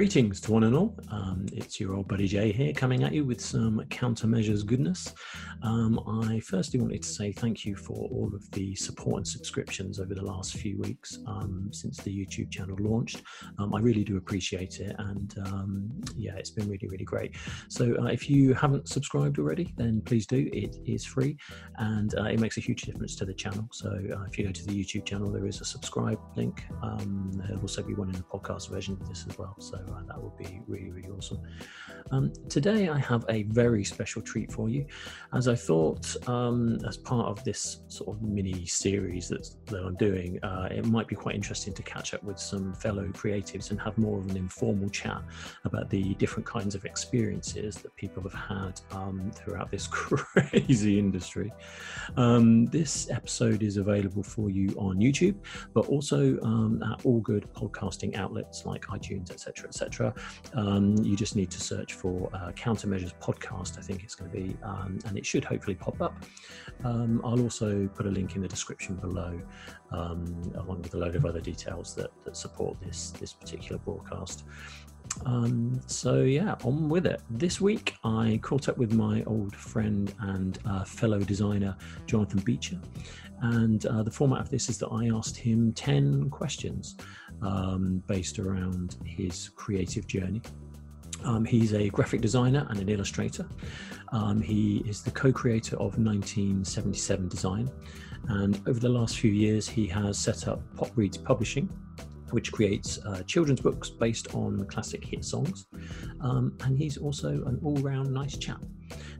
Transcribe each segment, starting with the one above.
Greetings to one and all. Um, it's your old buddy Jay here coming at you with some countermeasures goodness. Um, I firstly wanted to say thank you for all of the support and subscriptions over the last few weeks um, since the YouTube channel launched. Um, I really do appreciate it, and um, yeah, it's been really, really great. So uh, if you haven't subscribed already, then please do. It is free, and uh, it makes a huge difference to the channel. So uh, if you go to the YouTube channel, there is a subscribe link. Um, there'll also be one in the podcast version of this as well. So that would be really, really awesome. Um, today, I have a very special treat for you, as I thought, um, as part of this sort of mini series that, that I'm doing, uh, it might be quite interesting to catch up with some fellow creatives and have more of an informal chat about the different kinds of experiences that people have had um, throughout this crazy industry. Um, this episode is available for you on YouTube, but also um, at all good podcasting outlets like iTunes, etc., etc. Um, you just need to search for uh, Countermeasures Podcast. I think it's going to be, um, and it should hopefully pop up. Um, I'll also put a link in the description below, um, along with a load of other details that, that support this this particular broadcast. Um, so yeah, on with it. This week I caught up with my old friend and uh, fellow designer Jonathan Beecher, and uh, the format of this is that I asked him ten questions um, based around his creative journey. Um, he's a graphic designer and an illustrator. Um, he is the co creator of 1977 Design. And over the last few years, he has set up Pop Reads Publishing, which creates uh, children's books based on classic hit songs. Um, and he's also an all round nice chap.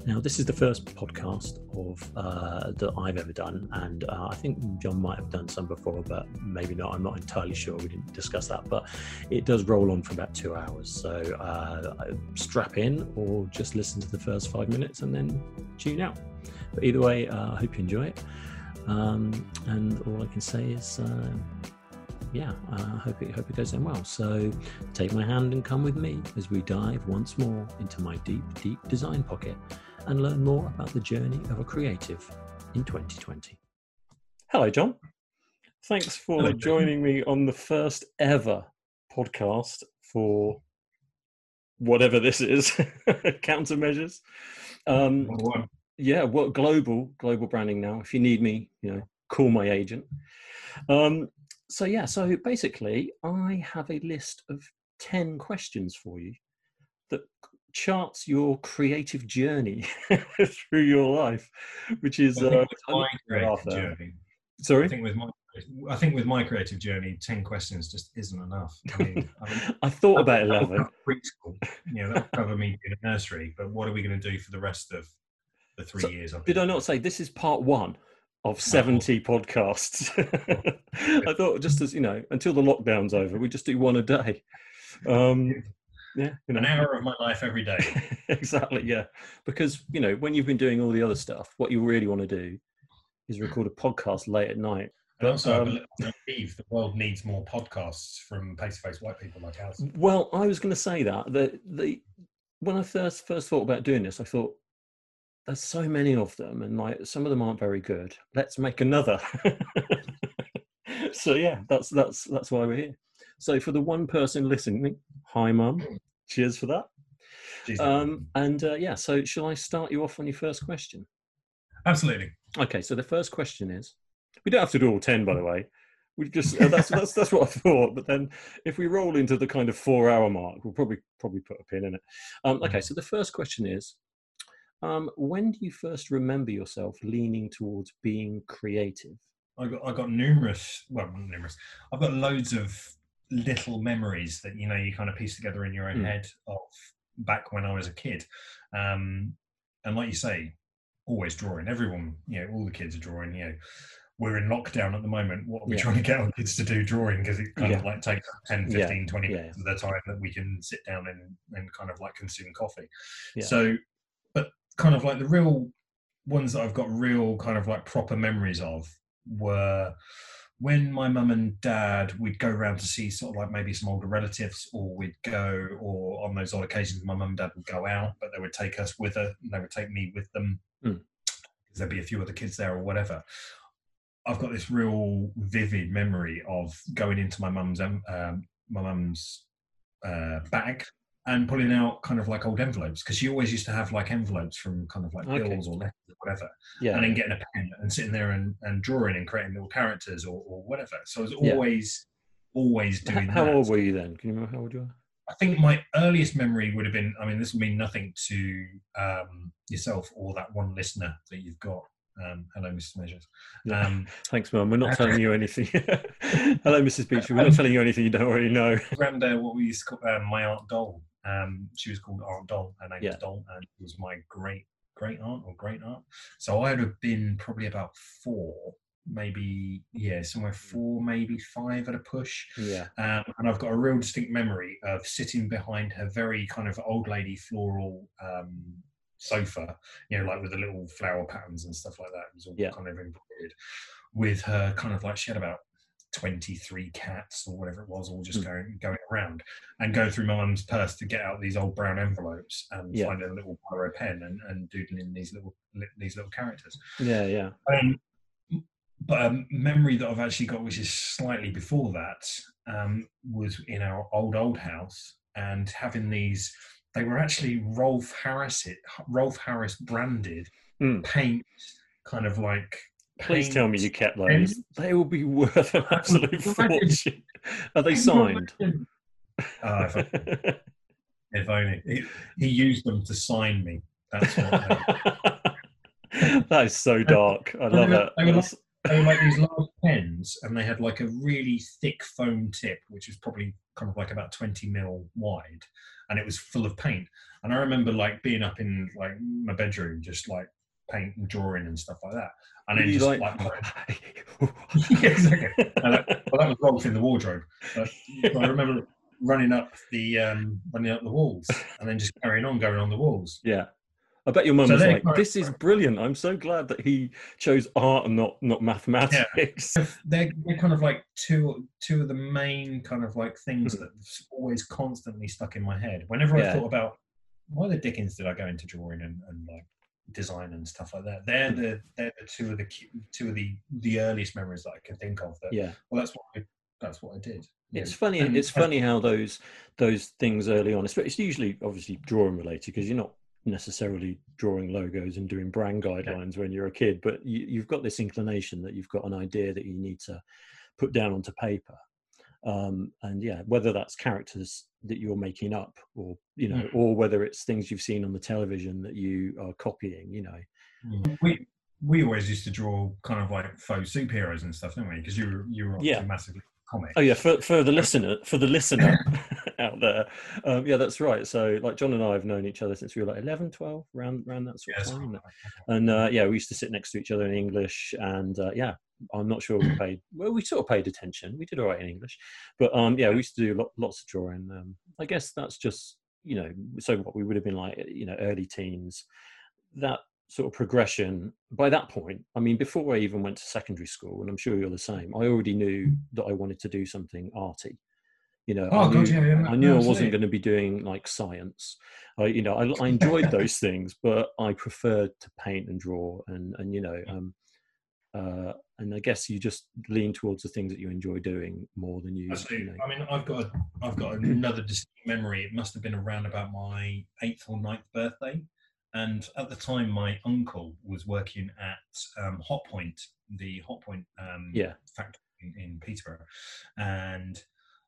Now, this is the first podcast of uh, that I've ever done, and uh, I think John might have done some before, but maybe not. I'm not entirely sure. We didn't discuss that, but it does roll on for about two hours. So uh, strap in, or just listen to the first five minutes and then tune out. But either way, uh, I hope you enjoy it. Um, and all I can say is uh, yeah, I uh, hope it hope it goes down well. So take my hand and come with me as we dive once more into my deep, deep design pocket and learn more about the journey of a creative in 2020. Hello, John. Thanks for Hello, joining me on the first ever podcast for whatever this is, countermeasures. Um, yeah, what global global branding now. If you need me, you know, call my agent. Um, so yeah, so basically, I have a list of ten questions for you that charts your creative journey through your life, which is uh, my creative journey. Sorry, I think with my I think with my creative journey, ten questions just isn't enough. I, mean, I, mean, I thought about eleven. Preschool, you know, that'll cover me in a nursery. But what are we going to do for the rest of the three so, years? Did I not say this is part one? of 70 oh. podcasts. I thought just as, you know, until the lockdown's over, we just do one a day. Um, yeah, you know. an hour of my life every day. exactly, yeah. Because, you know, when you've been doing all the other stuff, what you really want to do is record a podcast late at night. But also, um, I believe the world needs more podcasts from face-to-face white people like us. Well, I was going to say that the the when I first first thought about doing this, I thought there's so many of them and like some of them aren't very good let's make another so yeah that's that's that's why we're here so for the one person listening hi mum. Cheers for that. Um, and uh, yeah so shall i start you off on your first question? Absolutely. Okay so the first question is we don't have to do all 10 by the way. We just uh, that's that's that's what i thought but then if we roll into the kind of four hour mark we'll probably probably put a pin in it. Um, okay mm-hmm. so the first question is um, when do you first remember yourself leaning towards being creative? I got I got numerous, well, numerous. I've got loads of little memories that you know you kind of piece together in your own mm. head of back when I was a kid. Um, and like you say, always drawing. Everyone, you know, all the kids are drawing. You know, we're in lockdown at the moment. What are we yeah. trying to get our kids to do drawing? Because it kind yeah. of like takes 10, 15, yeah. 20 minutes of their time that we can sit down and, and kind of like consume coffee. So but kind of like the real ones that I've got real kind of like proper memories of were when my mum and dad we'd go around to see sort of like maybe some older relatives or we'd go or on those odd occasions my mum and dad would go out but they would take us with her and they would take me with them. Mm. there'd be a few other kids there or whatever. I've got this real vivid memory of going into my mum's um, um my mum's uh, bag and pulling out kind of like old envelopes because she always used to have like envelopes from kind of like Okay. bills or letters or whatever Yeah. and then getting a pen and sitting there and, and drawing and creating little characters or, or whatever so i was Yeah. always always doing how that old were you then? Can you remember how old you were? I think my earliest memory would have been. I mean, this will mean nothing to um, yourself or that one listener that you've got. Um, hello, Mrs. Measures. Um, Thanks, Mum. We're not telling you anything. Hello, Mrs. Beach. We're not telling you anything you don't already know. granddad, what we used to call um, my aunt Doll. Um, she was called Aunt Doll. Her name Yeah. was Doll, and it was my great great aunt or great aunt. So I would have been probably about four, maybe yeah, somewhere four, maybe five at a push. Yeah. Um, and I've got a real distinct memory of sitting behind her very kind of old lady floral um, sofa, you know, like with the little flower patterns and stuff like that. It was all Yeah. kind of embroidered with her kind of like she had about 23 cats or whatever it was, all just Mm. going going around and go through my mum's purse to get out these old brown envelopes and Yeah. find a little Polaroid pen and, and doodling these little these little characters. Yeah. Yeah. Um, but a memory that I've actually got, which is slightly before that, um, was in our old old house and having these. They were actually Rolf Harris, it Rolf Harris branded Mm. paint, kind of like. Please tell me you kept those. They will be worth an absolute fortune. Are they signed? Oh, if, I- if only he, he used them to sign me. That's what. That is so dark. I love it. they were That's- they were like these large pens, and they had like a really thick foam tip, which was probably kind of like about twenty mil wide, and it was full of paint. And I remember like being up in like my bedroom, just like paint and drawing and stuff like that. And then you just like, like, Yeah, exactly. And that, well, that was Rolf in the wardrobe. But I remember running up the um, running up the walls, and then just carrying on going on the walls. yeah. I bet your mum So was like, "This is brilliant. I'm so glad that he chose art and not not mathematics." They're, they're kind of like two two of the main kind of like things Hmm. that's always constantly stuck in my head. Whenever I thought about why the dickens did I go into drawing and, and like design and stuff like that, they're the they're the two of the two of the the earliest memories that I can think of. That yeah. well, that's what I, that's what I did. It's know. funny. And- It's funny how those those things early on. It's, it's usually obviously drawing related because you're not necessarily drawing logos and doing brand guidelines when you're a kid, but you, you've got this inclination that you've got an idea that you need to put down onto paper. Um, and yeah, whether that's characters that you're making up, or you know, Mm. or whether it's things you've seen on the television that you are copying, you know. Mm. We we always used to draw kind of like faux superheroes and stuff, didn't we? Because you were you were Yeah. massively comic. Oh yeah, for for the listener, for the listener out there, um, yeah, that's right. So like John and I have known each other since we were like 11, 12, around around that sort Yeah, of time. something isn't it? like that. And uh, yeah, we used to sit next to each other in English, and uh, yeah, I'm not sure we paid. Well, we sort of paid attention. We did all right in English, but um, yeah, we used to do lo- lots of drawing. Um, I guess that's just you know, so what we would have been like, you know, early teens. That sort of progression. By that point, I mean, before I even went to secondary school, and I'm sure you're the same. I already knew that I wanted to do something arty. You know, I Oh knew, god, yeah, yeah. I knew I wasn't going to be doing like science. I, you know, I, I enjoyed those things, but I preferred to paint and draw, and and you know, um, uh, and I guess you just lean towards the things that you enjoy doing more than you. you know. I mean, I've got a, I've got another distinct memory. It must have been around about my eighth or ninth birthday, and at the time, my uncle was working at um, Hot Point, the Hotpoint um, Yeah. factory in, in Peterborough, and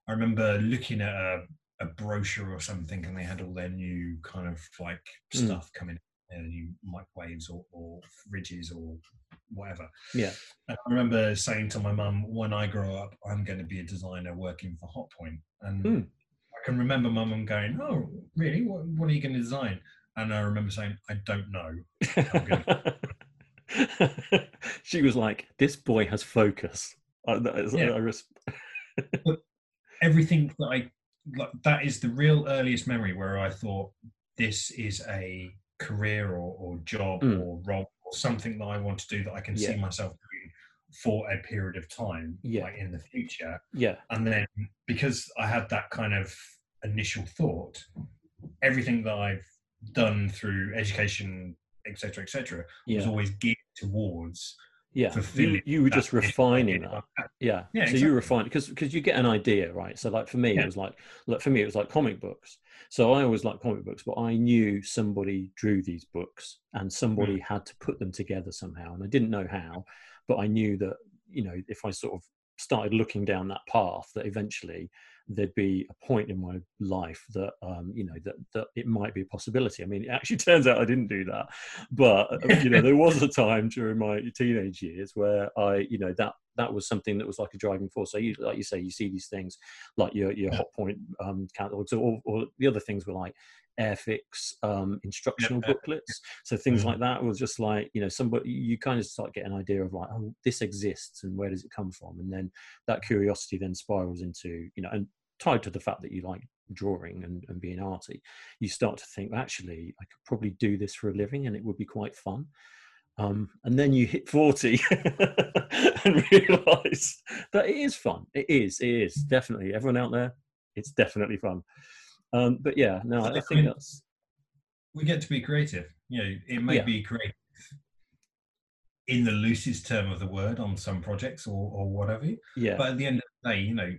I remember looking at a, a brochure or something, and they had all their new kind of like Mm. stuff coming, uh, new microwaves or, or fridges or whatever. Yeah, And I remember saying to my mum, when I grow up, I'm going to be a designer working for Hotpoint. And Hmm. I can remember my mum going, Oh, really? What, what are you going to design? And I remember saying, I don't know. she was like, "This boy has focus." I, that is- Yeah. I res- Everything that I, like, that is the real earliest memory where I thought this is a career or, or job Mm. or role or something that I want to do that I can see myself doing for a period of time, Yeah. like in the future. yeah, and then because I had that kind of initial thought, everything that I've done through education, etc., etc., was yeah, always geared towards yeah you, you were just refining that yeah, yeah so exactly. you refine because because you get an idea right so like for me yeah. it was like look for me it was like comic books so i always liked comic books but i knew somebody drew these books and somebody mm. had to put them together somehow and i didn't know how but i knew that you know if i sort of started looking down that path that eventually there'd be a point in my life that um, you know that that it might be a possibility. I mean, it actually turns out I didn't do that, but uh, you know there was a time during my teenage years where I you know that that was something that was like a driving force. So you like you say you see these things like your your Hotpoint um, catalogs, or, or the other things were like airfix um, instructional booklets. so things mm-hmm. like that was just like you know somebody you kind of start getting an idea of like oh this exists and where does it come from? And then that curiosity then spirals into you know and tied to the fact that you like drawing and, and being arty you start to think actually i could probably do this for a living and it would be quite fun. Um, and then you hit 40 and realize that it is fun. It is it is. Definitely. Everyone out there it's definitely fun um, but yeah, no, I, I think that's. We get to be creative. You know, it may yeah. be creative in the loosest term of the word on some projects or, or whatever. Yeah. But at the end of the day, you know,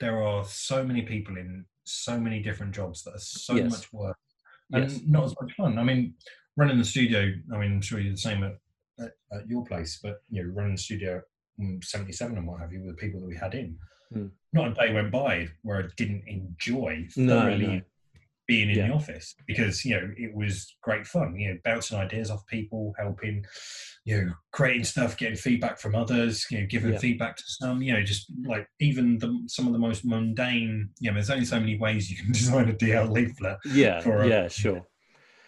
there are so many people in so many different jobs that are so yes. much work and yes. not as much fun. I mean, running the studio, I mean, I'm sure you're the same at, at, at your place, but, you know, running the studio 77 and what have you with the people that we had in Mm. Not a day went by where I didn't enjoy thoroughly no, no. being in yeah. the office because you know it was great fun. You know, bouncing ideas off people, helping, you know, creating stuff, getting feedback from others, you know, giving yeah. feedback to some. You know, just like even the, some of the most mundane. You know, there's only so many ways you can design a DL leaflet. Yeah, a, yeah, sure.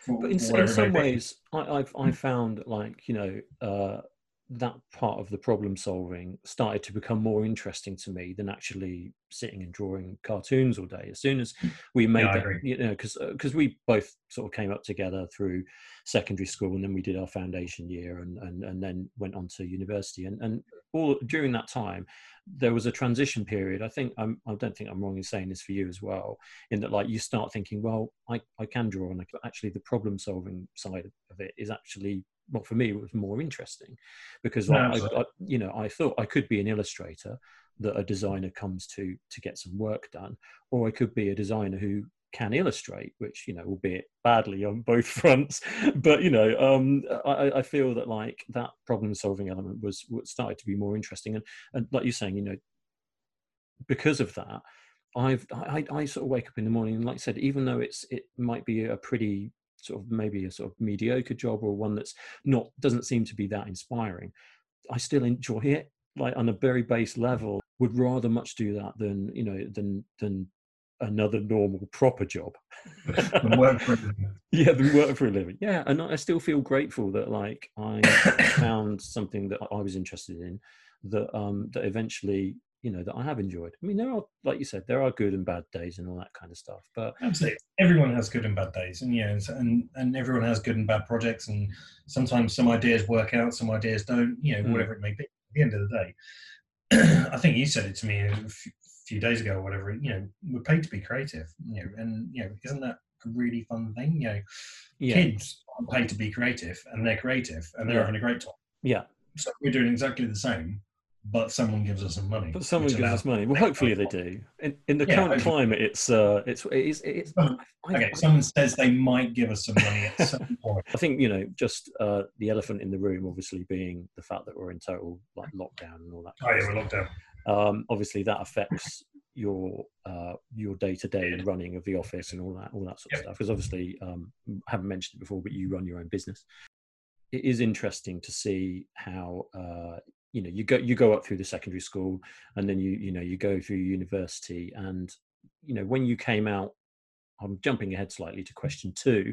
but in, in some ways, I, I've I found like you know. Uh, that part of the problem solving started to become more interesting to me than actually sitting and drawing cartoons all day. As soon as hmm. we made yeah, that, you know, because because uh, we both sort of came up together through secondary school, and then we did our foundation year, and and and then went on to university, and and all during that time, there was a transition period. I think I'm, I don't think I'm wrong in saying this for you as well, in that like you start thinking, well, I I can draw, and actually the problem solving side of it is actually well for me it was more interesting because I, I, you know i thought i could be an illustrator that a designer comes to to get some work done or i could be a designer who can illustrate which you know albeit badly on both fronts. But you know um, I, I, feel that like that problem solving element was, was started to be more interesting. And and like you're saying you know because of that I've I, I sort of wake up in the morning and like I said, even though it's it might be a pretty sort of maybe a sort of mediocre job or one that's not doesn't seem to be that inspiring. I still enjoy it like on a very base level. Would rather much do that than you know than than another normal proper job. Work for yeah than work for a living. Yeah and i still feel grateful that like i found something that i was interested in that um that eventually you know that I have enjoyed. I mean, there are, like you said, there are good and bad days and all that kind of stuff. But absolutely, everyone has good and bad days, and yeah, and and everyone has good and bad projects, and sometimes some ideas work out, some ideas don't. You know, mm. whatever it may be. At the end of the day, I think you said it to me a few days ago or whatever. You know, we're paid to be creative. You know, and you know, isn't that a really fun thing? You know, yeah. kids are paid to be creative, and they're creative, and they're yeah. having a great time. Yeah. So we're doing exactly the same but someone gives us some money. But someone gives us money. Well, hopefully they do. In, in the yeah, current hopefully. climate, it's uh, it's it is it's. okay, someone says they might give us some money at some point. I think you know, just uh, the elephant in the room, obviously being the fact that we're in total like lockdown and all that. oh yeah, we're locked down. Um, obviously, that affects your uh, your day to day running of the office and all that all that sort of stuff. Because obviously, um, I haven't mentioned it before, but you run your own business. It is interesting to see how uh, you know you go you go up through the secondary school and then you you know you go through university and you know when you came out i'm jumping ahead slightly to question two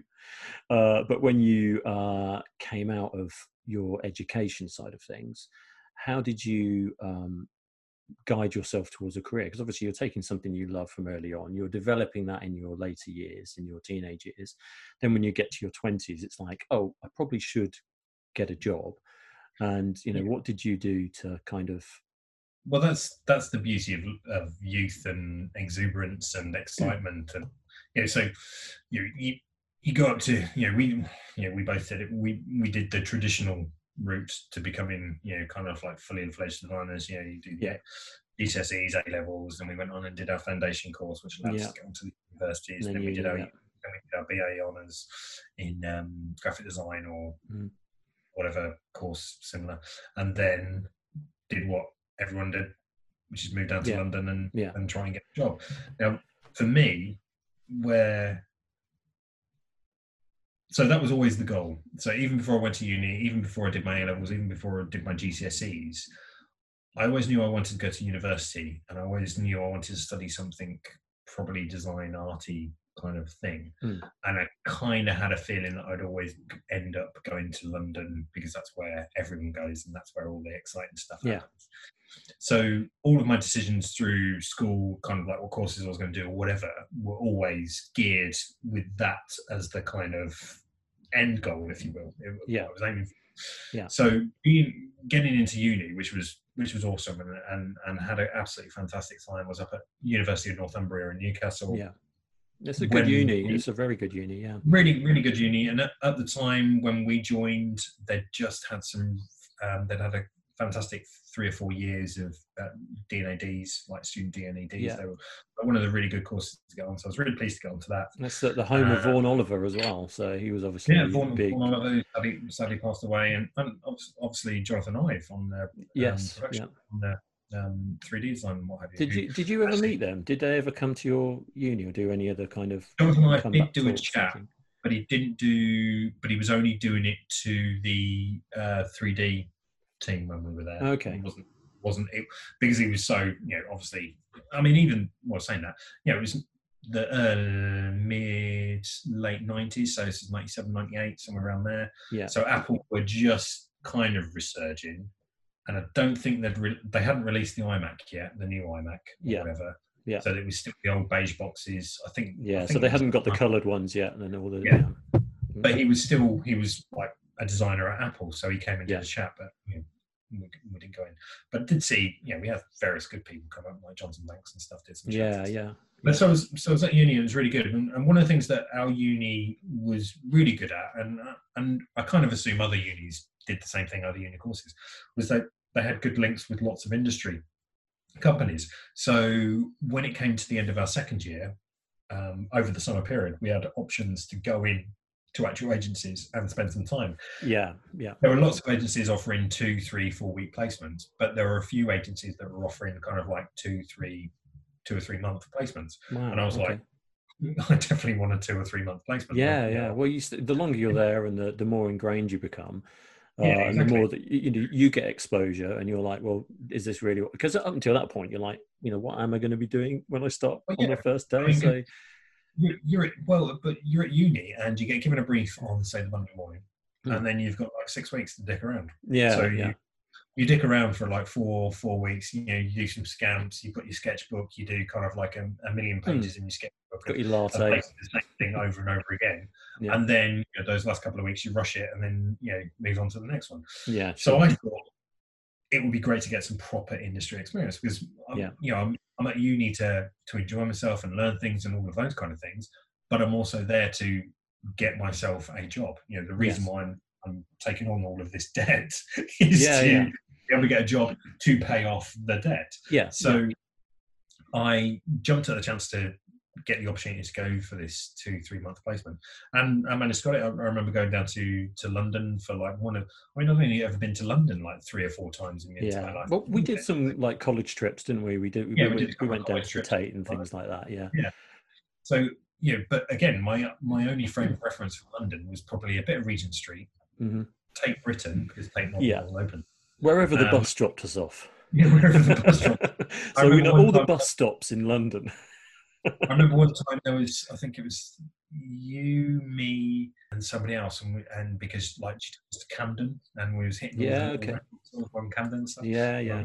uh, but when you uh, came out of your education side of things how did you um, guide yourself towards a career? Because obviously you're taking something you love from early on you're developing that in your later years in your teenage years. Then when you get to your 20s it's like oh i probably should get a job and you know yeah. what did you do to kind of well that's that's the beauty of, of youth and exuberance and excitement and you know so you you you go up to you know we you know we both did it we we did the traditional route to becoming, you know, kind of like fully fledged designers. You know, you do Yeah. GCSEs, A levels, and we went on and did our foundation course, which allowed Yeah. us to go on to the universities. And then then we did did our, then we did our BA honours in um, graphic design or Mm. Whatever course similar, and then did what everyone did, which is move down to Yeah. London and Yeah. and try and get a job. Now, for me, where so that was always the goal. So even before I went to uni, even before I did my A levels, even before I did my GCSEs, I always knew I wanted to go to university, and I always knew I wanted to study something probably design arty kind of thing. Mm. And I kind of had a feeling that I'd always end up going to London because that's where everyone goes and that's where all the exciting stuff Yeah. happens. So all of my decisions through school, kind of like what courses I was going to do or whatever, were always geared with that as the kind of end goal, if you will. It- Yeah. I was aiming for. Yeah. So being getting into uni, which was which was awesome and and, and had an absolutely fantastic time. Was up at University of Northumbria in Newcastle. Yeah. It's a good uni. we- It's a very good uni. Yeah. Really, really good uni. And at, at the time when we joined, they'd just had some. Um, they'd had a fantastic three or four years of uh, D&ADs, like student D&ADs. Yeah. They were one of the really good courses to get on. So I was really pleased to get onto that. That's the, the home of Uh, Vaughan Oliver as well. So he was obviously Yeah, Vaughan, big. Vaughan Oliver, who sadly, sadly passed away, and, and obviously Jonathan Ive on the yes. um, production, on the um, 3D design and what have you. Did you did you ever actually- meet them? Did they ever come to your uni or do any other kind of come did do a chat, but he didn't do. But he was only doing it to the uh, 3D team when we were there. Okay. It wasn't wasn't it because he was so you know obviously. I mean, even well saying that, yeah, it was the uh, mid late 90s, so this is 97, 98, somewhere around there. Yeah. So Apple were just kind of resurging, and I don't think they'd re- they hadn't released the iMac yet, the new iMac, Yeah. whatever. Yeah. So it was still the old beige boxes. I think. I Yeah. think So they hadn't got the coloured ones yet, and then all the Yeah. yeah. But he was still he was like a designer at Apple, so he came into Yeah. a chat, but you know, we, we didn't go in. But did see, you know, we had various good people come up, like Johnson Banks and stuff. Did some chats yeah, and yeah, But so I was, so I was at uni. It was really good, and, and one of the things that our uni was really good at, and and I kind of assume other unis did the same thing, other uni courses, was that they had good links with lots of industry companies. So when it came to the end of our second year, um, over the summer period, we had options to go in to actual agencies and spend some time. yeah, yeah, There were lots of agencies offering two, three, four week placements, but there were a few agencies that were offering kind of like two, three, two or three month placements. Wow, And I was okay. like, I definitely want a two or three month placement. yeah, yeah. Well, you st- the longer you're there, and the the more ingrained you become. Uh, Yeah, and the more that you, you know you get exposure, and you're like, well, is this really? Because up until that point, you're like, you know, what am I going to be doing when I start Well, on yeah. my first day? mean, so You're, you're at, well, but you're at uni and you get given a brief on say the Monday morning, Hmm. and then you've got like six weeks to dick around. yeah, so yeah, you, you dick around for like four four weeks. You know, you do some scamps. You put your sketchbook. You do kind of like a, a million pages in your sketchbook. Hmm. got your latte. the same thing over and over again. Yeah. And then you know, those last couple of weeks, you rush it and then you know move on to the next one. Yeah, So sure. I thought it would be great to get some proper industry experience because I'm, Yeah. you know I'm, I'm at uni to to enjoy myself and learn things and all of those kind of things, but I'm also there to get myself a job. You know, the reason Yes. why I'm, I'm taking on all of this debt is Yeah, to yeah. be able to get a job to pay off the debt. yeah. So I jumped at the chance to get the opportunity to go for this two three month placement, and I managed to get it. I, I remember going down to to London for like one of. I mean, I've only ever been to London like three or four times in my entire Yeah. life. Well, we did some like college trips, didn't we? We did. We, Yeah, we went, did we went down to. Tate and things like that. Yeah yeah. So yeah, but again, my my only frame of reference for London was probably a bit of Regent Street, hmm Tate Britain because Tate not Yeah. all open. Wherever the Um, bus dropped us off. Yeah, wherever the bus stop. so we know all the bus stops in London. I remember one time there was, I think it was you, me, and somebody else, and, we, and because like she took us to Camden, and we was hitting Yeah, okay. the on Camden and stuff. Yeah, yeah.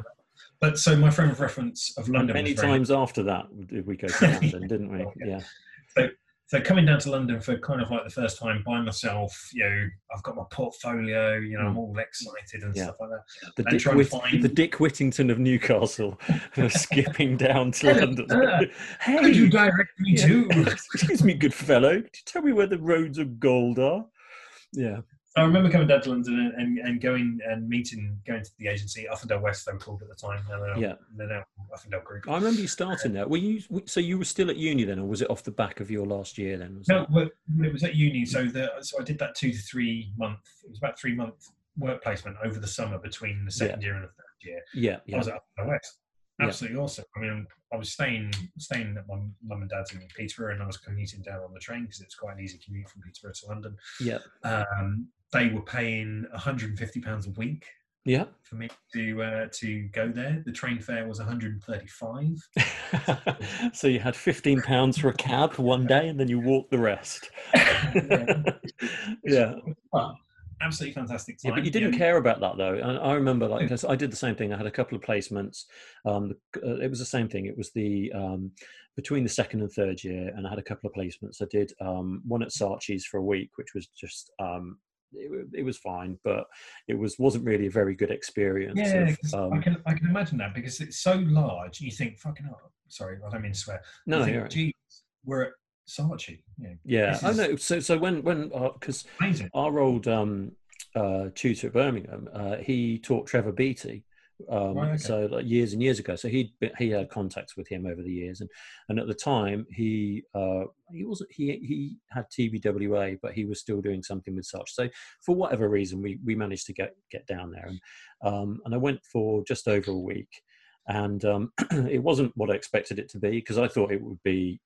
But so my frame of reference of And London. many was very- times after that did we go to London, didn't we? Oh, Yeah. so coming down to London for kind of like the first time by myself, you know, I've got my portfolio, you know, I'm all excited and Mm. Yeah. stuff like that. The Dick, find- the Dick Whittington of Newcastle skipping down to Hey, London. uh, hey, Could you direct me Yeah. to? excuse me, good fellow. Could you tell me where the roads of gold are? Yeah. I remember coming down to London and, and, and, going and meeting, going to the agency, Uffindell West, they were called at the time. Now yeah. They're now Uffindell Group. I remember you starting there. Were you, so you were still at uni then, or was it off the back of your last year then? no, well, it was at uni. So the, so I did that two to three month, it was about three month work placement over the summer between the second yeah. year and the third year. Yeah. yeah. I was at Uffindell West absolutely yeah. awesome. I mean, I was staying staying at my mum and dad's in Peterborough, and I was commuting down on the train because it's quite an easy commute from Peterborough to London. Yeah. Um, they were paying 150 pounds a week. Yeah. For me to uh, to go there, the train fare was 135. so you had 15 pounds for a cab one day, and then you walked the rest. yeah. yeah absolutely fantastic time. Yeah, but you didn't yeah. care about that though. I, I remember like I did the same thing. I had a couple of placements. Um, uh, it was the same thing. It was the um, between the second and third year, and I had a couple of placements. I did um, one at Saatchi's for a week, which was just um, it, it, was fine, but it was wasn't really a very good experience. Yeah, of, um, I can I can imagine that because it's so large. You think fucking oh, sorry, I don't mean to swear. No, think, right. geez, we're at Saatchi. yeah, I know. So, so when when because uh, our old um, uh, tutor at Birmingham, uh, he taught Trevor Beattie. Um, right, okay. So like years and years ago, so he he had contacts with him over the years, and and at the time he uh, he wasn't he he had TBWA, but he was still doing something with such. So for whatever reason, we we managed to get get down there, and um, and I went for just over a week, and um, it wasn't what I expected it to be because I thought it would be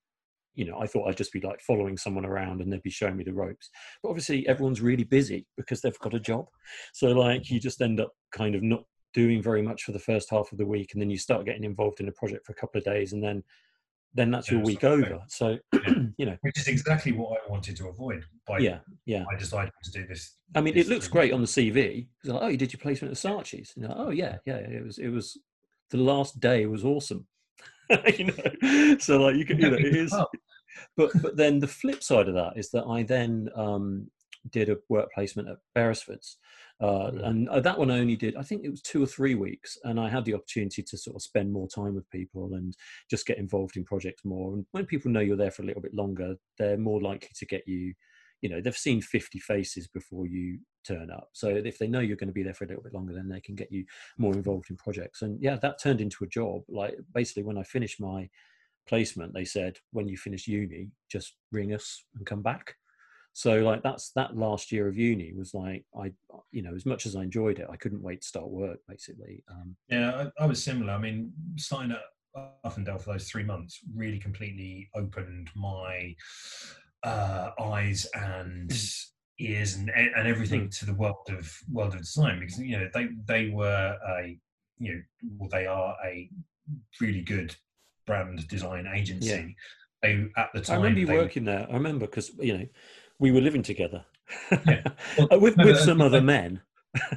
you know, I thought I'd just be like following someone around and they'd be showing me the ropes. But obviously, everyone's really busy because they've got a job. So, like, you just end up kind of not doing very much for the first half of the week, and then you start getting involved in a project for a couple of days, and then then that's yeah, your week over. So, you know, which is exactly what I wanted to avoid. By yeah, yeah, I decided to do this. I mean, this it looks great on the CV. It's like, oh, you did your placement at Saatchi's. You know, oh yeah, yeah, it was it was the last day was awesome. you know, so like you can, you know, it is but but then the flip side of that is that I then um, did a work placement at Beresford's. Uh, and uh, that one I only did, I think it was two or three weeks, and I had the opportunity to sort of spend more time with people and just get involved in projects more. And when people know you're there for a little bit longer, they're more likely to get you. You know, they've seen 50 faces before you turn up. So if they know you're going to be there for a little bit longer, then they can get you more involved in projects. And yeah, that turned into a job. Like basically, when I finished my placement, they said, when you finish uni, just ring us and come back. So like that's that last year of uni was like I you know as much as I enjoyed it I couldn't wait to start work basically. Um, yeah, I, I, was similar. I mean, starting at Uffindell for those three months really completely opened my uh, eyes and ears and and everything to the world of world of design because you know they they were a you know well they are a really good brand design agency. Yeah. They, at the time, I remember you working there. I remember because you know we were living together yeah. well, with with some other men.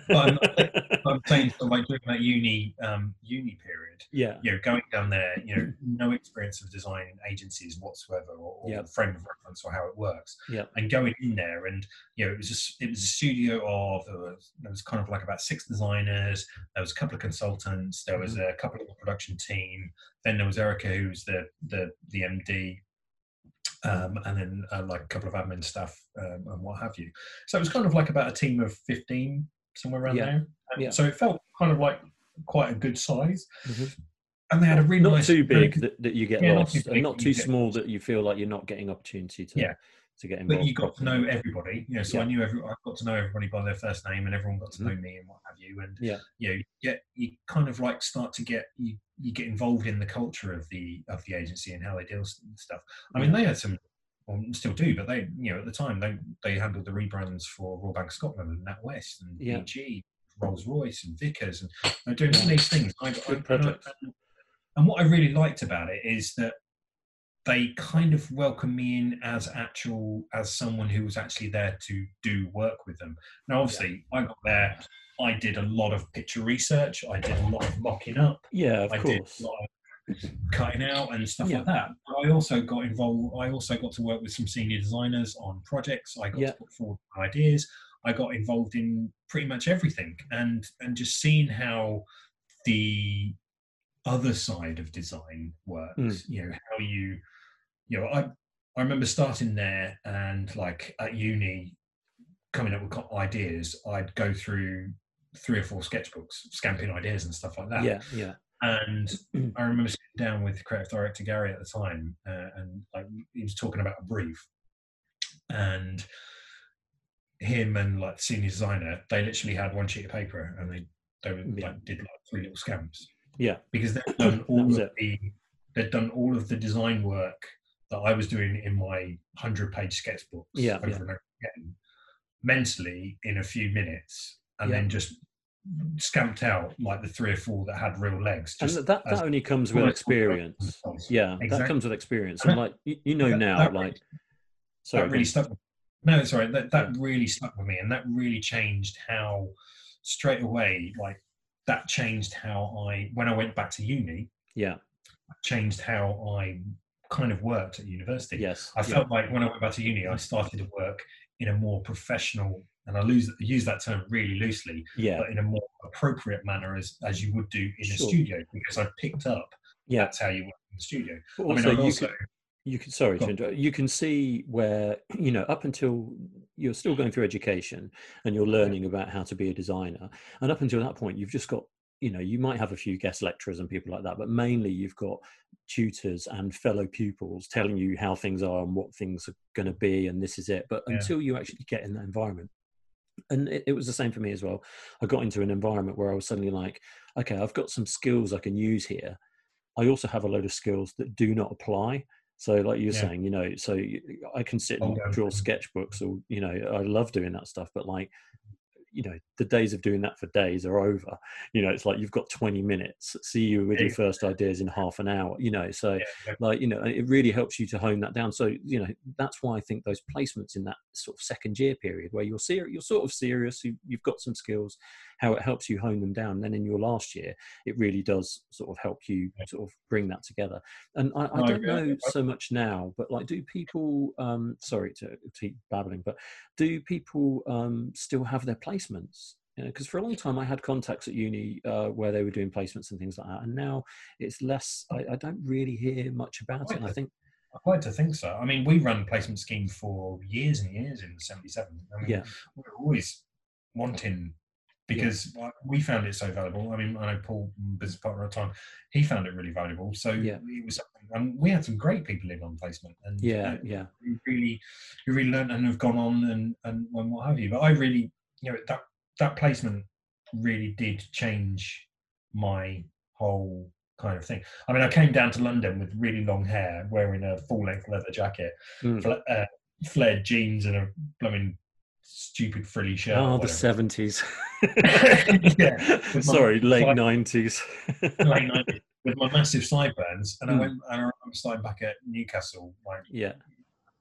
I'm, I'm, saying so like during that uni um, uni period, yeah, you know, going down there, you know, no experience of design agencies whatsoever, or, or yep. frame of reference, or how it works, yeah, and going in there, and you know, it was just it was a studio of there was, there was kind of like about six designers, there was a couple of consultants, there was mm-hmm. a couple of the production team, then there was Erica, who's the the the MD, um, and then uh, like a couple of admin staff um, and what have you. So it was kind of like about a team of 15 somewhere around yeah. there. And yeah. So it felt kind of like quite a good size. Mm-hmm. And they had a really not nice, too big that, that you get yeah, lost, and not too small that you feel like you're not getting opportunity to yeah. To get involved. But you got to know everybody, you know. So yeah. I knew every, I got to know everybody by their first name, and everyone got to mm-hmm. know me and what have you. And yeah, you know, get you kind of like start to get you you get involved in the culture of the of the agency and how they deal with stuff. I mean, they had some or still do, but they, you know, at the time they they handled the rebrands for Royal Bank of Scotland and NatWest and yeah. EG, Rolls Royce and Vickers, and they're doing all these things. I, I, and, and what I really liked about it is that they kind of welcomed me in as actual as someone who was actually there to do work with them. Now, obviously, yeah. I got there. I did a lot of picture research. I did a lot of mocking up. Yeah, of I course. Did a lot of cutting out and stuff yeah. like that. But I also got involved. I also got to work with some senior designers on projects. I got yeah. to put forward ideas. I got involved in pretty much everything, and and just seeing how the other side of design works. Mm. You know how you, you know, I I remember starting there and like at uni, coming up with ideas, I'd go through three or four sketchbooks, scamping ideas and stuff like that. Yeah, yeah. And I remember sitting down with creative director Gary at the time, uh, and like he was talking about a brief, and him and like the senior designer, they literally had one sheet of paper and they they were, Yeah. like did like three little scamps Yeah. because they'd done all of it. the they'd done all of the design work that I was doing in my hundred page sketchbooks Yeah, over yeah. and over again mentally in a few minutes and Yeah. then just scamped out like the three or four that had real legs. And that, that only comes with experience. Yeah, that comes with experience. And like you, you know that- now, that like that really stuck. With, no, right. That that really stuck with me, and that really changed how straight away, like that changed how I when I went back to uni, yeah, changed how I kind of worked at university. yes, I yeah, felt like when I went back to uni, I started to work in a more professional, and I lose, use that term really loosely, yeah, but in a more appropriate manner as as you would do in a studio, because I picked up yeah. that's how you work in the studio. But I mean, also, you also could, you can sorry to interrupt. You can see where you know up until you're still going through education and you're learning about how to be a designer, and up until that point, you've just got you know you might have a few guest lecturers and people like that, but mainly you've got tutors and fellow pupils telling you how things are and what things are going to be, and this is it. But Yeah. until you actually get in that environment. And it, it was the same for me as well. I got into an environment where I was suddenly like, okay, I've got some skills I can use here. I also have a load of skills that do not apply. So, like you're Yeah. saying, you know, so i can sit Oh, and yeah. draw sketchbooks, or you know, I love doing that stuff. But like, you know, the days of doing that for days are over. You know, it's like you've got 20 minutes. See you with your first ideas in half an hour. You know, so like you know it really helps you to hone that down so you know that's why i think those placements in that sort of second year period where you're serious you're sort of serious you, you've got some skills how it helps you hone them down and then in your last year it really does sort of help you sort of bring that together and i, I don't. Know so much now but like do people um sorry to keep babbling but do people um still have their placements because for a long time I had contacts at uni uh, where they were doing placements and things like that, and now it's less. I, I don't really hear much about it. And I think I'd like to think so. I mean, we ran placement scheme for years and years in '77. I mean, Yeah. we were always wanting because uh, we found it so valuable. I mean, I know Paul, business partner at the time, he found it really valuable. So Yeah. it was, and we had some great people in on placement, and Yeah, uh, yeah, who really, you really learned and have gone on and and, and what have you. But I really, you know, that that placement really did change my whole kind of thing. I mean, I came down to London with really long hair, wearing a full length leather jacket, Mm. fla- uh, flared jeans, and a blooming stupid frilly shirt. Oh, the seventies. Yeah, with Sorry, late nineties. late 90s, with my massive sideburns, and I Mm. went. And I remember starting back at Newcastle, like yeah,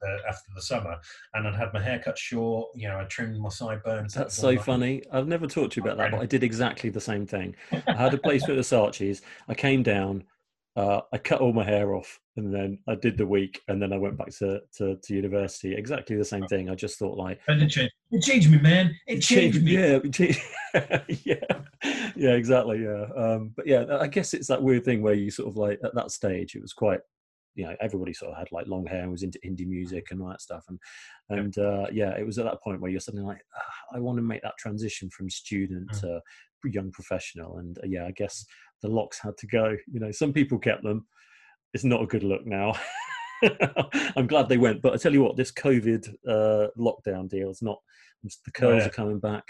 uh, after the summer, and I'd had my hair cut short. You know, I trimmed my sideburns. that's so funny. I've never talked to you about that, but I did exactly the same thing. I had a placement at Saatchi's. I came down, uh, I cut all my hair off, and then I did the week, and then I went back to, to, to university. Exactly the same thing. I just thought like, That did change. It changed me, man. It changed me. yeah, changed- yeah, yeah, exactly, yeah. Um, but yeah, I guess it's that weird thing where you sort of like at that stage, it was quite, you know, everybody sort of had like long hair and was into indie music and all that stuff, and and uh, yeah, it was at that point where you're suddenly like, "Ah, I want to make that transition from student Mm. to young professional, and uh, yeah, I guess the locks had to go. You know, some people kept them. It's not a good look now. I'm glad they went, but I tell you what, this COVID uh, lockdown deal is not. The curls yeah. are coming back.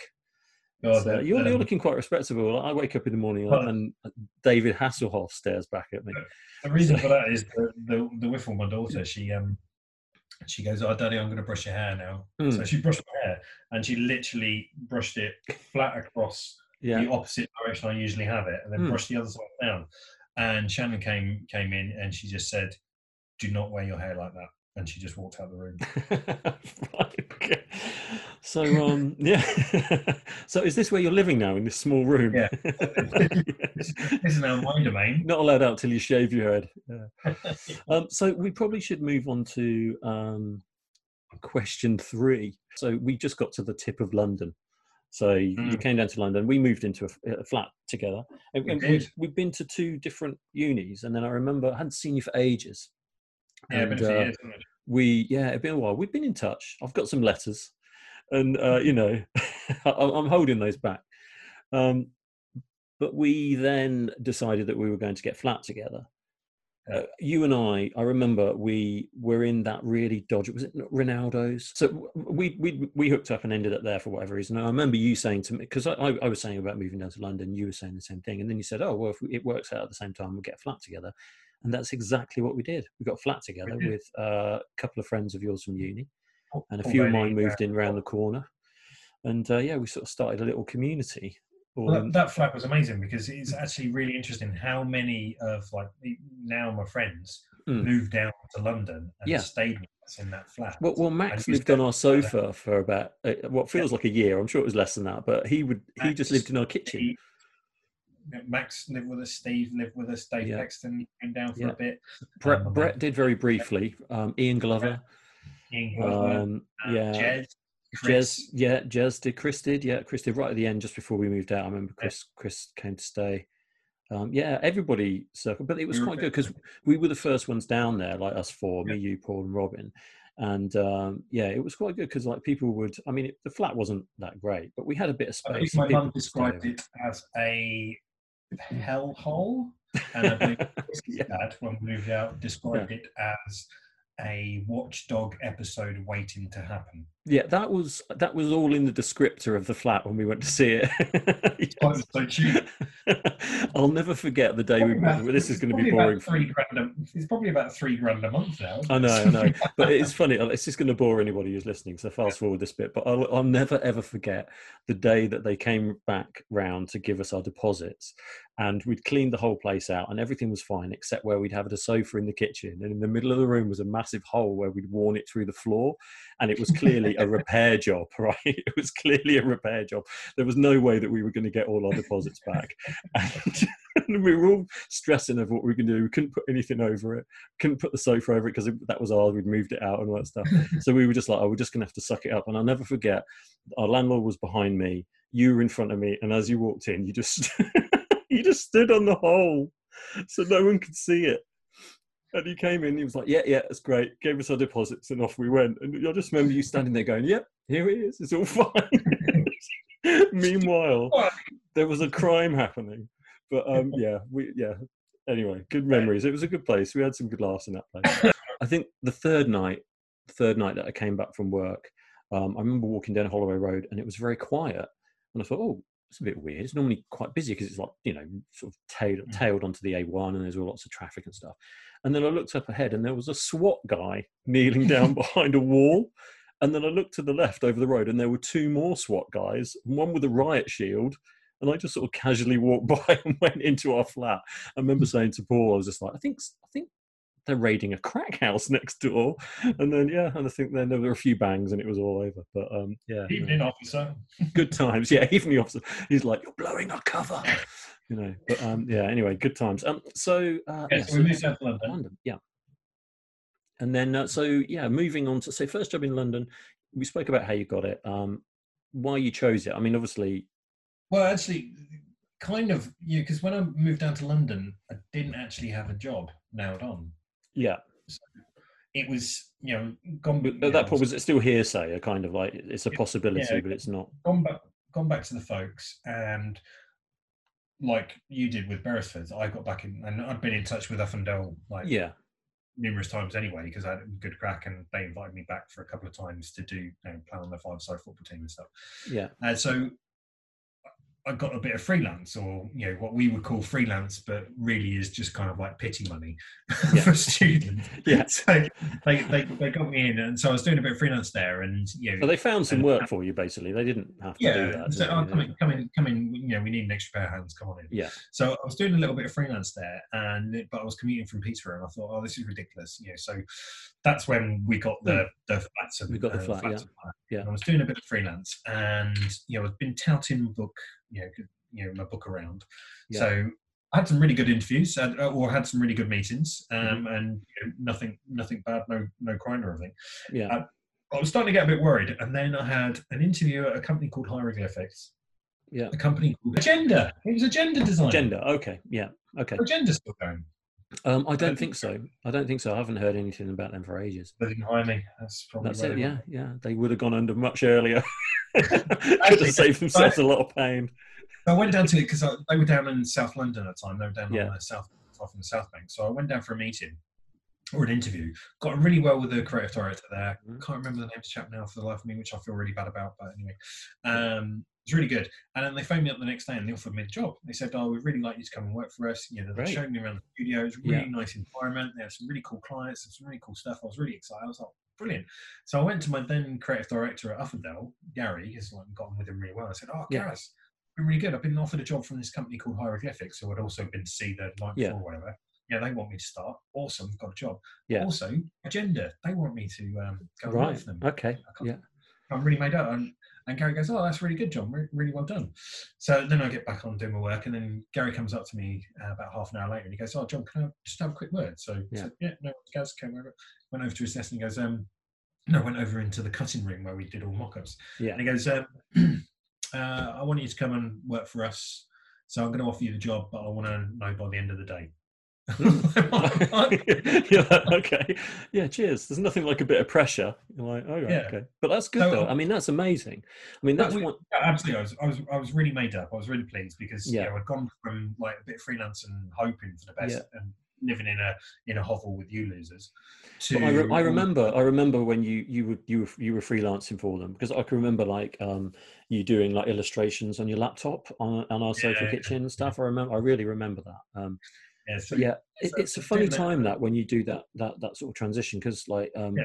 God, So you're, you're um, looking quite respectable. I wake up in the morning Well- and David Hasselhoff stares back at me. The reason for that is the the, the Whiffle, my daughter. She um she goes, "Oh, Daddy, I'm going to brush your hair now." Mm. So she brushed my hair, and she literally brushed it flat across Yeah, the opposite direction I usually have it, and then Mm. brushed the other side down. And Shannon came came in, and she just said, "Do not wear your hair like that." And she just walked out the room. Okay. So um, yeah. so is this where you're living now in this small room? Yeah. This is now my domain. Not allowed out till you shave your head. Yeah. Um, so we probably should move on to um, question three. So we just got to the tip of London. So you Mm. came down to London. We moved into a flat together. And, We and did. we've, we've been to two different unis. And then I remember I hadn't seen you for ages. Yeah, been And, few uh, years, we yeah, it's been a while. We've been in touch. I've got some letters. and uh, you know, I'm holding those back. Um, but we then decided that we were going to get flat together. Uh, you and I, I remember we were in that really dodgy. Was it Ronaldo's? So we we we hooked up and ended up there for whatever reason. I remember you saying to me because I, I was saying about moving down to London. You were saying the same thing, and then you said, "Oh well, if it works out at the same time, we'll get a flat together." And that's exactly what we did. We got a flat together with uh, a couple of friends of yours from uni, and a few of mine moved in around the corner. And uh, yeah, we sort of started a little community well, that, that, flat was amazing because it's actually really interesting how many of like now my friends mm. moved down to London and yeah. stayed with us in that flat. Well, well Max lived on our sofa for about uh, what feels yeah. like a year. I'm sure it was less than that, but he would Max, he just lived in our kitchen. He, Max lived with us. Steve lived with us. Dave yeah. Bexton came down for yeah. a bit. Brett, um, Brett did very briefly. Um, Ian Glover. Ian Glover. Um, yeah. Jez. Jez, yeah, Jez did. Chris did, yeah. Chris did right at the end, just before we moved out. I remember Chris. Yeah. Chris came to stay. Um, yeah, everybody circled, but it was quite good because we were the first ones down there, like us four, yeah. me, you, Paul, and Robin. And um, yeah, it was quite good because like people would. I mean, it, the flat wasn't that great, but we had a bit of space. I think my mum described it as a Mm. hellhole, and I believe yeah. dad, when we moved out, described yeah. it as a watchdog episode waiting to happen. Yeah, that was that was all in the descriptor of the flat when we went to see it. yes. so cheap. I'll never forget the day we. About, this is going to be boring. Three grand. A, it's probably about three grand a month now. I know, I know, but it's funny. Uh, it's just going to bore anybody who's listening. So fast forward this bit, but I'll, I'll never ever forget the day that they came back round to give us our deposits, and we'd cleaned the whole place out, and everything was fine except where we'd have a sofa in the kitchen, and in the middle of the room was a massive hole where we'd worn it through the floor, and it was clearly a repair job, right? It was clearly a repair job. There was no way that we were going to get all our deposits back. And, and we were all stressing of what we were going to do. We couldn't put anything over it, couldn't put the sofa over it because that was ours. We'd moved it out and all that stuff. So we were just like, oh, we're just going to have to suck it up. And I'll never forget, our landlord was behind me, you were in front of me, and as you walked in, you just you just stood on the hole so no one could see it. And he came in, he was like, Yeah, yeah, that's great. Gave us our deposits and off we went. And I just remember you standing there going, Yep, yeah, here it is. It's all fine. Meanwhile, there was a crime happening. But um, yeah, we yeah. Anyway, good memories. It was a good place. We had some good laughs in that place. I think the third night, third night that I came back from work, um, I remember walking down Holloway Road and it was very quiet. And I thought, oh, it's a bit weird. It's normally quite busy because it's like, you know, sort of tailed, mm. tailed onto the A1 and there's all lots of traffic and stuff. And then I looked up ahead and there was a SWAT guy kneeling down behind a wall. And then I looked to the left over the road and there were two more SWAT guys, one with a riot shield. And I just sort of casually walked by and went into our flat. I remember saying to Paul, I was just like, I think, I think they're raiding a crack house next door. And then, yeah, and I think then there were a few bangs and it was all over. But um, yeah. Evening officer. Good times. Yeah, evening officer. He's like, you're blowing our cover you know. But um, yeah, anyway, good times. Um, so uh, yeah, so we moved to London. London, yeah. And then, uh, so yeah, moving on to say first job in London. We spoke about how you got it. Um, why you chose it? I mean, obviously. Well, actually, kind of, yeah. Because when I moved down to London, I didn't actually have a job nailed on. Yeah. So it was, you know, gone. But at that point, was it still hearsay? A kind of like it's a possibility, yeah, but it's not. Gone back, gone back to the folks, and like you did with Beresford, I got back in and I'd been in touch with Uffindell like yeah numerous times anyway because I had a good crack and they invited me back for a couple of times to do you know, play on the five side football team and stuff. Yeah. And so I got a bit of freelance, or you know what we would call freelance, but really is just kind of like pity money yeah. for students. Yeah. So they, they they got me in, and so I was doing a bit of freelance there, and you know. So they found some work for you, basically. They didn't have to yeah, do that. So oh, come in, come in, come in. You know, we need an extra pair of hands. Come on in. Yeah. So I was doing a little bit of freelance there, and but I was commuting from Peterborough, and I thought, oh, this is ridiculous. You know, so that's when we got the hmm. the flats. And, we got the uh, flat. yeah. Yeah. And I was doing a bit of freelance, and you know, I've been touting book. You know, you know my book around. Yeah. So I had some really good interviews, uh, or had some really good meetings, um, mm-hmm. and you know, nothing, nothing bad, no, no crime or anything. Yeah. Uh, I was starting to get a bit worried, and then I had an interview at a company called Hieroglyphics. Yeah. A company called Agenda. It was Agenda Design. Agenda. Okay. Yeah. Okay. Agenda's still going. Um, I don't think so. I don't think so. I haven't heard anything about them for ages. They didn't hire me. That's probably That's it. Yeah, yeah. They would have gone under much earlier. Could have saved themselves a lot of pain. I went down to it because they were down in South London at the time. They were down Yeah. on the south, off in the South Bank. So I went down for a meeting or an interview. Got on really well with the creative director there. Mhm. Can't remember the name of the chap now for the life of me, which I feel really bad about. But anyway, um, it's really good. And then they phoned me up the next day and they offered me the job. They said, "Oh, we'd really like you to come and work for us." You know, they showed me around the studio. It was a really Yeah. nice environment. They had some really cool clients some really cool stuff. I was really excited. I was like, brilliant. So I went to my then creative director at Uffindell, Gary, has like got on with him really well. I said, "Oh, Yeah. Gareth, been really good. I've been offered a job from this company called Hieroglyphics, who I'd also been to see the night Yeah. before or whatever. Yeah, they want me to start. Awesome, got a job. Yeah. Also, agenda. They want me to um, go Right. for them. Okay. Yeah. I'm really made up. And, and Gary goes, "Oh, that's really good, John. Re- really well done." So then I get back on doing my work, and then Gary comes up to me uh, about half an hour later, and he goes, "Oh, John, can I just have a quick word?" So Yeah. "Yeah, no." Gaz came over, went over to his desk, and he goes, "Um, no, went over into the cutting room where we did all mock-ups." Yeah. And he goes, um, uh, I want you to come and work for us. So I'm going to offer you the job, but I want to know by the end of the day. Like, okay. Yeah, cheers. There's nothing like a bit of pressure. You're like, oh, Yeah. okay. But that's good So, though. I mean, that's amazing. I mean, that's we- one. Yeah, absolutely. I was, I was, I was really made up. I was really pleased because Yeah. you know, I'd gone from like a bit of freelance and hoping for the best Yeah. and living in a in a hovel with you losers. To I, re- I remember, I remember when you you were you were you were freelancing for them because I can remember like um you doing like illustrations on your laptop on on our social Yeah, kitchen and stuff. I remember, I really remember that. Um, yeah, so, yeah, it, so- it's a funny time that when you do that that that sort of transition because like um Yeah.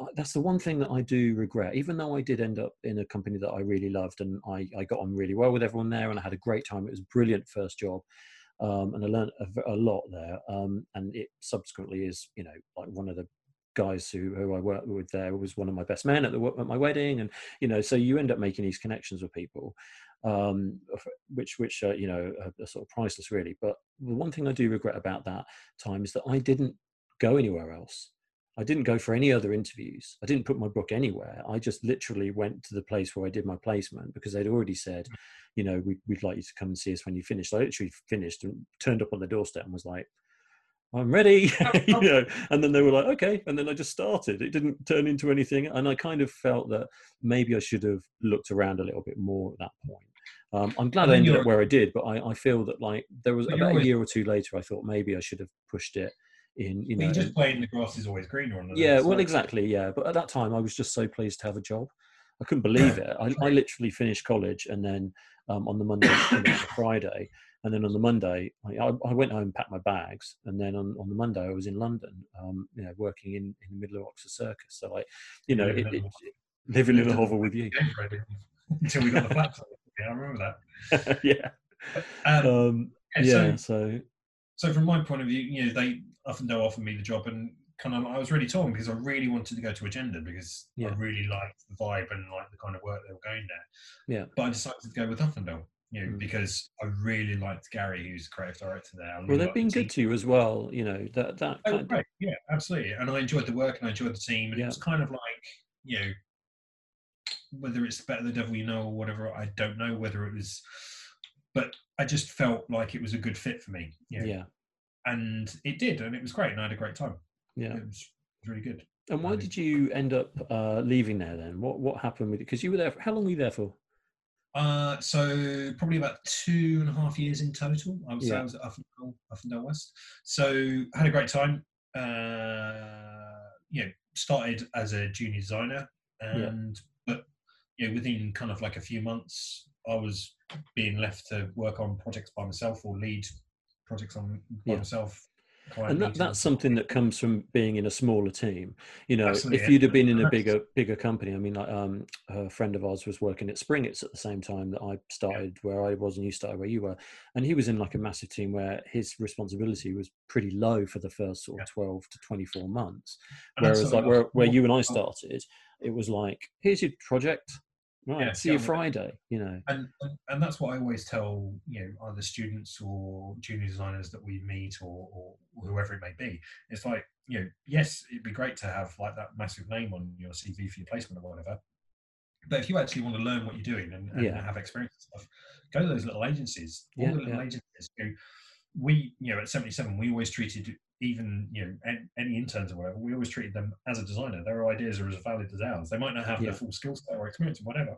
I- that's the one thing that I do regret even though I did end up in a company that I really loved and I, I got on really well with everyone there and I had a great time it was a brilliant first job um, and I learned a lot there um, and it subsequently is you know like one of the guys who, who I worked with there was one of my best men at, the, at my wedding and you know so you end up making these connections with people um, which which uh, you know are, are sort of priceless really but the one thing I do regret about that time is that I didn't go anywhere else. I didn't go for any other interviews. I didn't put my book anywhere. I just literally went to the place where I did my placement because they'd already said, you know, we'd, we'd like you to come and see us when you finish. I literally finished and turned up on the doorstep and was like, I'm ready, you know. And then they were like, okay. And then I just started. It didn't turn into anything. And I kind of felt that maybe I should have looked around a little bit more at that point. Um, I'm glad And I ended up where I did, but I, I feel that like there was about a year or two later, I thought maybe I should have pushed it in, you know. you just playing the grass is always greener on the yeah, well, exactly, yeah. But at that time, I was just so pleased to have a job. I couldn't believe it. I, I literally finished college, and then um, on the Monday, you know, the Friday, and then on the Monday, I, I I went home, packed my bags, and then on, on the Monday, I was in London, um, you know, working in, in the middle of Oxford Circus. So, like, you know, Living it, in it, a- living in a hovel with you. Until we got the flaps. Yeah, I remember that. yeah, Um, um, yeah, so So, so from my point of view, you know, they often do offer me the job, and kind of I was really torn because I really wanted to go to Agenda because Yeah. I really liked the vibe and like the kind of work they were going there. Yeah. But I decided to go with Uffindell, you know, Mm. because I really liked Gary, who's the creative director there. Really well, they've liked the been good to you as well. You know that that Oh, kind of. Yeah, absolutely. And I enjoyed the work and I enjoyed the team. And Yeah. it was kind of like, you know, whether it's better the devil you know or whatever, I don't know whether it was, but I just felt like it was a good fit for me. You know, yeah, And it did. And it was great. And I had a great time. yeah. It was, really good. And why did you end up uh, leaving there then? What what happened with it? Because you were there. For, how long were you there for? Uh, so probably about two and a half years in total. I was, Yeah. I was at Uffindell, Uffindell West. So had a great time. Uh, you know, started as a junior designer, and you know, within kind of like a few months, I was being left to work on projects by myself or lead projects on by Yeah. myself. And that, that's something that comes from being in a smaller team. You know, Absolutely, if you'd have been in a bigger bigger company, I mean, like um, a friend of ours was working at Springetts at the same time that I started where I was, and you started where you were, and he was in like a massive team where his responsibility was pretty low for the first sort of twelve to twenty four months. And Whereas, like where where you and I started, it was like, here's your project, right? Yeah, see you on with it. Friday. You know, and, and and that's what I always tell you know either students or junior designers that we meet or, or whoever it may be. It's like you know, yes, it'd be great to have like that massive name on your CV for your placement or whatever. But if you actually want to learn what you're doing and, and Yeah. have experience and stuff, go to those little agencies. All Yeah, the little agencies who we, you know, at 77, we always treated even, you know, any, interns or whatever, we always treated them as a designer. Their ideas are as valid as ours. They might not have Yeah. the full skill set or experience or whatever,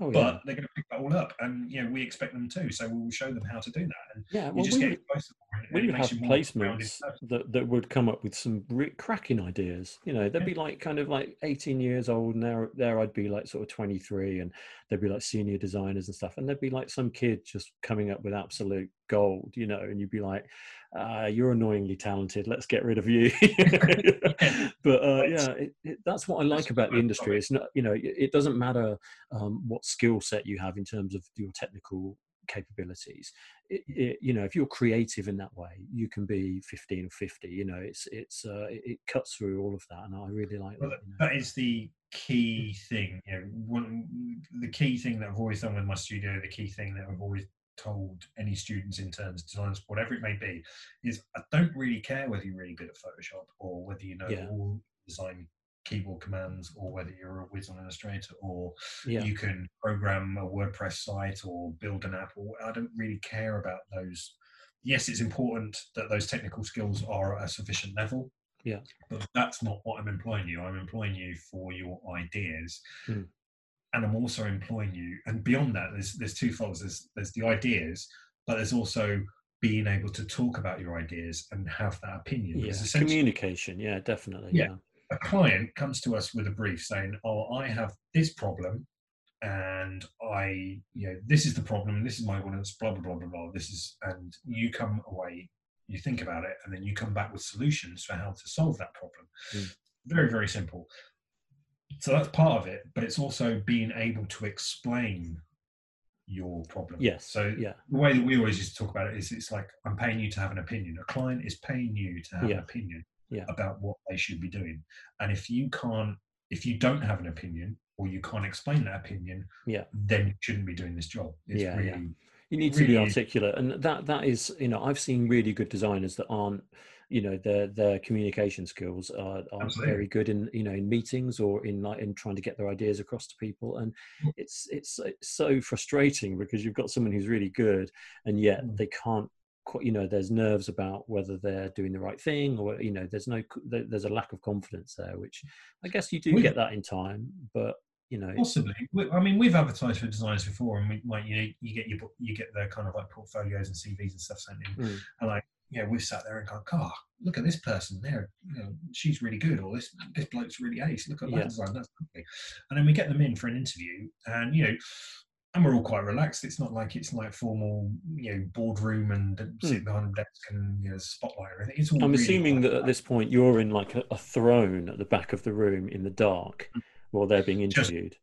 Oh yeah. but they're going to pick that all up. And, you know, we expect them to. So we'll show them how to do that. And yeah. you Well, just we get would, close to them. and we would have you placements that, that would come up with some re- cracking ideas. You know, they'd Yeah. be like kind of like 18 years old, and there, there I'd be like sort of 23, and they'd be like senior designers and stuff, and there'd be like some kid just coming up with absolute gold, you know, and you'd be like, uh, "You're annoyingly talented. Let's get rid of you." but uh, yeah, it, it, that's what I like about the industry. It's not, you know, it, it doesn't matter um, what skill set you have in terms of your technical capabilities it, it, you know if you're creative in that way you can be 15 or 50 you know it's it's uh, it, it cuts through all of that and i really like Well, that you know. that is the key thing. You know, one, the key thing that I've always done with my studio, the key thing that I've always told any students, interns, designers, whatever it may be, is I don't really care whether you're really good at Photoshop or whether you know Yeah. all design keyboard commands or whether you're a wizard Illustrator or yeah you can program a WordPress site or build an app. Or I don't really care about those. Yes, it's important that those technical skills are at a sufficient level. Yeah. But that's not what I'm employing you. I'm employing you for your ideas. Mm. And I'm also employing you. And beyond that, there's there's two folds. There's there's the ideas, but there's also being able to talk about your ideas and have that opinion. yeah communication yeah definitely Yeah. yeah a client comes to us with a brief saying, "Oh, I have this problem, and I, you know, this is the problem. This is my ordinance. Blah blah blah blah blah. This is," and you come away, you think about it, and then you come back with solutions for how to solve that problem. Mm. Very very simple. So that's part of it, but it's also being able to explain your problem. yes So yeah the way that we always used to talk about it is it's like I'm paying you to have an opinion. A client is paying you to have Yeah. an opinion Yeah. about what they should be doing. And if you can't, if you don't have an opinion or you can't explain that opinion, Yeah. then you shouldn't be doing this job. It's Yeah, really, yeah. you need to be articulate and that that is you know i've seen really good designers that aren't you know their their communication skills are, are Absolutely. very good in you know in meetings or in like in trying to get their ideas across to people and Mm. it's it's, it's so frustrating because you've got someone who's really good and yet Mm. they can't quite you know there's nerves about whether they're doing the right thing or you know there's no there's a lack of confidence there which i guess you do We- get that in time but you know Possibly. I mean, we've advertised for designers before, and we like you know you get your you get the kind of like portfolios and CVs and stuff sent in, Mm. and like yeah, we've sat there and gone, God, look at this person there. You know, she's really good, or this this bloke's really ace. Look at that Yeah. design. That's lovely. And then we get them in for an interview, and you know. And we're all quite relaxed. It's not like it's like formal, you know, boardroom and sitting behind a desk and you know, spotlight or anything. It's all. Hmm. I'm really assuming that at this point you're in like a, a throne at the back of the room in the dark while they're being Just- interviewed.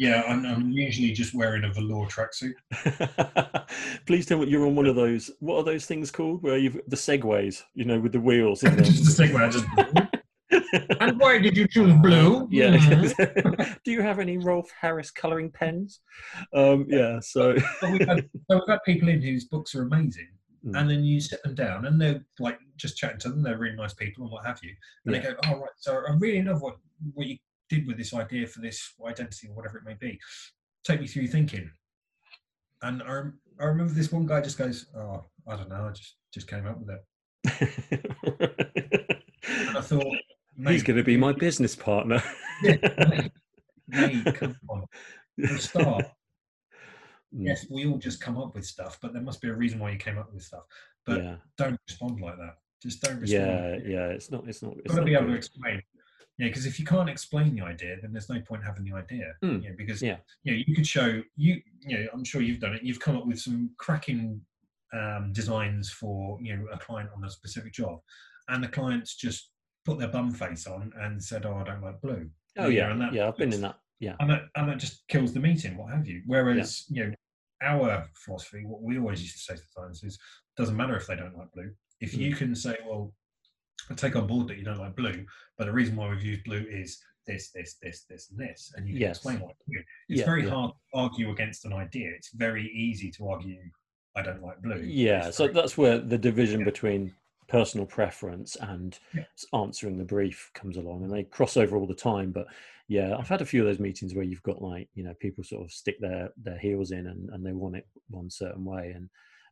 Yeah, I'm, I'm usually just wearing a velour tracksuit. Please tell me you're on one of those. What are those things called? Where you've the segways, you know, with the wheels. in just a segue. I just And why did you choose blue? yeah. Mhm. Do you have any Rolf Harris coloring pens? Um, yeah. So But we've, had, so we've had people in whose books are amazing, Mm. and then you sit them down, and they're like just chatting to them. They're really nice people, and what have you. And they go, "Oh right, so I really love what what you did with this idea for this identity or whatever it may be. Take me through your thinking." And I, rem- I remember this one guy just goes, "Oh, I don't know, I just just came up with it." And I thought, He's going to be my business partner. mate, mate, come on, start." Mm, yes, we all just come up with stuff, but there must be a reason why you came up with stuff. But yeah. don't respond like that. Just don't respond. Yeah. Yeah. It's not. It's not. It's You've got to not be able to explain. Yeah, because if you can't explain the idea, then there's no point having the idea. Mm, You know, because yeah. you know, you could show you. You know, I'm sure you've done it. You've come up with some cracking um, designs for you know a client on a specific job, and the clients just put their bum face on and said, "Oh, I don't like blue." Oh You know, yeah. and that- Yeah. I've been in that. Yeah. and that and that just kills the meeting, what have you. Whereas you know our philosophy, what we always used to say to clients is, doesn't matter if they don't like blue. If Mm. you can say, well, take on board that you don't like blue, but the reason why we've used blue is this, this, this, this, and this, and you can Yes. explain what blue. It's Yeah, very yeah. hard to argue against an idea. It's very easy to argue, I don't like blue. Yeah, It's so very- that's where the division Yeah. between personal preference and answering the brief comes along, and they cross over all the time. But yeah, I've had a few of those meetings where you've got like you know people sort of stick their their heels in and, and they want it one certain way, and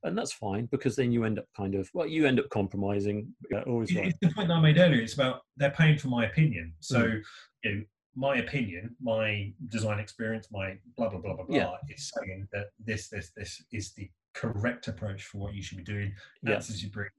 and that's fine because then you end up kind of well, you end up compromising. Uh, always right. It's the point that I made earlier. It's about they're paying for my opinion. So, Mm. you know, my opinion, my design experience, my blah blah blah blah blah is saying that this this this is the correct approach for what you should be doing. Yeah. Answers your brief,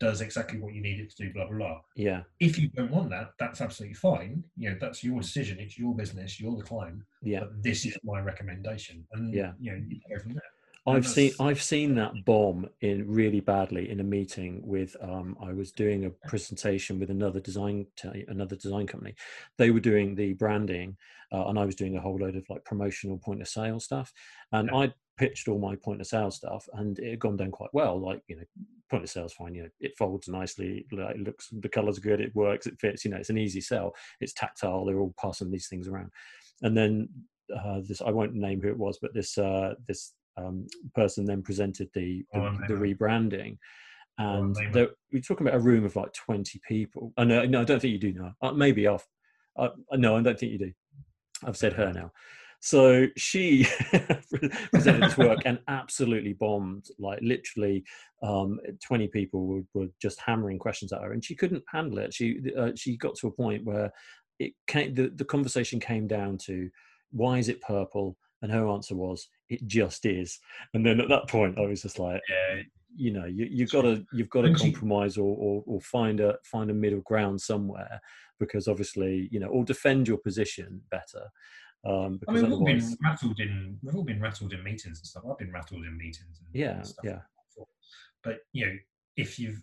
does exactly what you need it to do. Blah blah blah. Yeah, If you don't want that, that's absolutely fine. You know, that's your decision. It's your business. You're the client. yeah. But this is my recommendation, and Yeah. you know, you go from there. I've seen I've seen that bomb in really badly in a meeting with um, I was doing a presentation with another design t- another design company. They were doing the branding, uh, and I was doing a whole load of like promotional point of sale stuff. And I pitched all my point of sale stuff, and it had gone down quite well. Like you know, point of sale's fine. You know, it folds nicely. like, It looks the colours good. It works. It fits. You know, it's an easy sell. It's tactile. They're all passing these things around. And then uh, this I won't name who it was, but this uh, this um, person then presented the the, Oh, the rebranding, and her. there, we're talking about a room of like twenty people. Oh, no, no, I don't think you do know. Uh, maybe off. Uh, no, I don't think you do. I've said her now. So she presented this work and absolutely bombed. Like literally, um, twenty people were, were just hammering questions at her, and she couldn't handle it. She uh, she got to a point where it came. The, the conversation came down to why is it purple, and her answer was it just is. And then at that point, I was just like, Yeah, you know, you, you've got to you've got to compromise or, or or find a find a middle ground somewhere because obviously you know or defend your position better. Um, I because mean, we've all been rattled in we've all been rattled in meetings and stuff. I've been rattled in meetings. And, yeah, and stuff yeah, before. But you know, if you've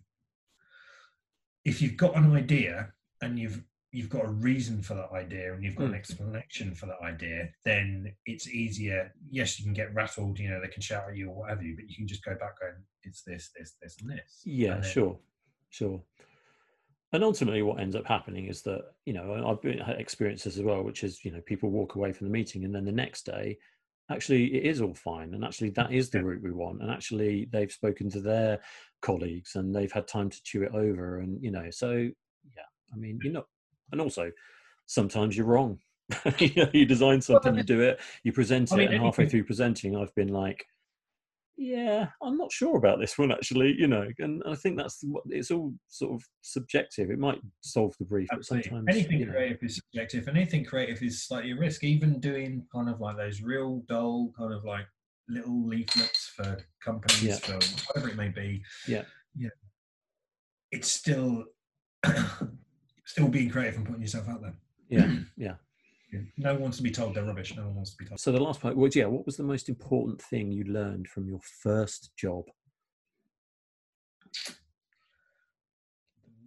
if you've got an idea and you've you've got a reason for that idea and you've got an Mm. explanation for that idea, then it's easier. Yes, you can get rattled. You know, they can shout at you or whatever you, but you can just go back going, "It's this, this, this, and this." yeah, And then- sure, sure. And ultimately, what ends up happening is that you know I've been, had experiences as well, which is you know people walk away from the meeting and then the next day, actually it is all fine, and actually that is the Yeah. route we want, and actually they've spoken to their colleagues and they've had time to chew it over, and you know so yeah, I mean you know, and also sometimes you're wrong. you know, you design something, you do it, you present I it, mean, and halfway through presenting, I've been like, yeah, I'm not sure about this one actually, you know, and I think that's what it's all sort of subjective. It might solve the brief, but sometimes anything you know, creative is subjective, and anything creative is slightly a risk. Even doing kind of like those real dull, kind of like little leaflets for companies, Yeah. for whatever it may be. Yeah. yeah, it's still still being creative and putting yourself out there. yeah, yeah. No one wants to be told they're rubbish. No one wants to be told. So the last part was yeah, what was the most important thing you learned from your first job?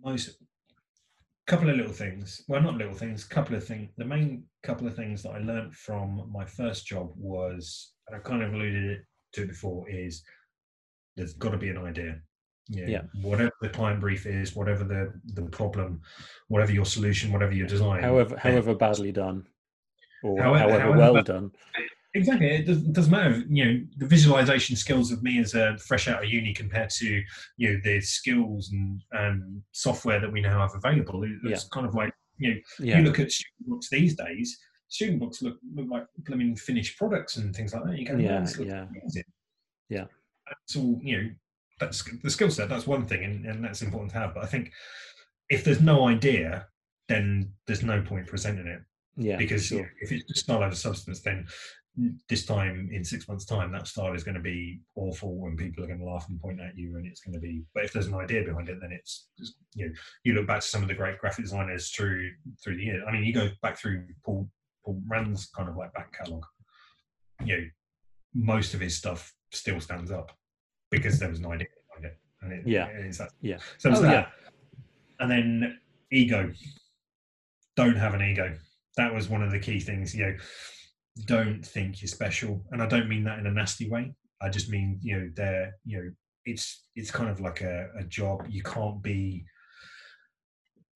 most couple of little things well not little things couple of things the main couple of things that i learned from my first job was and i kind of alluded to it before is there's got to be an idea yeah, Yeah. whatever the client brief is whatever the the problem whatever your solution whatever your design However, however badly done, or However- however, however well bad- done. Exactly. It doesn't, doesn't matter. You know, the visualization skills of me as a fresh out of uni compared to you know the skills and um, software that we now have available. it- It's kind of like you know, Yeah, you look at student books these days. Student books look look like I mean, finished products and things like that. You go, Yeah, "Man, this looks yeah. amazing." Yeah. That's all. You know, that's the skill set. That's one thing, and, and that's important to have. But I think if there's no idea, then there's no point presenting it yeah, because sure. if it's just style over substance, then this time in six months' time, that style is going to be awful, and people are going to laugh and point at you, and it's going to be. But if there's an idea behind it, then it's just, you know you look back to some of the great graphic designers through through the year. I mean, you go back through Paul Paul Rand's kind of like back catalogue. You know, most of his stuff still stands up because there was no idea behind it, and it, Yeah. it is that. Yeah. So it's Oh, that. yeah. And then ego. Don't have an ego. That was one of the key things. You know, don't think you're special, and I don't mean that in a nasty way. I just mean you know, they're you know, it's it's kind of like a, a job. You can't be.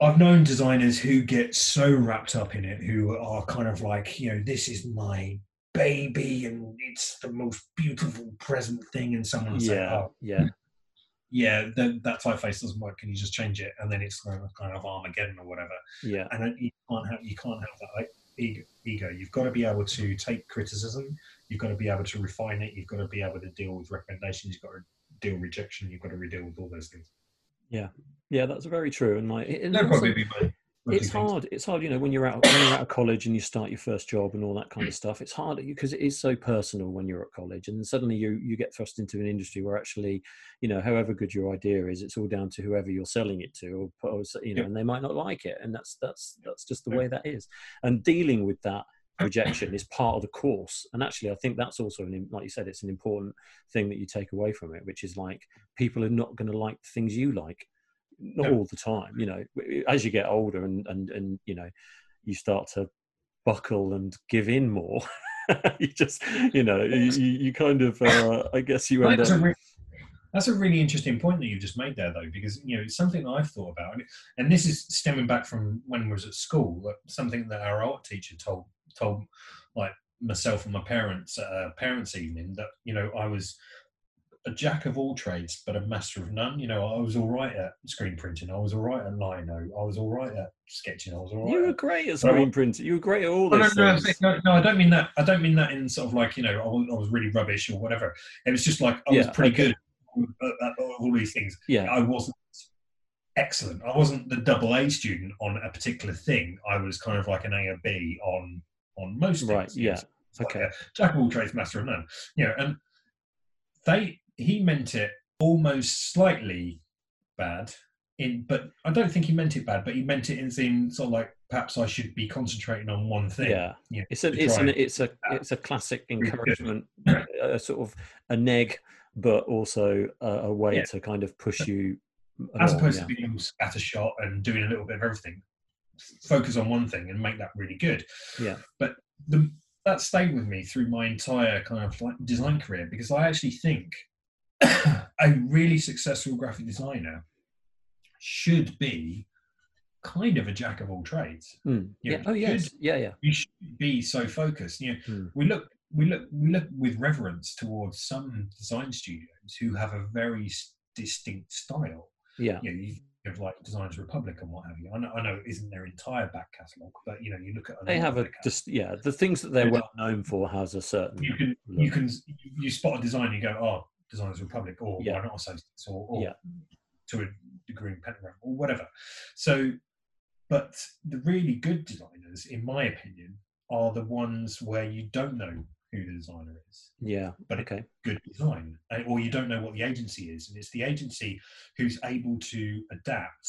I've known designers who get so wrapped up in it, who are kind of like, you know, this is my baby, and it's the most beautiful present thing, and someone will say, Yeah, "Oh, yeah, yeah, that, that typeface doesn't work. Can you just change it? And then it's kind of, kind of Armageddon or whatever. yeah, And then you can't have you can't have that like, ego. You've got to be able to take criticism. You've got to be able to refine it. You've got to be able to deal with recommendations. You've got to deal rejection. You've got to redeal with all those things. Yeah, yeah, that's very true. And like, That'd also- probably be. It's hard. It's hard, you know, when you're out when you're out of college and you start your first job and all that kind of stuff. It's hard because it is so personal when you're at college, and then suddenly you you get thrust into an industry where actually, you know, however good your idea is, it's all down to whoever you're selling it to, or, or you know, Yeah. and they might not like it, and that's that's that's just the Yeah. way that is. And dealing with that rejection is part of the course. And actually, I think that's also an like you said, it's an important thing that you take away from it, which is like people are not going to like the things you like not No. all the time you know as you get older and and and you know you start to buckle and give in more you just you know you, you kind of uh, i guess you end up that's a really interesting point that you've just made there, though, because you know it's something I've thought about, and- and this is stemming back from when I was at school. Something that our art teacher told told like myself and my parents at a parents' evening that you know I was a jack of all trades but a master of none. You know, I was all right at screen printing. I was all right at lino. I was all right at sketching. I was all right. you were at great at screen printing you were great at all no, no, those no, no, no, I don't mean that. I don't mean that in sort of like you know I was, I was really rubbish or whatever. It was just like I was pretty okay. good at, all these things. yeah I wasn't excellent. I wasn't the double A student on a particular thing. I was kind of like an A or B on on most things. Right, yeah. It's like Okay. jack of all trades, master of none. You know, and they he meant it almost slightly bad. In, but I don't think he meant it bad. But he meant it in in sort of like perhaps I should be concentrating on one thing. yeah you know, it's a it's an it's a it's a classic encouragement uh, a sort of a neg but also a, a way Yeah. to kind of push you as opposed yeah. to being scatter shot and doing a little bit of everything. Focus on one thing and make that really good. Yeah. But the, that stayed with me through my entire kind of like design career because I actually think a really successful graphic designer should be kind of a jack of all trades. Mm. Yeah, yeah oh yes should- yeah yeah You should be so focused. You know, Hmm. we look we look we look with reverence towards some design studios who have a very distinct style yeah you know, you have like Designers Republic and what have you. I know, I know it isn't their entire back catalogue, but you know, you look at they have a just yeah the things that they're well known for has a certain you can you can you spot a design, you go, oh, Designers Republic, or Yeah. not Associates, or, or Yeah. to a degree in Pentagram, or whatever. So, but the really good designers, in my opinion, are the ones where you don't know who the designer is. yeah but okay good design, uh, or you don't know what the agency is, and it's the agency who's able to adapt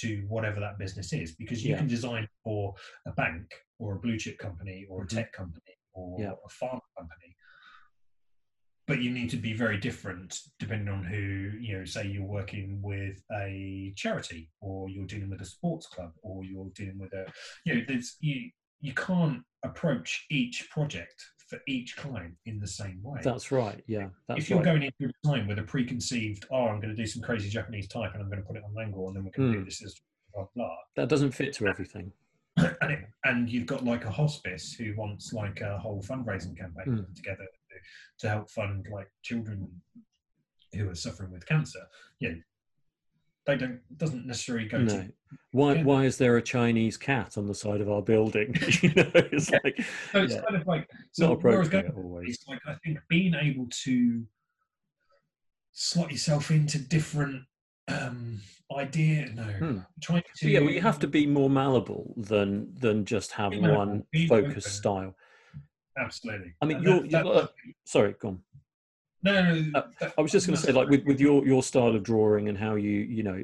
to whatever that business is. Because you Yeah. can design for a bank, or a blue chip company, or a tech company, or Yeah. a pharma company, but you need to be very different depending on who you know. Say you're working with a charity, or you're dealing with a sports club, or you're dealing with a you know. There's you you can't approach each project for each client in the same way that's right yeah that's if you're right going into a design with a preconceived, oh, I'm going to do some crazy Japanese type and I'm going to put it on Langle and then we're going to Hmm. do this as blah blah. that doesn't fit to everything and, it, and you've got like a hospice who wants like a whole fundraising campaign Hmm. put together to, help fund like children who are suffering with cancer. Yeah, they don't doesn't necessarily go no to why Yeah. why is there a chinese cat on the side of our building you know it's Yeah. like So it's Yeah. kind of like it's not so where I was appropriate always it's like I think being able to slot yourself into different um idea no Hmm. trying to yeah well you have to be more malleable than than just have one focused open. style absolutely I mean, And you're- that- you're, that- sorry go on no, no, no, uh, that- I was just going to say, like with, with your your style of drawing and how you you know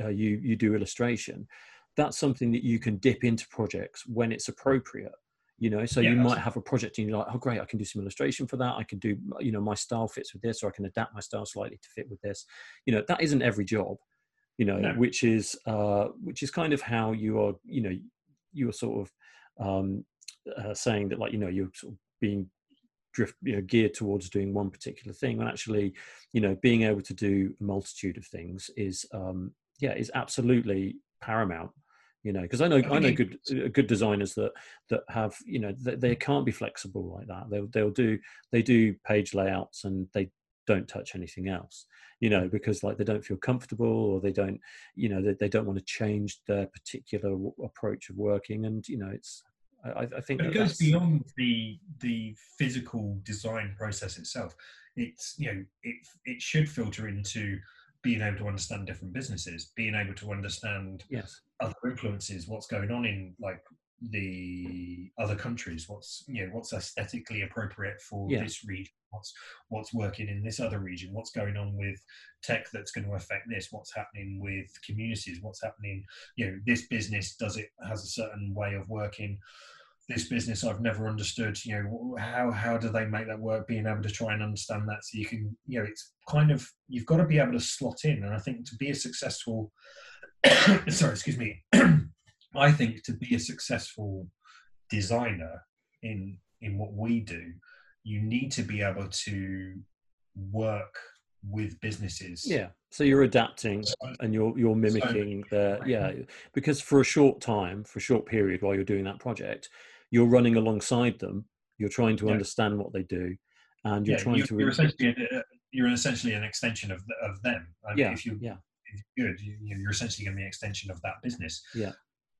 uh, you you do illustration, that's something that you can dip into projects when it's appropriate. You know, so Yeah, you might have a project and you're like, oh great, I can do some illustration for that. I can do, you know, my style fits with this, or I can adapt my style slightly to fit with this. You know, that isn't every job. You know, No. which is uh, which is kind of how you are. You know, you are sort of um, uh, saying that, like, you know, you're sort of being drift you know geared towards doing one particular thing when actually you know being able to do a multitude of things is um yeah is absolutely paramount you know because i know I i know good uh, good designers that that have you know they, they can't be flexible like that. They'll they'll do they do page layouts and they don't touch anything else you know because like they don't feel comfortable or they don't you know they, they don't want to change their particular w- approach of working and you know it's i, I think but it goes beyond the the physical design process itself it's you know it it should filter into being able to understand different businesses, being able to understand yes other influences, what's going on in like the other countries, what's you know what's aesthetically appropriate for Yeah. this region, what's what's working in this other region, what's going on with tech that's going to affect this, what's happening with communities, what's happening, you know, this business does it has a certain way of working. This business I've never understood, you know, how how do they make that work? Being able to try and understand that, so you can, you know, it's kind of you've got to be able to slot in, and I think to be a successful, sorry, excuse me, I think to be a successful designer in in what we do, you need to be able to work with businesses. yeah so you're adapting So- and you're you're mimicking the yeah because for a short time for a short period while you're doing that project you're running alongside them you're trying to Yeah. understand what they do and you're yeah, trying you, to you're essentially a- you're essentially an extension of the- of them. And yeah if you yeah if you're good, you, you're essentially going to be an extension of that business. Yeah.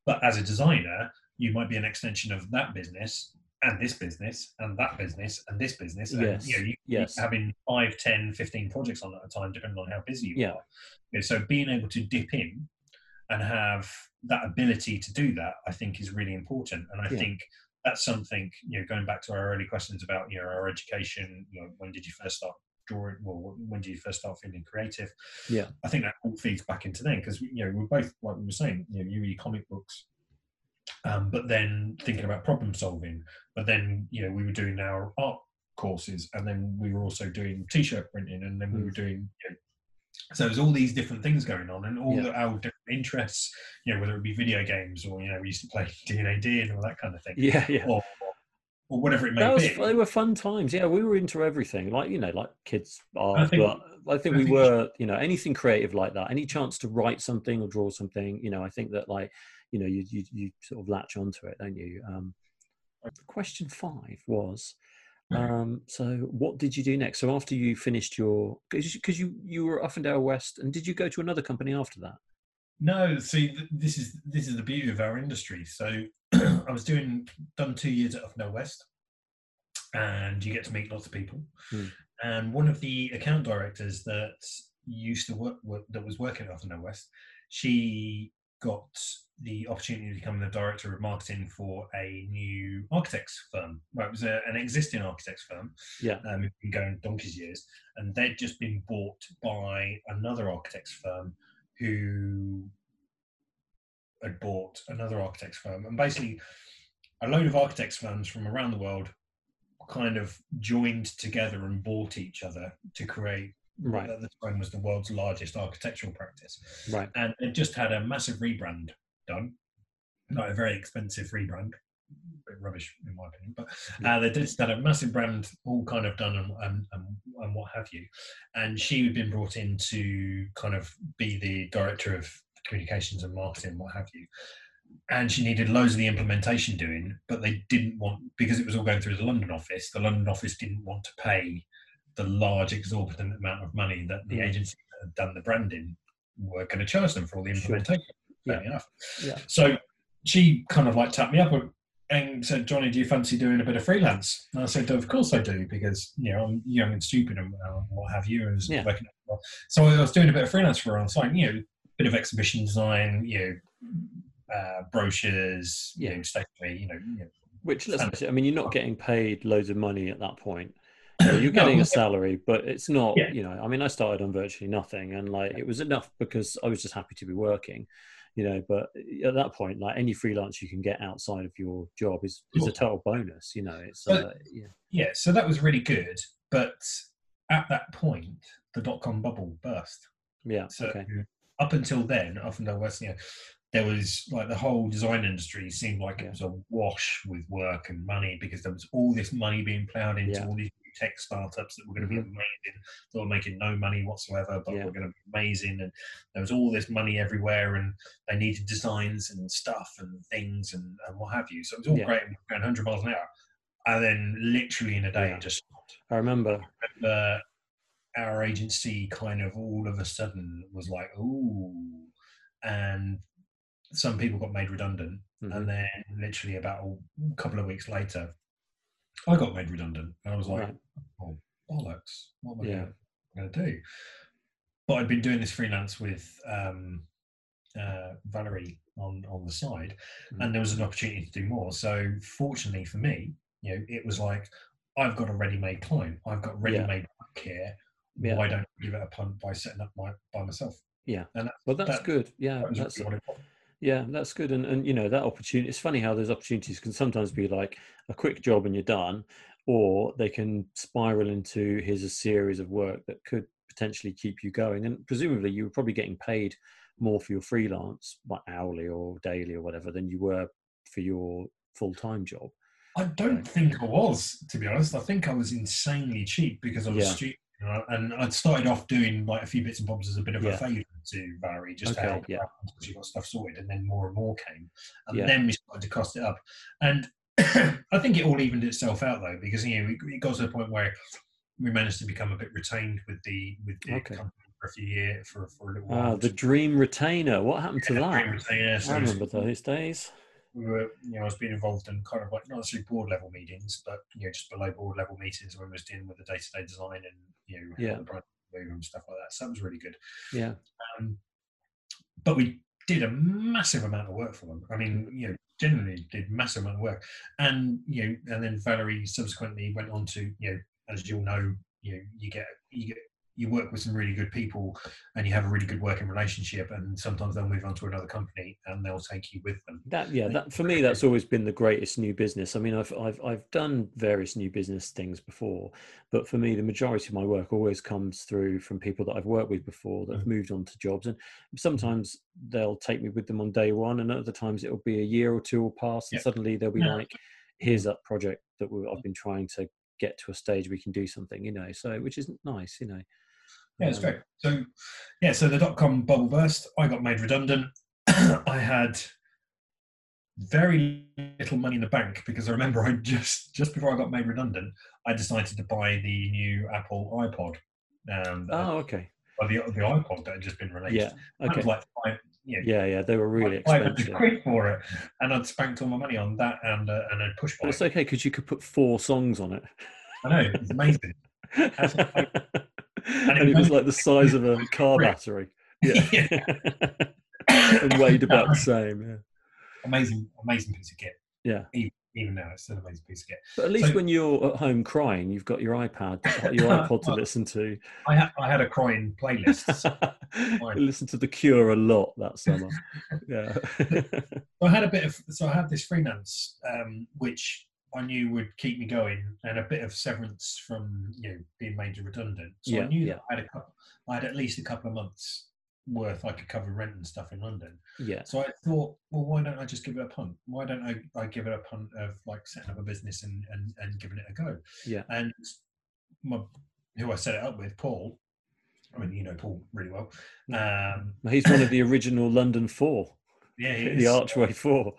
But as a designer, you might be an extension of that business and this business and that business and this business. And, Yes, You know, you, yes. you're having 5, 10, 15 projects on at a time, depending on how busy you Yeah. are. You know, so being able to dip in and have that ability to do that, I think is really important. And I Yeah. think that's something, you know, going back to our early questions about, you know, our education, you know, when did you first start drawing? Well, when did you first start feeling creative? Yeah. I think that all feeds back into then because you know we're both like we were saying, you know, you read comic books, um, but then thinking about problem solving. But then you know we were doing our art courses, and then we were also doing t-shirt printing, and then we were doing. You know, so there's all these different things going on, and all Yeah. the, our different interests. You know, whether it be video games or you know we used to play D and D and all that kind of thing, yeah yeah. Or, or whatever it may that was be. they were fun times. Yeah we were into everything like you know like kids are I think- but i think I we think- were you know anything creative like that any chance to write something or draw something you know i think that like you know you you, you sort of latch onto it don't you? Um question five was um so what did you do next? So after you finished your because you you were at Uffindell West and did you go to another company after that No, see, th- this is this is the beauty of our industry. So I was doing done two years at Uffindell West, and you get to meet lots of people. Hmm. And one of the account directors that used to work work- that was working at Uffindell West, she got the opportunity to become the director of marketing for a new architects firm. Well, it was a, an existing architects firm. Yeah. um, been going donkey's years, and they'd just been bought by another architects firm who had bought another architects firm, and basically a load of architects firms from around the world kind of joined together and bought each other to create Right. at the time was the world's largest architectural practice. Right. And it just had a massive rebrand done. Not a very expensive rebrand bit rubbish in my opinion but uh, they did had a massive brand all kind of done and, and, and, and what have you and she had been brought in to kind of be the director of communications and marketing and what have you and she needed loads of the implementation doing but they didn't want because it was all going through the london office the london office didn't want to pay the large exorbitant amount of money that the Mm. agency that had done the branding were going to charge them for all the Sure. implementation Yeah. fair enough Yeah. so she kind of like tapped me up and said, Johnny, do you fancy doing a bit of freelance? And I said, of course I do, because, you know, I'm young and stupid and uh, what have you. And Yeah. working so I was doing a bit of freelance for on side, you know, bit of exhibition design, you know, uh, brochures, you know, stationery, you know, you know. Which let's I mean, you're not getting paid loads of money at that point. You know, you're getting I'm a salary, but it's not. Yeah. You know, I mean, I started on virtually nothing, and like it was enough because I was just happy to be working. You know, but at that point, like any freelance you can get outside of your job is is a total bonus. You know, it's uh, yeah, Yeah, so that was really good. But at that point, the dot com bubble burst. yeah, So okay, up until then, up until West, you know, there was like the whole design industry seemed like Yeah. it was a wash with work and money because there was all this money being ploughed into Yeah. all these tech startups that were going to be amazing. They were making no money whatsoever, but Yeah. were going to be amazing. And there was all this money everywhere, and they needed designs and stuff and things and, and what have you. So it was all Yeah. great, and we were going 100 miles an hour. And then literally in a day, Yeah. it just stopped I remember. remember our agency kind of all of a sudden was like, ooh, and some people got made redundant. Mhm. And then literally about a couple of weeks later, I got made redundant. And I was like, Right. oh, bollocks. What am I Yeah. going to do? But I'd been doing this freelance with um, uh, Valerie on on the side, Mhm. and there was an opportunity to do more. So fortunately for me, you know, it was like I've got a ready-made client. I've got ready-made work here. Yeah. Why don't I give it a punt by setting up my by myself? Yeah. and that, Well, that's that- good. Yeah, that that's really what it was. Yeah, that's good. And and you know that opportunity. It's funny how those opportunities can sometimes be like a quick job and you're done, or they can spiral into here's a series of work that could potentially keep you going. And presumably, you were probably getting paid more for your freelance, like hourly or daily or whatever, than you were for your full time job. I don't think I was, to be honest. I think I was insanely cheap because I was Yeah. you know, And I'd started off doing like a few bits and bobs as a bit of Yeah. a favour to Valerie, just Okay, to help yeah. out until she got stuff sorted, and then more and more came, and Yeah. then we started to cost it up. And I think it all evened itself out though, because you know it got to the point where we managed to become a bit retained with the with the Okay. company for a few years for for a little while. Ah, the dream retainer. What happened to Yeah, that? dream retainer, so I remember those days. We were, you know, I was being involved in kind of like not necessarily board level meetings, but you know, just below board level meetings when we was dealing with the day to day design and you know, Yeah. move and stuff like that. So that was really good. Yeah. Um, but we did a massive amount of work for them. I mean, you know, generally did massive amount of work, and you know, and then Valerie subsequently went on to, you know, as you'll know, you know, you get you get you work with some really good people and you have a really good working relationship and sometimes they'll move on to another company and they'll take you with them That yeah, that for me that's always been the greatest new business. I mean, I've I've I've done various new business things before, but for me, the majority of my work always comes through from people that I've worked with before that have Mm. moved on to jobs, and sometimes they'll take me with them on day one, and other times it'll be a year or two will pass, and Yeah. suddenly they'll be Yeah. like, "Here's that project that I've been trying to get to a stage we can do something," you know. So which isn't nice, you know. Yeah, it's Um, great. So, yeah, so the dot com bubble burst. I got made redundant. I had very little money in the bank because I remember I just just before I got made redundant, I decided to buy the new Apple iPod. Um, Oh, okay. or the the iPod that had just been released. Yeah. Okay. like five, you know, Yeah, yeah, they were really hundred expensive. quid for it, and I'd spanked all my money on that and uh, and a push But it's okay because you could put four songs on it. I know it's amazing. And it was like the size of a car battery. Yeah. Yeah. and weighed about the same. Yeah. amazing, amazing piece of kit. Yeah. Even, even now, it's still an amazing piece of kit. But at least So- when you're at home crying, you've got your iPad, your iPod to listen to. I had I had a crying playlist. I listened to The Cure a lot that summer. Yeah. So I had a bit of so I had this freelance um, which I knew would keep me going and a bit of severance from you know being made redundant. So Yeah, I knew yeah. that I had a couple, I had at least a couple of months worth I could cover rent and stuff in London. yeah. So I thought, well, why don't I just give it a punt? Why don't I, I give it a punt of like setting up a business and, and, and giving it a go? Yeah. And my, who I set it up with, Paul. I mean, you know Paul really well. Um, He's one of the original London Four, yeah, he the. Archway Four.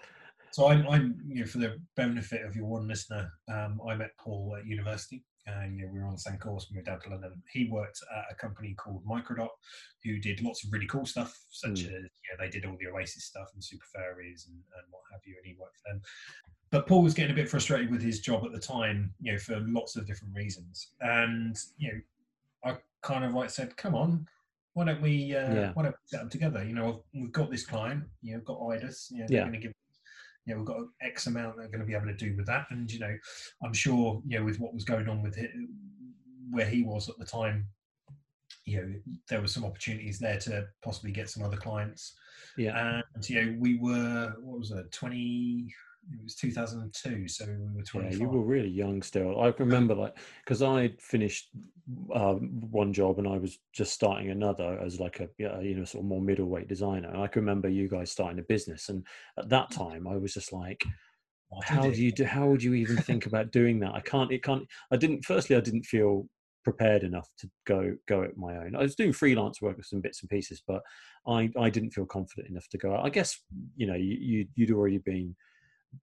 So I'm, I'm, you know, for the benefit of your one listener, um, I met Paul at university, and you know, we were on the same course. We moved down to London. He worked at a company called Microdot, who did lots of really cool stuff, such Mm. as you know, they did all the Oasis stuff and Super Furries and, and what have you, and he worked for them. But Paul was getting a bit frustrated with his job at the time, you know, for lots of different reasons. And you know, I kind of like said, "Come on, why don't we? Uh, Yeah. Why don't we set them together? You know, we've got this client. You know, got Idus. You know, they're going to give you know, we've got X amount they're going to be able to do with that. And, you know, I'm sure, you know, with what was going on with it, where he was at the time, you know, there were some opportunities there to possibly get some other clients. Yeah. And, you know, we were, what was it, 20, it was 2002. So we were Yeah, 25. you were really young still. I remember like because I finished um, one job and I was just starting another as like a you know sort of more middleweight designer. And I can remember you guys starting a business, and at that time I was just like, how do you do? How would you even think about doing that? I can't. It can't. I didn't. Firstly, I didn't feel prepared enough to go go it my own. I was doing freelance work with some bits and pieces, but I I didn't feel confident enough to go. out. I guess you know you, you you'd already been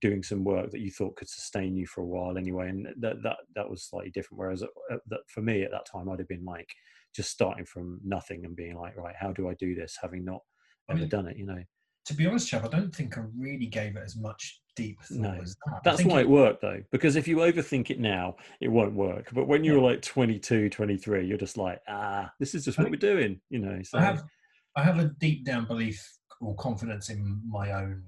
doing some work that you thought could sustain you for a while anyway, and that that that was slightly different. Whereas uh, that for me at that time, I'd have been like just starting from nothing and being like, right, how do I do this, having not I ever mean, done it, you know? to be honest, chap, I don't think I really gave it as much deep thought No. as that. That's why it- it worked though, because if you overthink it now, it won't work. But when you're like 22, 23, you're just like, ah, this is just I what we're doing, you know. So I have I have a deep down belief or confidence in my own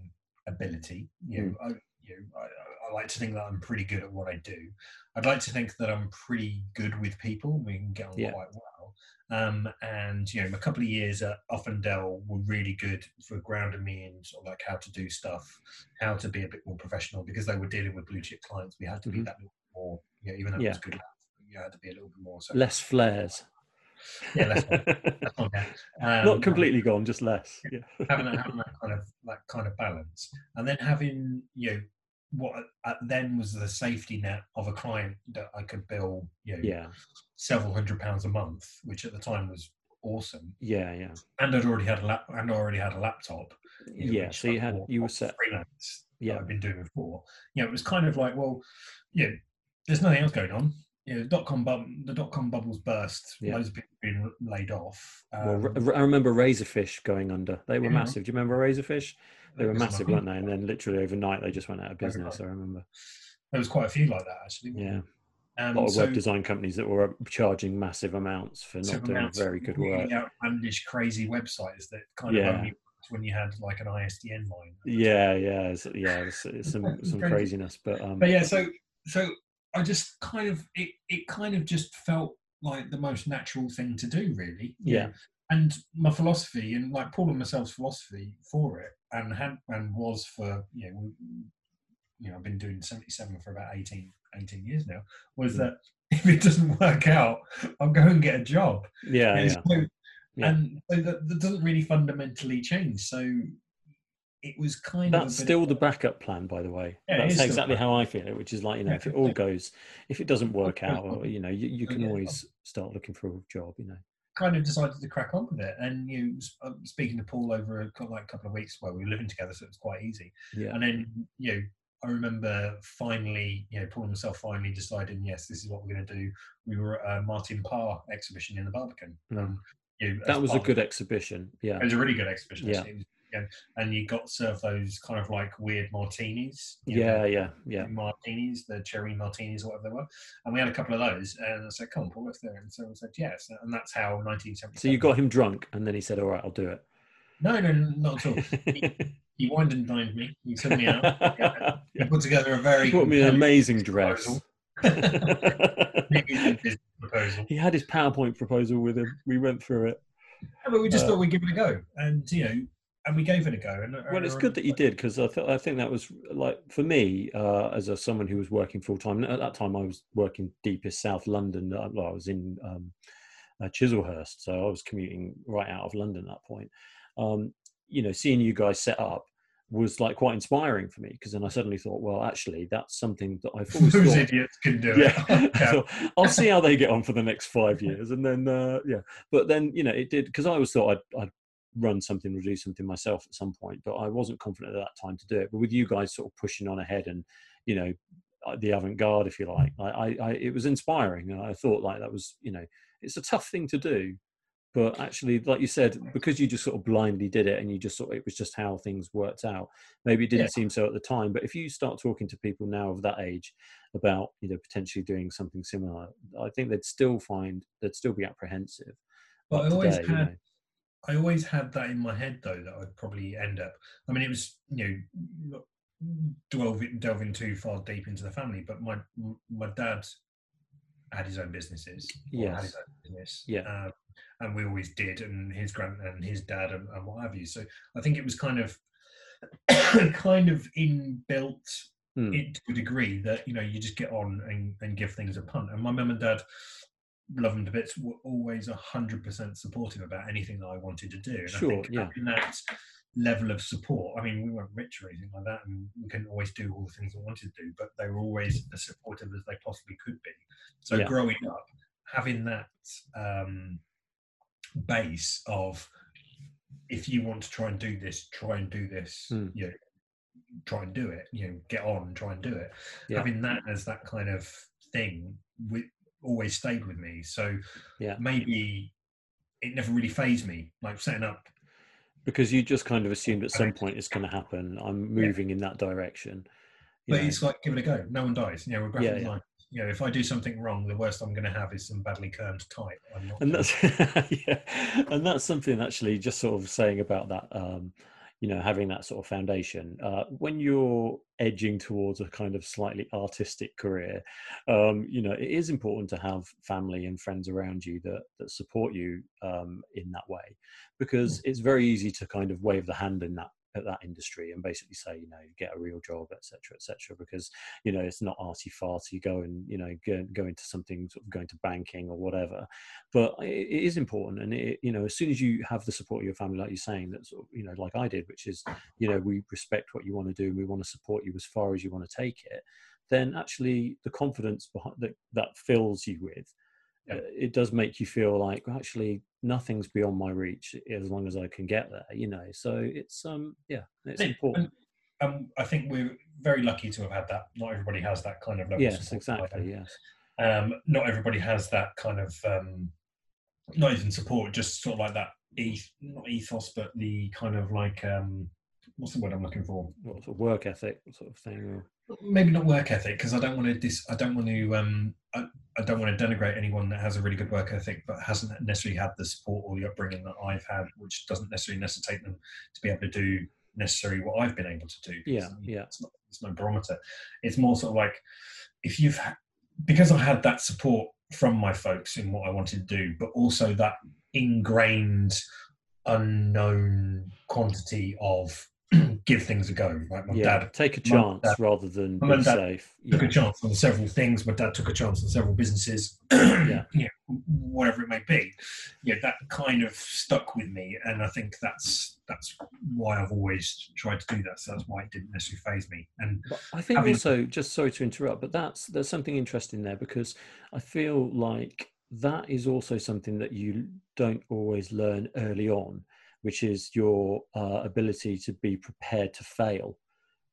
ability. You know, Hmm. I, you know, I, I like to think that I'm pretty good at what I do. I'd like to think that I'm pretty good with people. We can get on Yeah. quite well. Um, and you know, a couple of years at Uffindell were really good for grounding me in sort of like how to do stuff, how to be a bit more professional because they were dealing with blue chip clients. We had to be Mhm. that little more, you know, even though it was good, you had to be a little bit more. So less flares. Yeah, less not bad. Um, Not completely gone, just less. Yeah. having that, having that kind of that kind of balance, and then having you know what at then was the safety net of a client that I could bill you know Yeah. several hundred pounds a month, which at the time was awesome, Yeah. Yeah. and I'd already had a lap and I already had a laptop. you know, Yeah. So you had you were set. freelance. Yeah. I've been doing before. You know, it was kind of like, well, you know, there's nothing else going on. You know, dot com bub- the dot com bubbles burst. Yeah. Loads of people being laid off. Well, Um, R- I remember Razorfish going under. They were Yeah. massive. Do you remember Razorfish? They were massive, weren't they? And then literally overnight, they just went out of business. I right. remember. There was quite a few like that actually. Yeah. A Um, lot of so web design companies that were charging massive amounts for not doing very good work. outlandish, crazy websites that kind Yeah. of only worked when you had like an ISDN line. Yeah, yeah, it's, yeah. It's, it's some some craziness, but um, But yeah, so so I just kind of it it kind of just felt like the most natural thing to do, really. Yeah. And my philosophy and like Paul and myself's philosophy for it and had and was for you know you know I've been doing 77 for about 18 18 years now was Mm. that if it doesn't work out I'll go and get a job yeah, And yeah, so- Yeah. and so that, that doesn't really fundamentally change so it was kind of that's still of the backup plan, by the way. Yeah, that's exactly how I feel it, which is like you know, Yeah, if it all goes, if it doesn't work out, or you know, you, you can yeah, always start looking for a job. You know, kind of decided to crack on with it. And you uh, speaking to Paul over a, like a couple of weeks where we were living together, so it was quite easy. yeah, And then you know, I remember finally, you know, Paul and myself finally deciding, yes, this is what we're going to do. We were at a Martin Parr exhibition in the Barbican. Mm. Um, you know, that was a good exhibition. Yeah, It was a really good exhibition. Yeah. actually. It was- yeah. And you got served those kind of like weird martinis. you know, yeah, yeah, yeah. martinis, the cherry martinis, or whatever they were. And we had a couple of those. And I said, come on, Paul, let's do it. And so I said, yes. And that's how 1977. So you got him drunk, and then he said, "All right, I'll do it." No, no, no, not at all. he, he wined and dined me. He took me out. He put together a very He me an amazing dress. proposal. he had his PowerPoint proposal with him. We went through it. Yeah, but we just Uh, thought we'd give it a go, and you know, and we gave it a go. And Well, it's good that you did because I, th- I think that was like for me uh, as a someone who was working full time. At that time, I was working deepest South London. uh, Well, I was in um, uh, Chislehurst, so I was commuting right out of London at that point. Um, you know, seeing you guys set up was like quite inspiring for me because then I suddenly thought, well, actually, that's something that I've always Those thought. idiots can do yeah, it. So I'll see how they get on for the next five years, and then uh, yeah. But then you know it did because I always thought I'd, I'd run something or do something myself at some point, but I wasn't confident at that time to do it. But with you guys sort of pushing on ahead and you know uh, the avant-garde, if you like, I, I, it was inspiring, and I thought like that was you know it's a tough thing to do. But actually, like you said, because you just sort of blindly did it and you just sort of, it was just how things worked out. Maybe it didn't Yeah. seem so at the time, but if you start talking to people now of that age about you know potentially doing something similar, I think they'd still find they'd still be apprehensive. But I always today, you had know. I always had that in my head though that I'd probably end up. I mean, it was you know delving delving too far deep into the family, but my my dad had his own businesses. or had his Yes. own business. Yeah. um, and we always did, and his grand and his dad and, and what have you. So I think it was kind of kind of inbuilt Hmm. it to a degree that you know you just get on and, and give things a punt. And my mum and dad, love them to bits, were always hundred percent supportive about anything that I wanted to do. And Sure, I think yeah. having that level of support. I mean, we weren't rich or anything like that, and we couldn't always do all the things we wanted to do, but they were always as supportive as they possibly could be. So Yeah. growing up, having that um, base of if you want to try and do this, try and do this. Hmm. You know, try and do it. You know, get on, try and do it. Yeah. Having that as that kind of thing, with, always stayed with me. So Yeah. maybe it never really phased me. Like setting up because you just kind of assumed at some point it's going to happen. I'm moving in that direction. you But know. it's like give it a go. No one dies. You know, we're graphic Yeah, yeah. You know, if I do something wrong, the worst I'm going to have is some badly kerned type. I'm not. and that's yeah, and that's something actually just sort of saying about that. Um, you know, having that sort of foundation uh, when you're edging towards a kind of slightly artistic career. Um, you know, it is important to have family and friends around you that that support you um, in that way, because it's very easy to kind of wave the hand in that at that industry and basically say, you know, get a real job, etc., etc. because you know it's not arty farty. Go and you know go, go into something sort of going to banking or whatever. But it, it is important, and it, you know, as soon as you have the support of your family, like you're saying, that sort of, you know, like I did, which is, you know, we respect what you want to do, and we want to support you as far as you want to take it. Then actually, the confidence that that fills you with, Yeah. uh, it does make you feel like actually nothing's beyond my reach as long as I can get there. You know, so it's um yeah, it's Yeah, important. And, um, I think we're very lucky to have had that. Not everybody has that kind of level. Yes, support exactly. Yes. um, not everybody has that kind of um, not even support, just sort of like that eth- not ethos, but the kind of like um, what's the word I'm looking for? What sort of work ethic sort of thing? Or, Maybe not work ethic because I don't want to dis. I don't want to. Um, I, I don't want to denigrate anyone that has a really good work ethic but hasn't necessarily had the support or the upbringing that I've had, which doesn't necessarily necessitate them to be able to do necessarily what I've been able to do. Yeah, It's- yeah. It's, not, it's no barometer. It's more sort of like if you've ha- because I had that support from my folks in what I wanted to do, but also that ingrained unknown quantity of give things a go. Like my yeah, dad take a chance dad- rather than be safe. took Yeah. a chance on several things. My dad took a chance on several businesses. Yeah. you know, whatever it may be. Yeah, that kind of stuck with me, and I think that's that's why I've always tried to do that. So that's why it didn't necessarily phase me. And But I think having- also, just sorry to interrupt, but that's there's something interesting there because I feel like that is also something that you don't always learn early on, which is your uh, ability to be prepared to fail.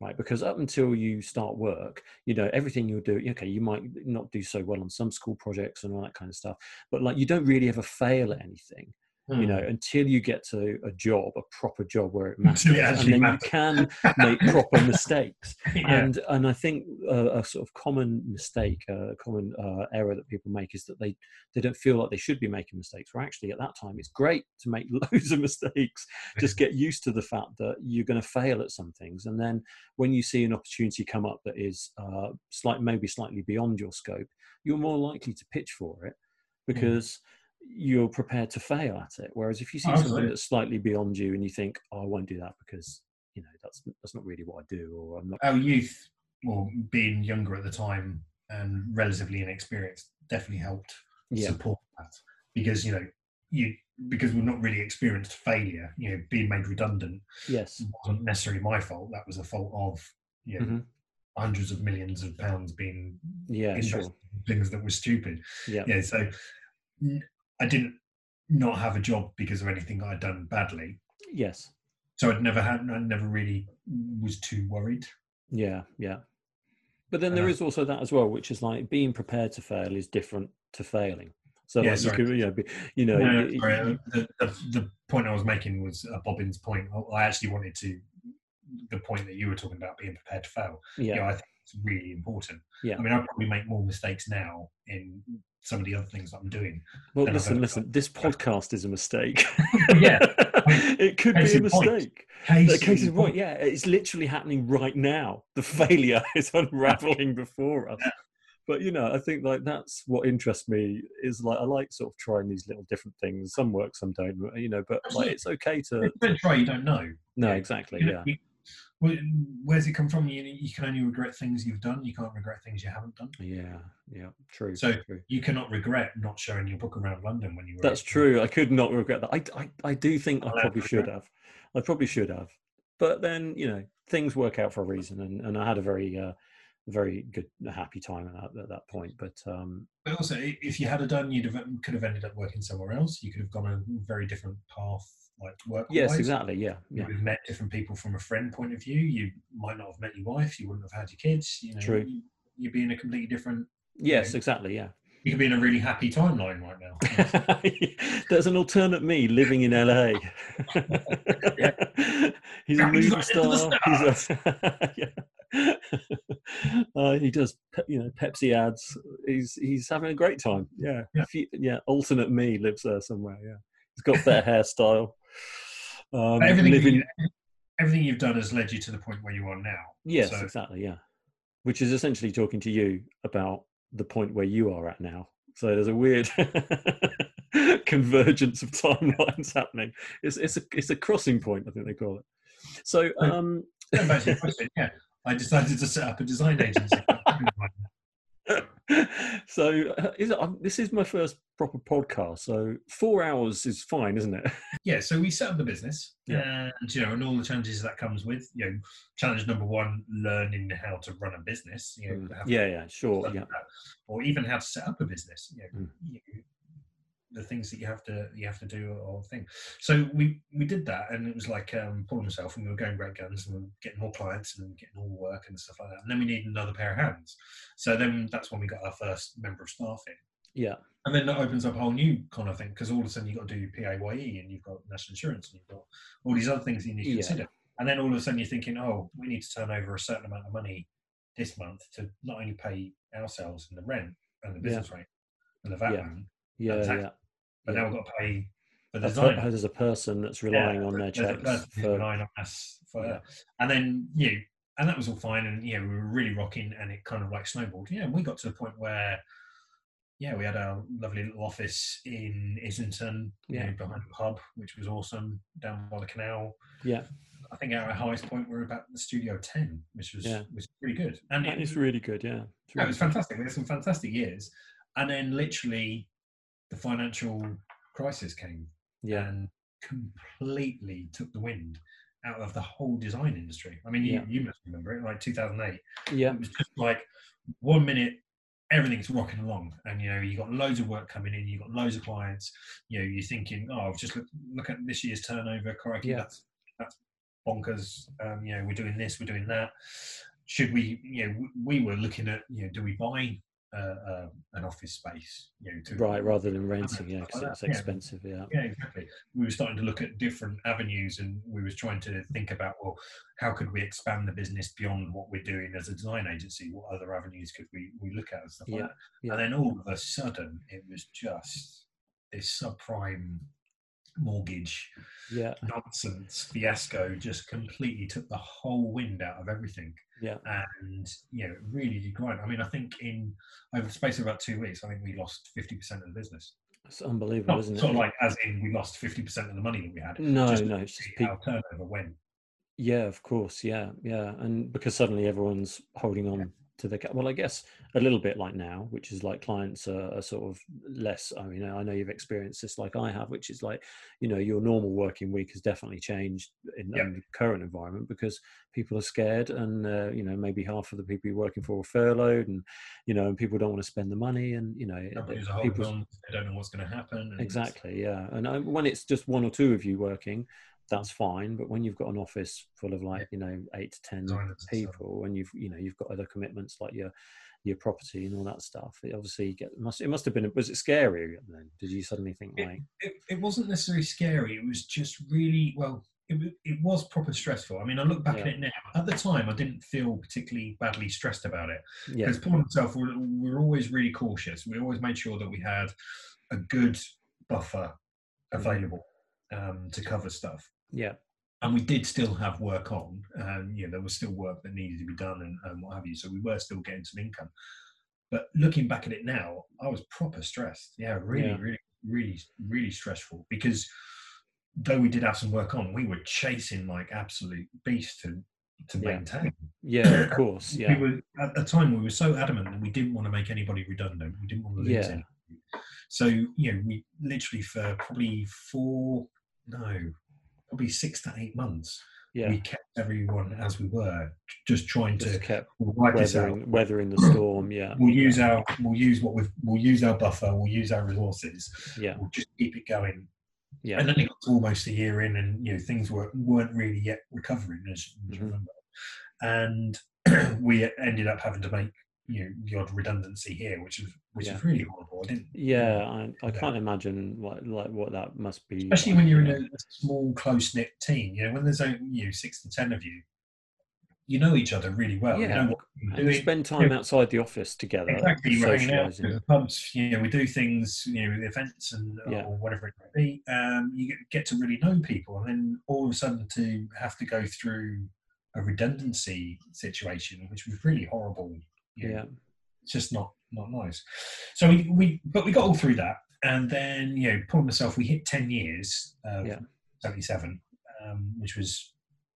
Right, because up until you start work, you know everything you'll do. Okay, you might not do so well on some school projects and all that kind of stuff, but like you don't really ever fail at anything. Hmm. you know until you get to a job a proper job where it matters it and then matters. you can make proper mistakes yeah. and and i think uh, a sort of common mistake a common uh, error that people make is that they they don't feel like they should be making mistakes where actually at that time it's great to make loads of mistakes just get used to the fact that you're going to fail at some things and then when you see an opportunity come up that is uh, slight maybe slightly beyond your scope you're more likely to pitch for it because you're prepared to fail at it whereas if you see Oh, something that's slightly beyond you and you think oh, i won't do that because you know that's that's not really what i do or i'm not our youth, well, being younger at the time and relatively inexperienced, definitely helped yeah support that because you know you because we're not really experienced failure. You know, being made redundant yes wasn't necessarily my fault. That was a fault of you know, Mhm. hundreds of millions of pounds being yeah sure in things that were stupid. yeah Yeah, so I didn't not have a job because of anything I'd done badly. yes So I'd never had, I never really was too worried. yeah yeah but then there Uh, is also that as well which is like being prepared to fail is different to failing so Yeah, like you could you know, be, you know No, sorry, uh, the, the, the point I was making was uh, Bobbin's point. I- I actually wanted to, the point that you were talking about being prepared to fail. yeah You know, I think it's really important. Yeah. I mean, I probably make more mistakes now in some of the other things that I'm doing. well listen listen this podcast is a mistake Yeah. it could Case be a point. mistake Case, the case is right yeah it's literally happening right now the failure is unraveling before us Yeah. but you know i think like that's what interests me is like i like sort of trying these little different things some work some don't you know but like it's okay to If you don't try, you don't know. no exactly You yeah you- where- where's it come from? You, you can only regret things you've done. You can't regret things you haven't done. yeah yeah true So, true. You cannot regret not showing your book around London when you were. that's 18. true i could not regret that i i, I do think i I'll probably should have i probably should have but then you know things work out for a reason and, and i had a very uh very good happy time at that, at that point but um But also, if you had done, you'd have could have ended up working somewhere else. You could have gone a very different path, like work. yes exactly yeah You yeah have met different people from a friend point of view. You might not have met your wife. You wouldn't have had your kids. You know, True. You, you'd be in a completely different. Yes, know. exactly. Yeah, you could be in a really happy timeline right now. There's an alternate me living in LA. He's a movie right into the star. He's a, yeah. uh, he does, you know, Pepsi ads. He's he's having a great time. Yeah, Yeah. Fe- yeah. Alternate me lives there somewhere. Yeah, he's got better hairstyle. Um, everything, living- you, everything you've done has led you to the point where you are now. Yes, So- exactly. Yeah, which is essentially talking to you about the point where you are at now. So there's a weird convergence of timelines happening. It's it's a it's a crossing point, I think they call it. So um, Going back to your question, yeah, I decided to set up a design agency. so uh, is it, um, this is my first proper podcast. So four hours is fine, isn't it? yeah, so we set up the business, Yeah. and you know, and all the challenges that comes with. You know, challenge number one: learning how to run a business. You know, to yeah, yeah, sure, yeah, that, or even how to set up a business. You know, Mm. you the things that you have to you have to do or thing. So we we did that, and it was like um, Paul himself, and we were going great guns, and we were getting more clients and getting more work and stuff like that. And then we needed another pair of hands. So then that's when we got our first member of staff in. yeah, And then that opens up a whole new kind of thing because all of a sudden you've got to do PAYE and you've got national insurance and you've got all these other things you need to Yeah. consider. And then all of a sudden you're thinking, oh, we need to turn over a certain amount of money this month to not only pay ourselves and the rent and the Yeah. business rate and the VAT, Yeah. man, yeah, yeah. But yeah. now we've got to pay the design. There's a person that's relying on their checks for relying on us for, Yeah. and then you, know, and that was all fine, and yeah, we were really rocking, and it kind of like snowballed. Yeah, and we got to the point where, yeah, we had our lovely little office in Islington, you Yeah. know, behind the pub, which was awesome, down by the canal. yeah. I think our highest point were about the Studio Ten, which was Yeah. was pretty good, and That it, is really good. Yeah, It's really it was fantastic. We had some fantastic years, and then literally, the financial crisis came Yeah, and completely took the wind out of the whole design industry. I mean, you, Yeah. you must remember it, like 2008. yeah, It was just like one minute everything's rocking along, and you know you got loads of work coming in, you got loads of clients. You know, you're thinking, oh, I've just look, look at this year's turnover. Crikey, Yeah. that's that's bonkers. Um, you know, we're doing this, we're doing that. Should we? You know, we were looking at, you know, do we buy uh, an office space? You know, to, right. Rather than renting, yeah, because like it's that, yeah. expensive. Yeah, yeah, exactly. We were starting to look at different avenues, and we was trying to think about, well, how could we expand the business beyond what we're doing as a design agency? What other avenues could we we look at and stuff like that? yeah. And then all of a sudden, it was just this subprime mortgage yeah, nonsense. Fiasco just completely took the whole wind out of everything. Yeah, and you know it really did grind. I mean i think in over the space of about two weeks i think we lost 50% of the business. It's unbelievable, not isn't it? sort of like as in we lost 50% of the money that we had. No, just no, it's just how turnover went. Yeah, of course. Yeah, yeah, and because suddenly everyone's holding on to the well, I guess a little bit like now, which is like clients are, are sort of less. I mean, I know you've experienced this like I have, which is like you know your normal working week has definitely changed in, Yep. in the current environment because people are scared, and uh, you know maybe half of the people you're working for are furloughed, and you know and people don't want to spend the money, and you know companies the- are holding people's- on they don't know what's going to happen and Exactly, yeah. And uh, when it's just one or two of you working, that's fine. But when you've got an office full of like you know eight to ten people, and you've you know you've got other commitments like your your property and all that stuff, it obviously get must it must have been was it scary then? Did you suddenly think It- like it, it wasn't necessarily scary. It was just really well. It, it was proper stressful. I mean, I look back at it now. At the time, I didn't feel particularly badly stressed about it yeah because Paul himself, we we were always really cautious. We always made sure that we had a good buffer available um, to cover stuff. Yeah And we did still have work on. Um, you know, there was still work that needed to be done and, and what have you. So we were still getting some income. But looking back at it now, I was proper stressed. Yeah, really, Yeah. really, really, really stressful because though we did have some work on, we were chasing like absolute beasts to to Yeah. maintain. yeah of course yeah We were at the time we were so adamant that we didn't want to make anybody redundant. We didn't want to lose Yeah. anybody. So you know, we literally for probably four, no, probably six to eight months, yeah we kept everyone as we were, just trying just to kept we'll wipe this out. weathering weathering the storm yeah We'll use our we'll use what we've we'll use our buffer, we'll use our resources, yeah we'll just keep it going. yeah And then it got almost a year in, and you know things were weren't really yet recovering, as you Mhm. remember. And we ended up having to make you know odd redundancy here, which is which Yeah. is really horrible. I didn't, Yeah, I, I can't imagine what like what that must be. especially like, when you're in a, a small close knit team. You know, when there's only you know, six to ten of you, you know each other really well. Yeah, You know what you're and you spend time outside the office together, Exactly, we're hanging out the pubs. You know, we do things. You know, events and Yeah. or whatever it might be. Um, you get to really know people, and then all of a sudden to have to go through a redundancy situation, which was really horrible. You know, Yeah, it's just not not nice. So we, we but we got all through that, and then you know, Paul and myself, we hit ten years of Yeah. seventy seven, um, which was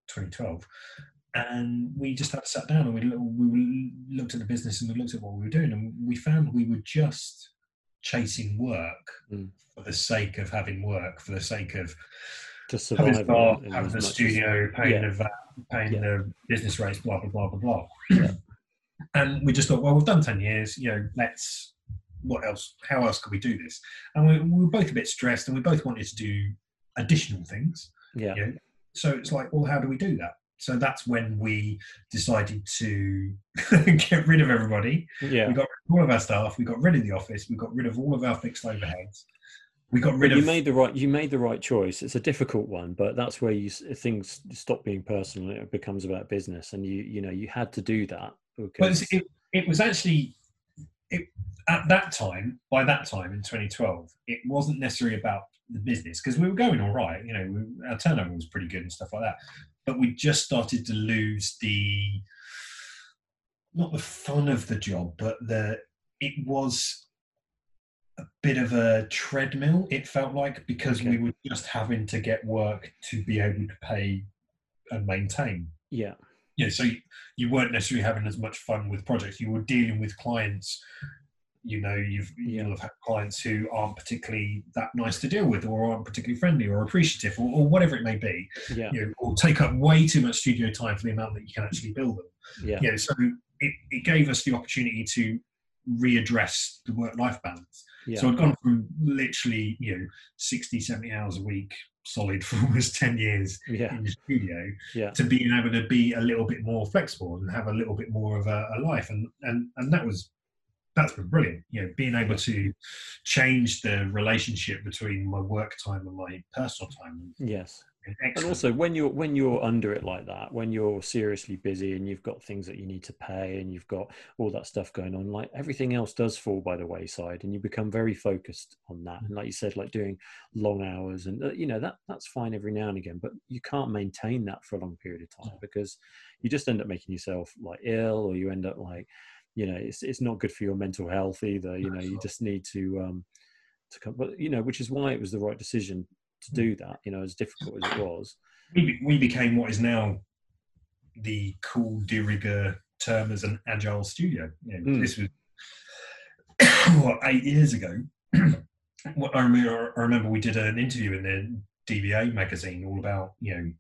twenty twelve. And we just had to sat down and we, we looked at the business and we looked at what we were doing and we found we were just chasing work Mm. for the sake of having work, for the sake of having survive. staff, in- in having the much as- studio, paying yeah. the VAT, paying Yeah. the business rates, blah blah blah blah blah. Yeah. And we just thought, well, we've done ten years. You know, let's. What else? How else could we do this? And we, we were both a bit stressed, and we both wanted to do additional things. yeah, Yeah. So it's like, well, how do we do that? So that's when we decided to get rid of everybody. yeah. We got rid of all of our staff. We got rid of the office. We got rid of all of our fixed overheads. We got rid But you of made the right you made the right choice. It's a difficult one, but that's where you things stop being personal. It becomes about business, and you you know you had to do that. But Because, it, it was actually it, at that time. By that time in 2012, it wasn't necessarily about the business because we were going all right. You know, we, our turnover was pretty good and stuff like that. But we just started to lose the not the fun of the job, but the it was a bit of a treadmill. It felt like because we were just having to get work to be able to pay and maintain yeah, yeah, so you, you weren't necessarily having as much fun with projects. You were dealing with clients. You know, you've you'll have had clients who aren't particularly that nice to deal with, or aren't particularly friendly, or appreciative, or, or whatever it may be. yeah, You know, or take up way too much studio time for the amount that you can actually build them. yeah, You know, so it, it gave us the opportunity to readdress the work-life balance. yeah, So I'd gone from literally, you know, 60, 70 hours a week solid for almost 10 years yeah, in the studio yeah, to being able to be a little bit more flexible and have a little bit more of a, a life. And and and that was that's been brilliant. You know being able to change the relationship between my work time and my personal time. Yes. And And also, when you're when you're under it like that, when you're seriously busy and you've got things that you need to pay and you've got all that stuff going on, like everything else does fall by the wayside, and you become very focused on that. And like you said, like doing long hours, and uh, you know that that's fine every now and again, but you can't maintain that for a long period of time because you just end up making yourself like ill, or you end up like, you know, it's it's not good for your mental health either. You know, you just need to um to come, but you know, which is why it was the right decision to do that. You know, as difficult as it was. we, we became what is now the cool de rigueur term as an agile studio you know, Mm. this was what eight years ago what I remember, I remember we did an interview in the DVA magazine all about you know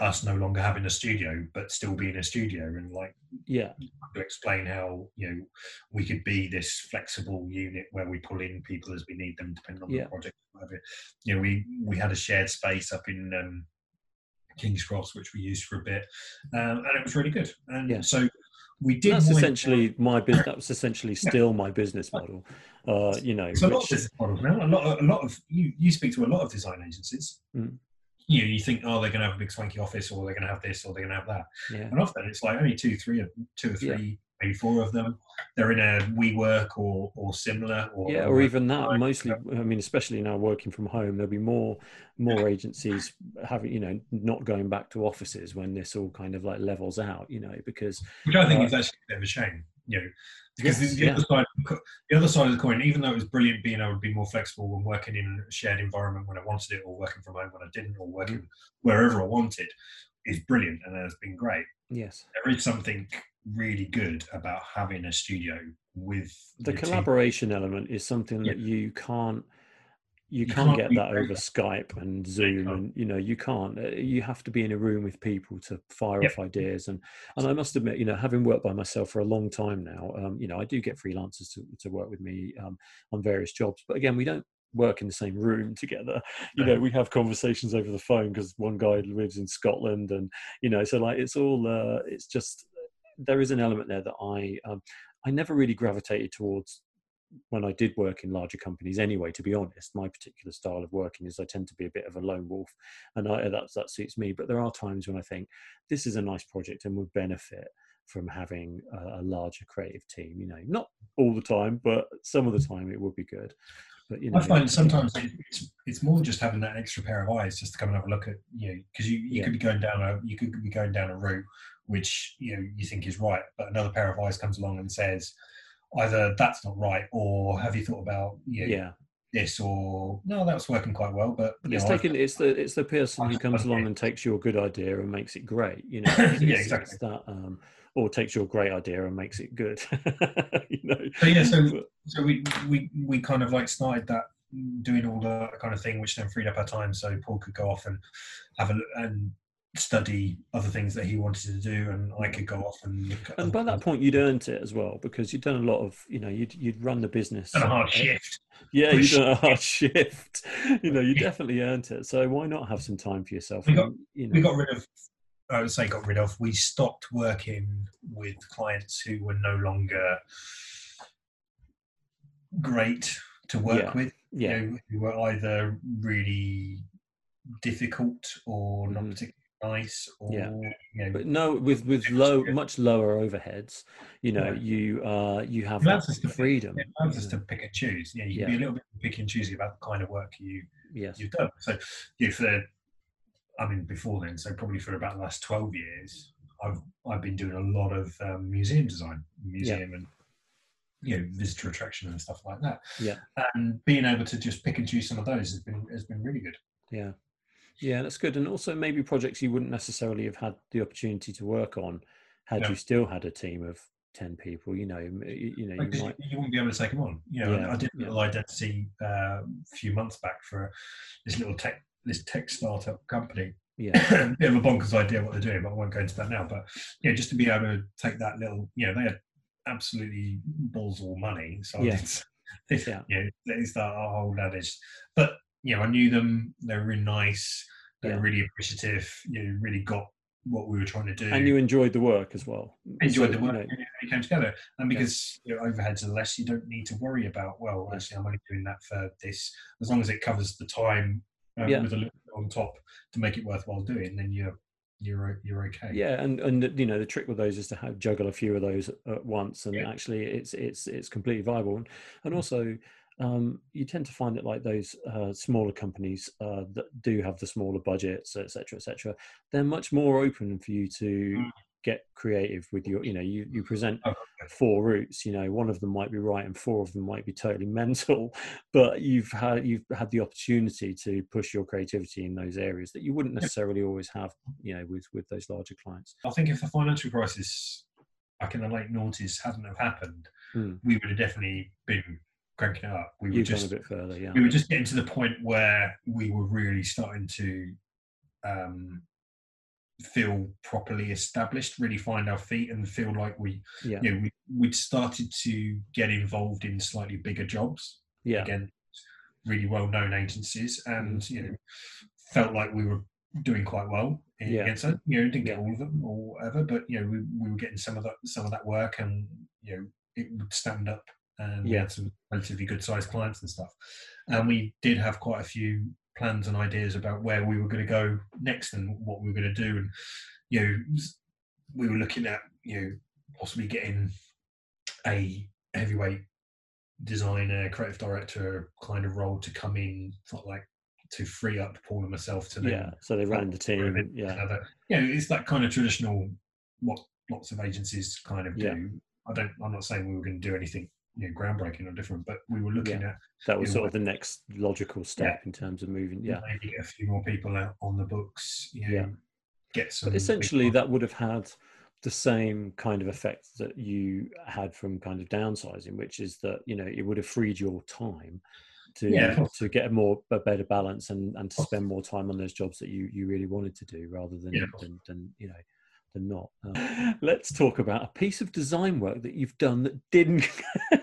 us no longer having a studio but still being a studio and like Yeah, to explain how you know we could be this flexible unit where we pull in people as we need them depending on Yeah. the project whatever. you know we we had a shared space up in um, King's Cross which we used for a bit um, and it was really good and Yeah. so we did that's essentially my business. That was essentially still my business model. Uh, you know, It's a lot of business models now. A lot, of, a lot of you. You speak to a lot of design agencies. Mm. You know, you think, oh, they're going to have a big swanky office, or they're going to have this, or they're going to have that. yeah, And often it's like only two, three, of two or Yeah. three, maybe four of them. They're in a WeWork or or similar, or yeah, or even that. Mostly, I mean, especially now working from home, there'll be more more agencies having, you know, not going back to offices when this all kind of like levels out. You know, because which I think Uh, is actually a bit of a shame. You know, because Yes, the, the yeah. other side, the other side of the coin, even though it was brilliant being able to be more flexible when working in a shared environment when I wanted it, or working from home when I didn't, or working Mm. wherever I wanted, is brilliant and has been great. yes, there is something really good about having a studio with the your team. collaboration element is something Yeah. that you can't you, You can't, can't get that over skype and zoom and you know you can't Uh, you have to be in a room with people to fire Yep. off ideas and and i must admit you know having worked by myself for a long time now um, you know i do get freelancers to, to work with me um, on various jobs but again we don't work in the same room together. You know we have conversations over the phone because one guy lives in scotland and you know so like it's all uh, it's just there is an element there that I um, I never really gravitated towards when I did work in larger companies anyway, to be honest, my particular style of working is I tend to be a bit of a lone wolf and I, that, that suits me. But there are times when I think this is a nice project and would benefit from having a, a larger creative team, you know, not all the time, but some of the time it would be good. But, you know, I find sometimes it's, it's more just having that extra pair of eyes just to come and have a look at you know because you, you Yeah. could be going down a you could be going down a route which you know you think is right, but another pair of eyes comes along and says either that's not right or have you thought about you know, yeah, this or no that's working quite well, but but it's know, taken it's the it's the person who comes along and takes your good idea and makes it great you know Yeah, exactly. that um or takes your great idea and makes it good you know. So yeah, so so we we we kind of like started that doing all that kind of thing, which then freed up our time so Paul could go off and have a look and study other things that he wanted to do, and I could go off and look at and by that things. point you'd earned it as well because you'd done a lot of you know you'd you'd run the business Done a hard shift. yeah you'd done a hard shift you know you definitely earned it so why not have some time for yourself We got- And, you know We got rid of. I would say got rid of. We stopped working with clients who were no longer great to work Yeah. with. yeah you know, who were either really difficult or not Mhm. particularly nice or Yeah. you know but no with with low much lower overheads you know Yeah. you uh you have that freedom it allows us to pick and choose. You know, you Yeah. can be a little bit picky and choosy about the kind of work you yes you've done. So for the, I mean before then, so probably for about the last twelve years, I've I've been doing a lot of um, museum design, museum and you know visitor attraction and stuff like that. Yeah. and being able to just pick and choose some of those has been has been really good. Yeah, yeah, that's good. And also maybe projects you wouldn't necessarily have had the opportunity to work on had Yeah. you still had a team of ten people. You know, you, you know, you might. you, wouldn't be able to take them on. You know, Yeah, I did a yeah. little identity uh, a few months back for this little tech this tech startup company. Yeah, bit of a bonkers idea what they're doing, but I won't go into that now. But yeah, just to be able to take that little, you know, they had absolutely balls all money. So Yeah. it's, it's Yeah. yeah, it's that whole adage. But you know, I knew them. They were really nice. They Yeah. were really appreciative. You know, really got what we were trying to do. and you enjoyed the work as well. enjoyed So, the you work know, and it came together. And because you know, overheads are less, you don't need to worry about. Well, actually, I'm only doing that for this. As long as it covers the time um, Yeah. with a little bit on top to make it worthwhile doing, then you're you're you're okay. yeah, and and you know the trick with those is to have, juggle a few of those at once, and Yeah. actually it's it's it's completely viable. And, and also. Um, you tend to find that like those uh, smaller companies uh, that do have the smaller budgets, etc., cetera, etc., cetera, they're much more open for you to Mm. get creative with your. You know, you you present Oh, okay. four routes you know one of them might be right and four of them might be totally mental but you've had you've had the opportunity to push your creativity in those areas that you wouldn't necessarily always have you know with with those larger clients I think if the financial crisis back in the late noughties hadn't have happened, Hmm. we would have definitely been cranking it up. We were you've a just bit further yeah we were just getting to the point where we were really starting to um, feel properly established, really find our feet, and feel like we, yeah you know, we we'd started to get involved in slightly bigger jobs yeah again, really well-known agencies, and Mm-hmm. you know, felt like we were doing quite well Yeah. against. You know, didn't get Yeah. all of them or whatever, but you know, we, we were getting some of that some of that work, and you know, it would stand up, and we Yeah. had some relatively good-sized clients and stuff, and we did have quite a few plans and ideas about where we were going to go next and what we were going to do, and you know, we were looking at you know possibly getting a heavyweight designer, creative director kind of role to come in, sort of like to free up Paul and myself to yeah so they ran the team yeah another- you know, it's that kind of traditional what lots of agencies kind of do. I don't. I'm not saying we were going to do anything you know groundbreaking or different, but we were looking at that was Yeah, sort of the next logical step in terms of moving yeah maybe get a few more people out on the books. You know, Yeah. get some. but essentially that would have had the same kind of effect that you had from kind of downsizing which is that you know it would have freed your time to Yeah, to get a more a better balance and and to spend more time on those jobs that you you really wanted to do rather than Yeah, than, than you know than not Um, let's talk about a piece of design work that you've done that didn't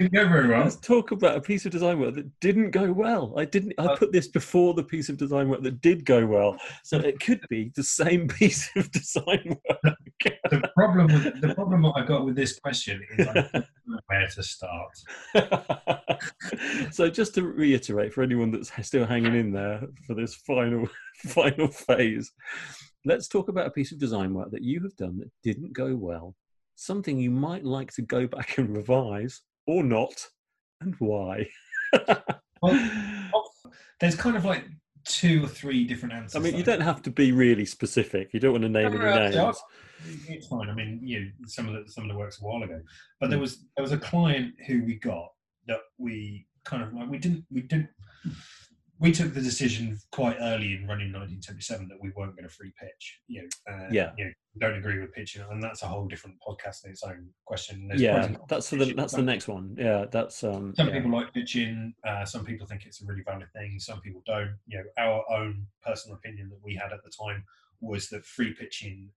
didn't go very well. let's talk about a piece of design work that didn't go well. I didn't i Uh, put this before the piece of design work that did go well. So it could be the same piece of design work. The problem with the problem I got with this question is I don't know where to start. so just to reiterate for anyone that's still hanging in there for this final final phase let's talk about a piece of design work that you have done that didn't go well. Something you might like to go back and revise or not and why well, there's kind of like two or three different answers. I mean, you don't have to be really specific. You don't want to name No, any names. It's fine. I mean, you know, some of the some of the works a while ago, but there Mm. was there was a client who we got that we kind of like we didn't we didn't we took the decision quite early in running 1977 that we weren't going to free pitch. You know, uh, Yeah. You know, don't agree with pitching, and that's a whole different podcast in its own question. There's Yeah, that's the that's the next one. Yeah, that's um. Some yeah. people like pitching. Uh, some people think it's a really valid thing. Some people don't. You know, our own personal opinion that we had at the time was that free pitching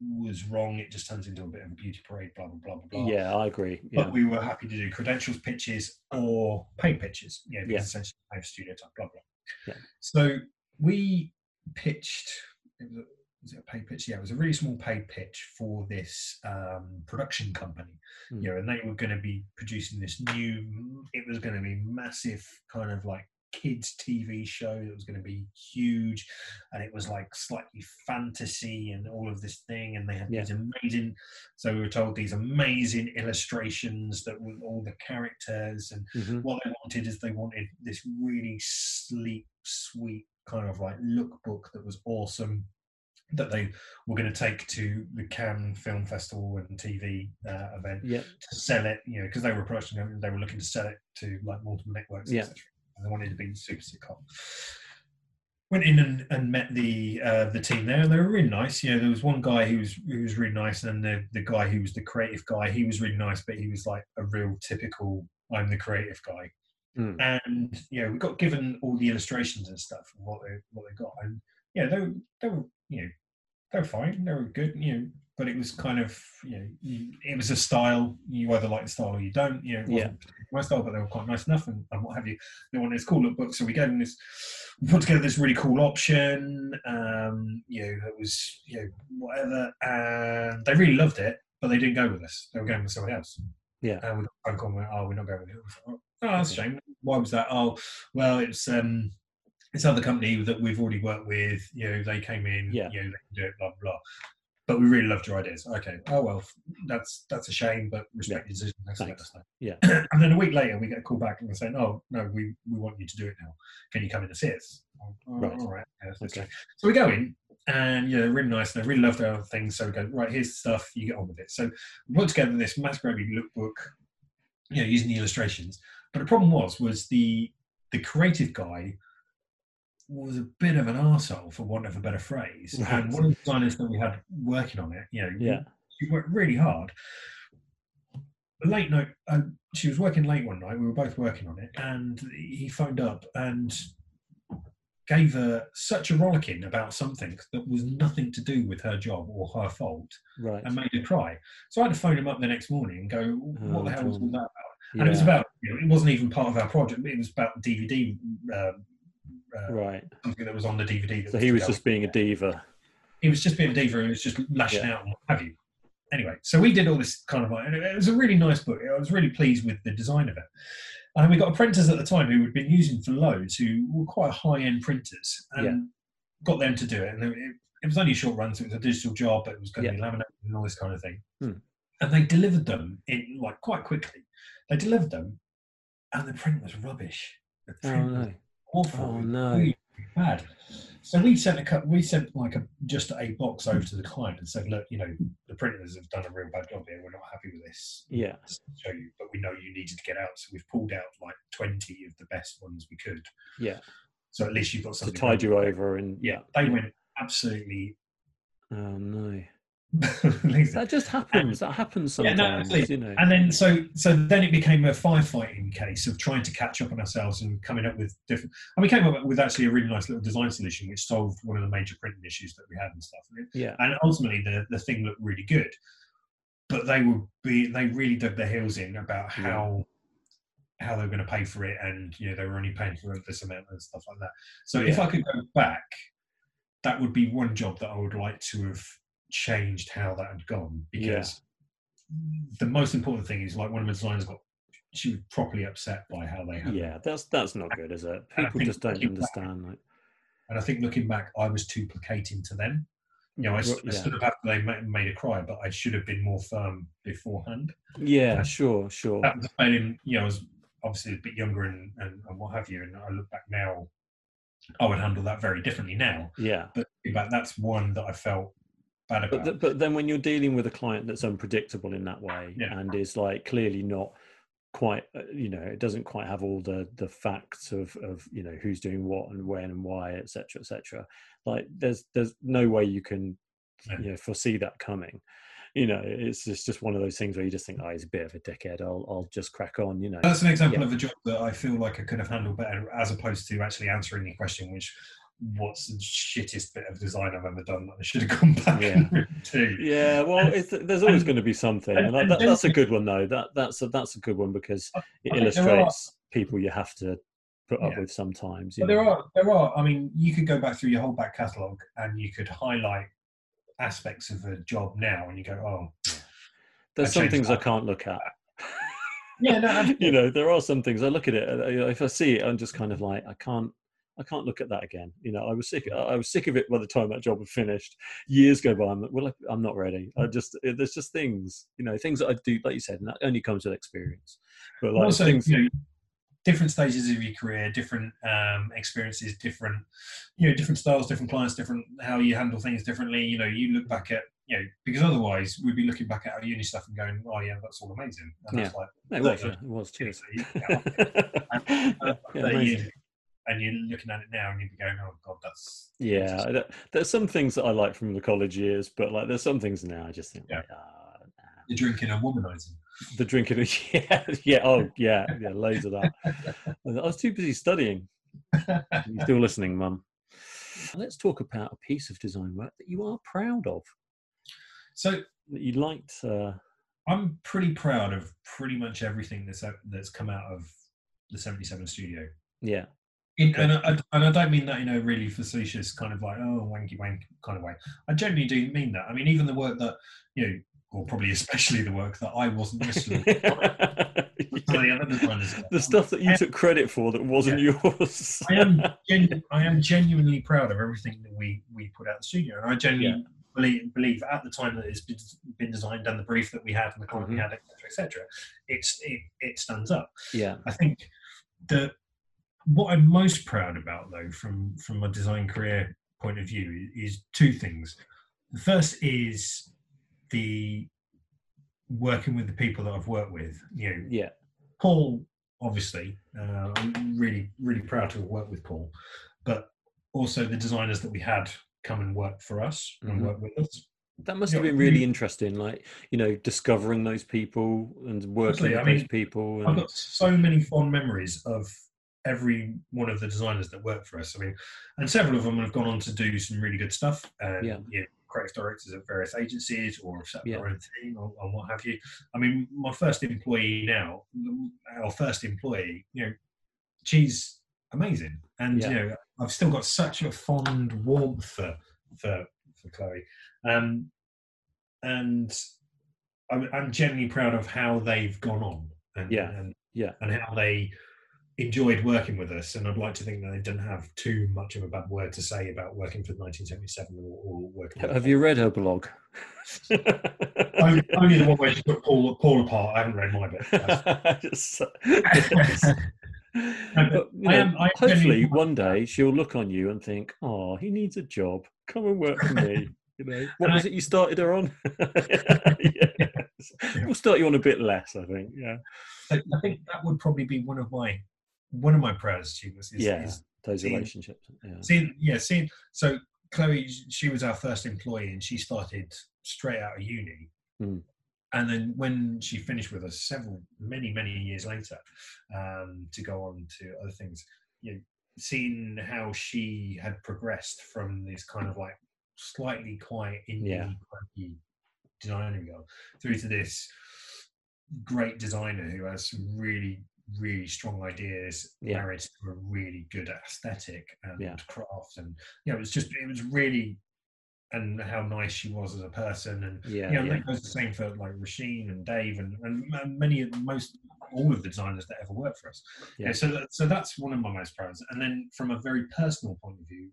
was wrong. It just turns into a bit of a beauty parade. Blah blah blah blah blah. Yeah, I agree. Yeah, But we were happy to do credentials pitches or paid pitches. Yeah, because Yeah. essentially pay for studio time. Blah blah. Yeah. So we pitched. It was, a, was it a paid pitch? Yeah, it was a really small paid pitch for this um, production company Mm. you know, and they were going to be producing this new. It was going to be massive, kind of like kids TV show that was going to be huge, and it was like slightly fantasy and all of this thing. And they had Yeah. these amazing. So we were told these amazing illustrations that were all the characters, and Mhm. what they wanted is they wanted this really sleek, sweet kind of like lookbook that was awesome. That they were going to take to the Cannes Film Festival and TV uh, event yeah, to sell it, you know, because they were approaching them, they were looking to sell it to like multiple networks, Yeah. etc. And they wanted to be super sitcom. Went in and, and met the uh, the team there, and they were really nice. You know, there was one guy who was who was really nice, and then the the guy who was the creative guy, he was really nice, but he was like a real typical I'm the creative guy. Mm. And you know, we got given all the illustrations and stuff of what they what they got, and yeah, they were they were you know they were fine, they were good, you know, but it was kind of you know you- it was a style. You either like the style or you don't. You know, it wasn't my style, but they were quite nice enough, and, and what have you. They wanted this cool lookbook, so we gave them this. We put together this really cool option. Um, you know, it was you know whatever, and they really loved it, but they didn't go with us. They were going with somebody else. Yeah. And we got a phone call and went, oh, we're not going with it. I was like, Oh, that's a shame. Why was that? Oh, well, it's um, this other company that we've already worked with. You know, they came in. Yeah. You know, they can do it. Blah blah. But we really loved your ideas. Okay. Oh well, that's that's a shame, but respect your decision. For us know. Yeah. and then a week later, we get a call back and they're saying, "Oh no, we we want you to do it now. Can you come in and see us?" Oh, oh Right. All right. Yeah, Okay. So we go in, and yeah, really nice. And I really loved our things. So we go right. Here's the stuff. You get on with it. So we put together this masquerading lookbook, you know, using the illustrations. But the problem was, was the the creative guy was a bit of an arsehole, for want of a better phrase. Right. And one of the designers that we had working on it, you know, Yeah. she worked really hard. Late night, uh, she was working late one night. We were both working on it, and he phoned up and gave her such a rollicking about something that was nothing to do with her job or her fault, Right. and made her cry. So I had to phone him up the next morning and go, "What Oh, the hell was all that about?" And it was about, you know, it wasn't even part of our project. It was about DVD, um, uh, Right. something that was on the DVD. So he was just being a diva. he was just being a diva and was just lashing Yeah. out and what have you. Anyway, so we did all this kind of and it was a really nice book. I was really pleased with the design of it. And we got apprentices at the time who had been using for loads, who were quite high end printers, and Yeah. got them to do it. And it, it was only a short run, so it was a digital job, but it was going to be laminated and all this kind of thing. Hmm. And they delivered them in like quite quickly. They delivered them, and the print was rubbish. The Oh print was no. Awful. Oh no. really bad. So we sent a cut. We sent like a just a box over to the client and said, "Look, you know, the printers have done a real bad job here. We're not happy with this. Yeah. Show you, but we know you needed to get out, so we've pulled out like twenty of the best ones we could. Yeah. So at least you've got To tide you over and Yeah, they went absolutely. Oh no. That just happens. That happens Yeah, sometimes. no, you know. And then so so then it became a firefighting case of trying to catch up on ourselves and coming up with different. And we came up with actually a really nice little design solution which solved one of the major printing issues that we had and stuff. And, Yeah. and ultimately the the thing looked really good, but they would be they really dug their heels in about Yeah. how. How they were going to pay for it, and you know they were only paying for this amount and stuff like that. So if I could go back, that would be one job that I would like to have changed how that had gone because the most important thing is like one of the designers got she was properly upset by how they had yeah that's that's not good is it people just don't looking back- understand like and I think looking back, I was too placating to them. You know, I, Well, I yeah. stood up after they made, a cry, but I should have been more firm beforehand. yeah Yeah. sure sure That was failing. You know, I was obviously a bit younger and, and, and what have you. And I look back now, I would handle that very differently now. yeah But but that's one that I felt but, th- but then when you're dealing with a client that's unpredictable in that way Yeah. and is like clearly not quite uh, you know it doesn't quite have all the the facts of of you know who's doing what and when and why etc etc like there's there's no way you can Yeah. you know foresee that coming you know it's just just one of those things where you just think oh he's a bit of a dickhead i'll i'll just crack on you know That's an example Yeah. of a job that I feel like I could have handled better, as opposed to actually answering the question, which what's the shittest bit of design I've ever done that I should have gone back Yeah. and. Yeah, well, it's, there's always and- going to be something, and- and that, that, that's a good one though. That that's a, that's a good one because it I there are- illustrates people you have to put up Yeah. with sometimes. But there are there are. I mean, you could go back through your whole back catalogue and you could highlight aspects of a job now, and you go, oh, there's some things I can't look at. yeah, no, you know, there are some things I look at it. and, you know, If I see it, I'm just kind of like, I can't. I can't look at that again. You know, I was sick. I was sick of it by the time that job had finished. Years go by. I'm like, well, I'm not ready. I just there's just things, you know, things that I do, like you said, and that only comes with experience. But like also, things, you know, different stages of your career, different um, experiences, different, you know, different styles, different clients, different how you handle things differently. You know, you look back at, you know, because otherwise we'd be looking back at our uni stuff and going, oh yeah, that's all amazing. And that's like, it was, yeah, it was. Cheers. Yeah, yeah, amazing. years, and you're looking at it now and you'd be going, oh god, that's Yeah, don't- there's some things that I like from the college years, but like there's some things now I just think, Yeah. like, ah, nah. you're drinking and womanizing. the drinking, yeah, yeah, oh yeah, yeah, loads of that. I was too busy studying. You're still listening, Mum. Let's talk about a piece of design work that you are proud of, So that you liked. Uh, I'm pretty proud of pretty much everything that's that's come out of the 77 studio. yeah, In, and, I, and I don't mean that in a really facetious kind of like oh wanky wank kind of way. I genuinely do mean that. I mean even the work that you know, or probably especially the work that I wasn't some the the stuff that you took credit for that wasn't yours. I am genu- I am genuinely proud of everything that we we put out in the studio, and I genuinely believe, believe at the time that it's been, been designed and the brief that we had and the client we Mhm. had, etc., etc. It's it, it stands up. yeah, I think the what I'm most proud about, though, from from a design career point of view, is two things. The first is the working with the people that I've worked with. You know, yeah, Paul, obviously, uh, I'm really really proud to have worked with Paul, but also the designers that we had come and work for us and Mhm. work with us. That must have been really interesting, like you know, discovering those people and working Absolutely, with I mean, those people. I've got so many fond memories of every one of the designers that work for us. I mean, and several of them have gone on to do some really good stuff and Yeah. you know, creative directors at various agencies or have set up Yeah. their own team or, or what have you. I mean, my first employee now, our first employee, you know, she's amazing, and Yeah. you know, I've still got such a fond warmth for for for Chloe, um, and I'm, I'm genuinely proud of how they've gone on and Yeah. and yeah, and how they enjoyed working with us. And I'd like to think that they didn't have too much of a bad word to say about working for 1977 or, or working. with have you read her blog? Only, only the one where she put Paul, Paul apart. I haven't read my bit. Just- yes. But, you I know, I am hopefully, one day she'll look on you and think, "Oh, he needs a job. Come and work for me." You know, what was I- it you started her on? Yes. We'll start you on a bit less, I think. Yeah, I think that would probably be one of my one of my proudest achievements. Is, yeah, is those seeing- relationships. Yeah, seeing yeah seeing so chloe she was our first employee and she started straight out of uni Mm. and then when she finished with us several many many years later um, to go on to other things you know seeing how she had progressed from this kind of like slightly quiet indie Yeah. quirky designer girl through to this great designer who has some really really strong ideas Yeah. married to a really good aesthetic and Yeah. craft and you know it was just it was really and how nice she was as a person, and Yeah, you know, yeah. that goes the same for like Rasheen and Dave and, and many of most all of the designers that ever worked for us. Yeah. Yeah. so that, so that's one of my most proud. And then from a very personal point of view,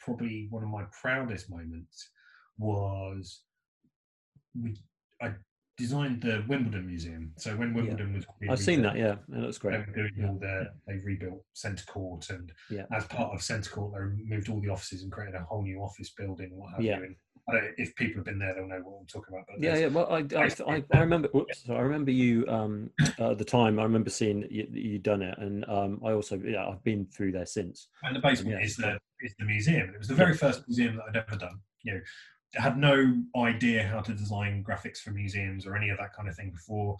probably one of my proudest moments was we I designed the Wimbledon Museum. So when Wimbledon was I've seen that. Yeah, that looks they great. were doing Yeah. all their, they rebuilt Centre Court, and Yeah. as part of Centre Court, they moved all the offices and created a whole new office building. What have Yeah. you? And I don't, if people have been there, they'll know what I'm talking about. But Yeah, yeah. Well, I, I, I, I remember. Whoops, so I remember you um, uh, at the time. I remember seeing that you, you'd done it, and um, I also, yeah, I've been through there since. and the basement Yeah, is the is the museum. It was the very first museum that I'd ever done. You know, had no idea how to design graphics for museums or any of that kind of thing before.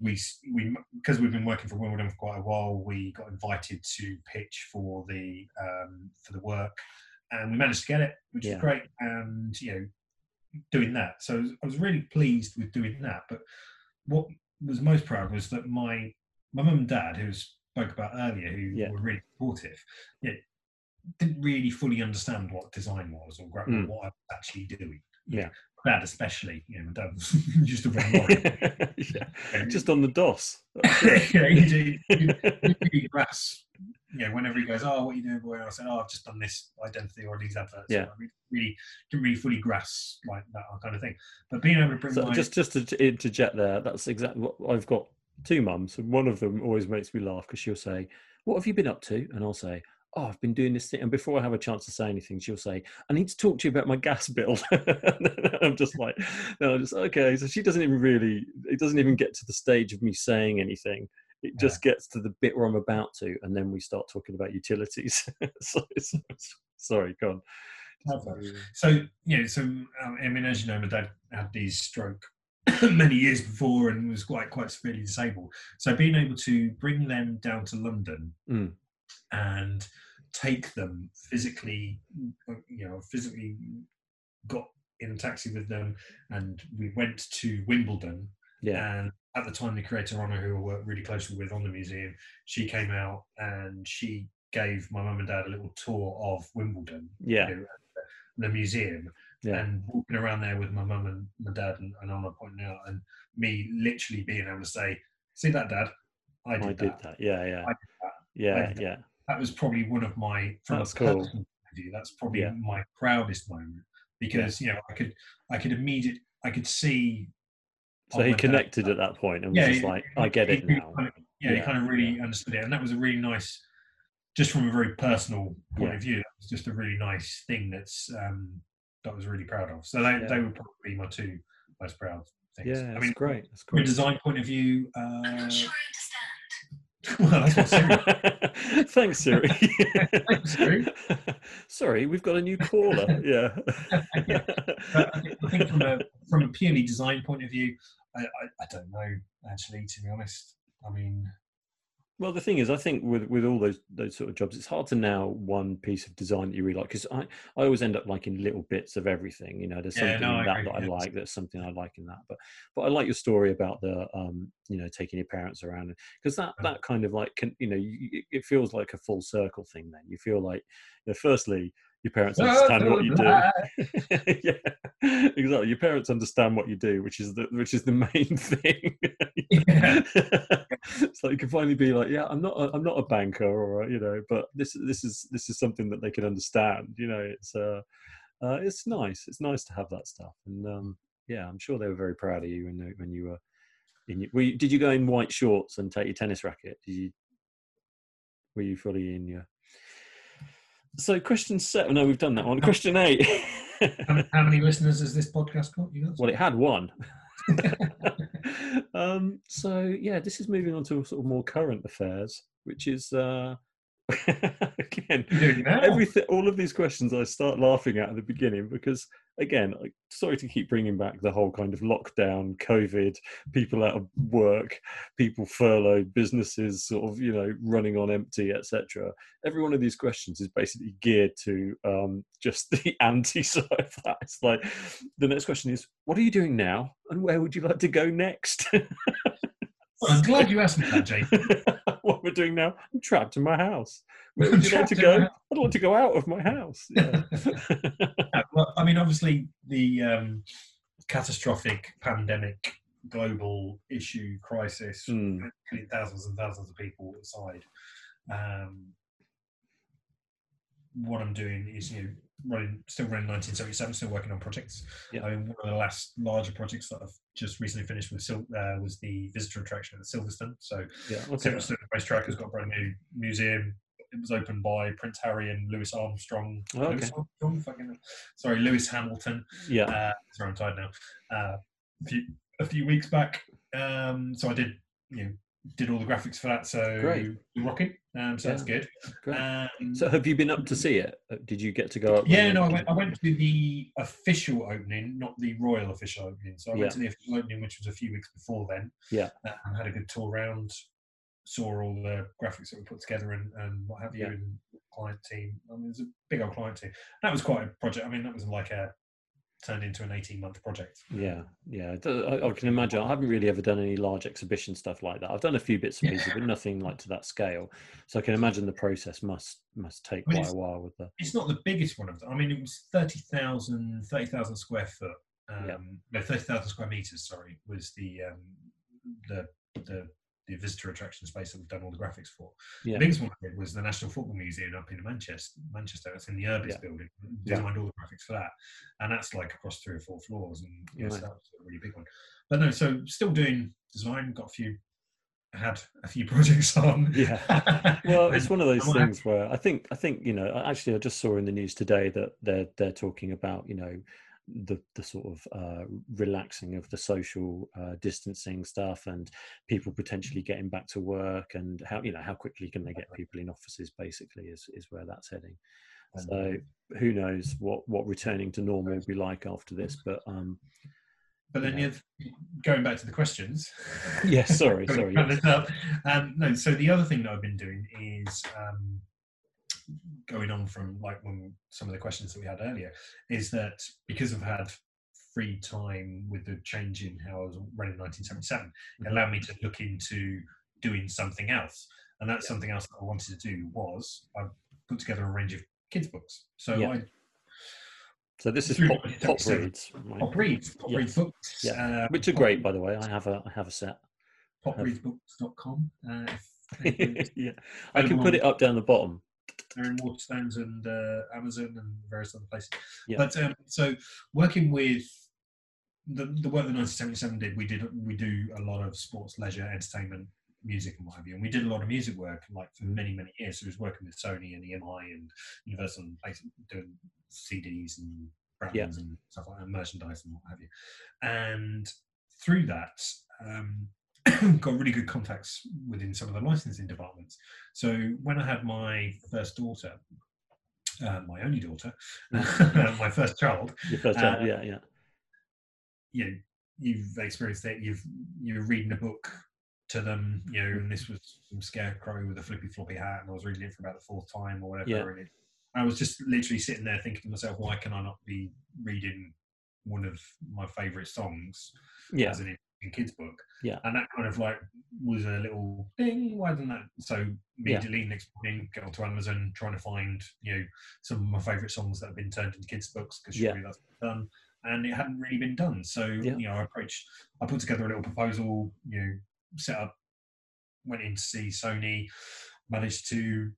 We we because we've been working for Wimbledon for quite a while. We got invited to pitch for the um, for the work, and we managed to get it, which Yeah. is great. And you know, doing that, so I was, I was really pleased with doing that. But what was most proud was that my my mum and dad, who spoke about earlier, who Yeah. were really supportive, yeah, didn't really fully understand what design was or Mm. what I was actually doing. Yeah. Dad especially, you know, my dad was just a very worried. yeah. Just on the DOS. yeah, you do, you, you really grasp, you know, whenever he goes, oh, what are you doing, boy? And I said, oh, I've just done this identity or these adverts. Yeah. I really, really didn't really fully grasp like that kind of thing. But being able to bring So my just just to interject there, that's exactly what I've got two mums, and one of them always makes me laugh because she'll say, "What have you been up to?" And I'll say, "Oh, I've been doing this thing." And before I have a chance to say anything, she'll say, "I need to talk to you about my gas bill." I'm just like, "No, I'm just okay." So she doesn't even really, it doesn't even get to the stage of me saying anything. It Yeah. just gets to the bit where I'm about to, and then we start talking about utilities. so, it's, sorry, go on. So yeah, so um, I mean, as you know, my dad had these stroke many years before and was quite quite severely disabled. So being able to bring them down to London Mm. And take them physically, you know, physically got in a taxi with them, and we went to Wimbledon. Yeah, And at the time, the creator Honor, who I worked really closely with on the museum, she came out and she gave my mum and dad a little tour of Wimbledon yeah, you know, the museum yeah. and walking around there with my mum and my dad and, and Honor pointing out and me literally being able to say, "See that, Dad? I did, I that. did that. Yeah, yeah, I did. Yeah, did that. yeah. That was probably one of my from That's a cool. point of view. That's probably Yeah. my proudest moment because you know I could I could immediate I could see. So he my dad- connected at that point and was Yeah, just he- like, I get he it really now. kind of- yeah, he kind of really understood it, and that was a really nice, just from a very personal point Yeah. of view. It was just a really nice thing that's um, that I was really proud of. So they, Yeah. they were probably my two most proud things. Yeah, I that's mean, great. That's from a design point of view, uh, I'm not sure I understand. well, that's what Siri. Thanks, Siri. Thanks, Siri. Sorry, we've got a new caller. Yeah. But I think, I think from a from a purely design point of view, I, I, I don't know actually. To be honest, I mean, Well, the thing is, I think with with all those those sort of jobs, it's hard to nail one piece of design that you really like because I, I always end up liking little bits of everything. You know, there's Yeah, something no, in I that agree, that I like. There's something I like in that. But but I like your story about the um you know taking your parents around because that Mm. that kind of like can you know you- it feels like a full circle thing. Then you feel like you know, firstly your parents understand what you do. yeah, exactly. Your parents understand what you do, which is the which is the main thing. Yeah. so you can finally be like, yeah, I'm not, a, I'm not a banker, or you know, but this, this is, this is something that they can understand. You know, it's, uh, uh, it's nice. It's nice to have that stuff, and um, yeah, I'm sure they were very proud of you when they- when you were. In your, were you, did you go in white shorts and take your tennis racket? Did you? Were you fully in your? So question seven. No, we've done that one. Question eight. how, many- how many listeners has this podcast got? You got? Well, it had one. um, so yeah, this is moving on to sort of more current affairs, which is uh, again You're doing it now. everything. All of these questions I start laughing at at the beginning because again, I, sorry to keep bringing back the whole kind of lockdown, COVID, people out of work, people furloughed, businesses sort of you know running on empty, etc. Every one of these questions is basically geared to um, just the anti side of that. It's like the next question is, what are you doing now, and where would you like to go next? I'm glad you asked me that, Jake. what we're doing now. I'm trapped in my house. Where would you like to go? I'd like to go out of my house. Yeah. Yeah, well, I mean, obviously, the um, catastrophic pandemic, global issue, crisis, Mm. thousands and thousands of people aside. Um, what I'm doing is, you know, running, still running 1977, still working on projects. Yeah. I mean, one of the last larger projects that I've just recently finished with Sil- uh, was the visitor attraction at Silverstone. So, yeah. Silverstone Racetrack has got a brand new museum. It was opened by Prince Harry and Louis Armstrong. Oh, okay. Louis Armstrong? Fucking, sorry, Lewis Hamilton. Yeah. Uh, sorry, I'm tired now. Uh, a few a few weeks back. Um, so I did, you know, did all the graphics for that. So Great. rocking. Um, so that's good. Um, So have you been up to see it? Uh, Did you get to go up? yeah, no, I went, I went to the official opening, not the royal official opening. So I Yeah. went to the official opening, which was a few weeks before then. Yeah. Uh, and had a good tour around, saw all the graphics that we put together and, and what have you, Yeah. and client team. I mean, it was a big old client team. That was quite a project. I mean, that was like a turned into an 18 month project. Yeah, yeah. I can imagine. I haven't really ever done any large exhibition stuff like that. I've done a few bits and Yeah. pieces, but nothing like to that scale. So I can imagine the process must must take I mean, quite a while with that. It's not the biggest one of them. I mean, it was 30,000 30,000 square foot. Um, Yeah. No, 30,000 square meters, sorry, was the, um, the, the, the visitor attraction space that we've done all the graphics for. Yeah. The biggest one I did was the National Football Museum up in Manchester. Manchester, that's in the Urbis Yeah. building. Yeah. Designed all the graphics for that, and that's like across three or four floors, and yes, Right. that was a really big one. But no, so still doing design. Got a few, had a few projects on. Yeah. Well, it's one of those I'm happy- things where I think I think you know. Actually, I just saw in the news today that they're they're talking about you know the the sort of uh, relaxing of the social uh, distancing stuff and people potentially getting back to work and how you know how quickly can they get people in offices basically is is where that's heading. So who knows what what returning to normal will be like after this? But um, But then Yeah. going back to the questions. Yes, sorry, sorry, round yes. Um, no, so the other thing that I've been doing is um, going on from like when some of the questions that we had earlier is that because I've had free time with the change in how I was running 1977, it Mhm. allowed me to look into doing something else. And that's Yeah. something else that I wanted to do was I put together a range of kids books. So Yeah. I so this is pop, pop reads, right? pop reads, pop Yeah. reads books, Yeah. uh, which are great by the way. I have a I have a set. popreadsbooks.com. Uh, yeah, I can put it up down the bottom. They're in Waterstones and uh, Amazon and various other places. Yeah. But um, so working with the, the work that 1977 did, we did we do a lot of sports, leisure, entertainment, music, and what have you. And we did a lot of music work like for many many years. So we was working with Sony and EMI and Universal, and basically doing CDs and brands Yeah. and stuff like that, and merchandise and what have you. And through that. Um, got really good contacts within some of the licensing departments. So when I had my first daughter, uh, my only daughter, my first child, Your first Uh, time, yeah, yeah, you know, you've experienced it. You've you're reading a book to them, you know, and this was some scarecrow with a flippy floppy hat, and I was reading it for about the fourth time or whatever. Yeah. And it, I was just literally sitting there thinking to myself, why can I not be reading one of my favourite songs yeah, as an kids book. Yeah. And that kind of like was a little thing. why didn't that? So immediately next morning, get onto Amazon, trying to find, you know, some of my favourite songs that have been turned into kids books because Yeah. surely that's been done. And it hadn't really been done. So, Yeah. you know, I approached, I put together a little proposal, you know, set up, went in to see Sony, managed to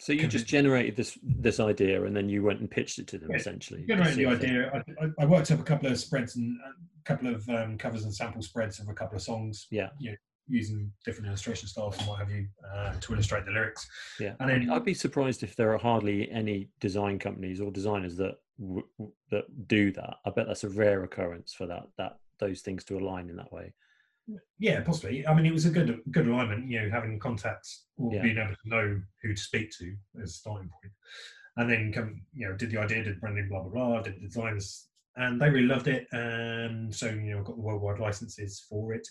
So you just generated this this idea, and then you went and pitched it to them, Yeah, essentially. to generate see the idea. I, I, worked up a couple of spreads and a couple of um, covers and sample spreads of a couple of songs. Yeah. You know, using different illustration styles and what have you uh, to illustrate the lyrics. Yeah, And I'd- then- I'd be surprised if there are hardly any design companies or designers that w- w- that do that. I bet that's a rare occurrence for that that those things to align in that way. Yeah, possibly. I mean, it was a good good alignment. You know, having contacts or Yeah. being able to know who to speak to as a starting point, and then come, you know, did the idea, did branding, blah blah blah, did the designs, and they really loved it. And so you know, I got the worldwide licenses for it,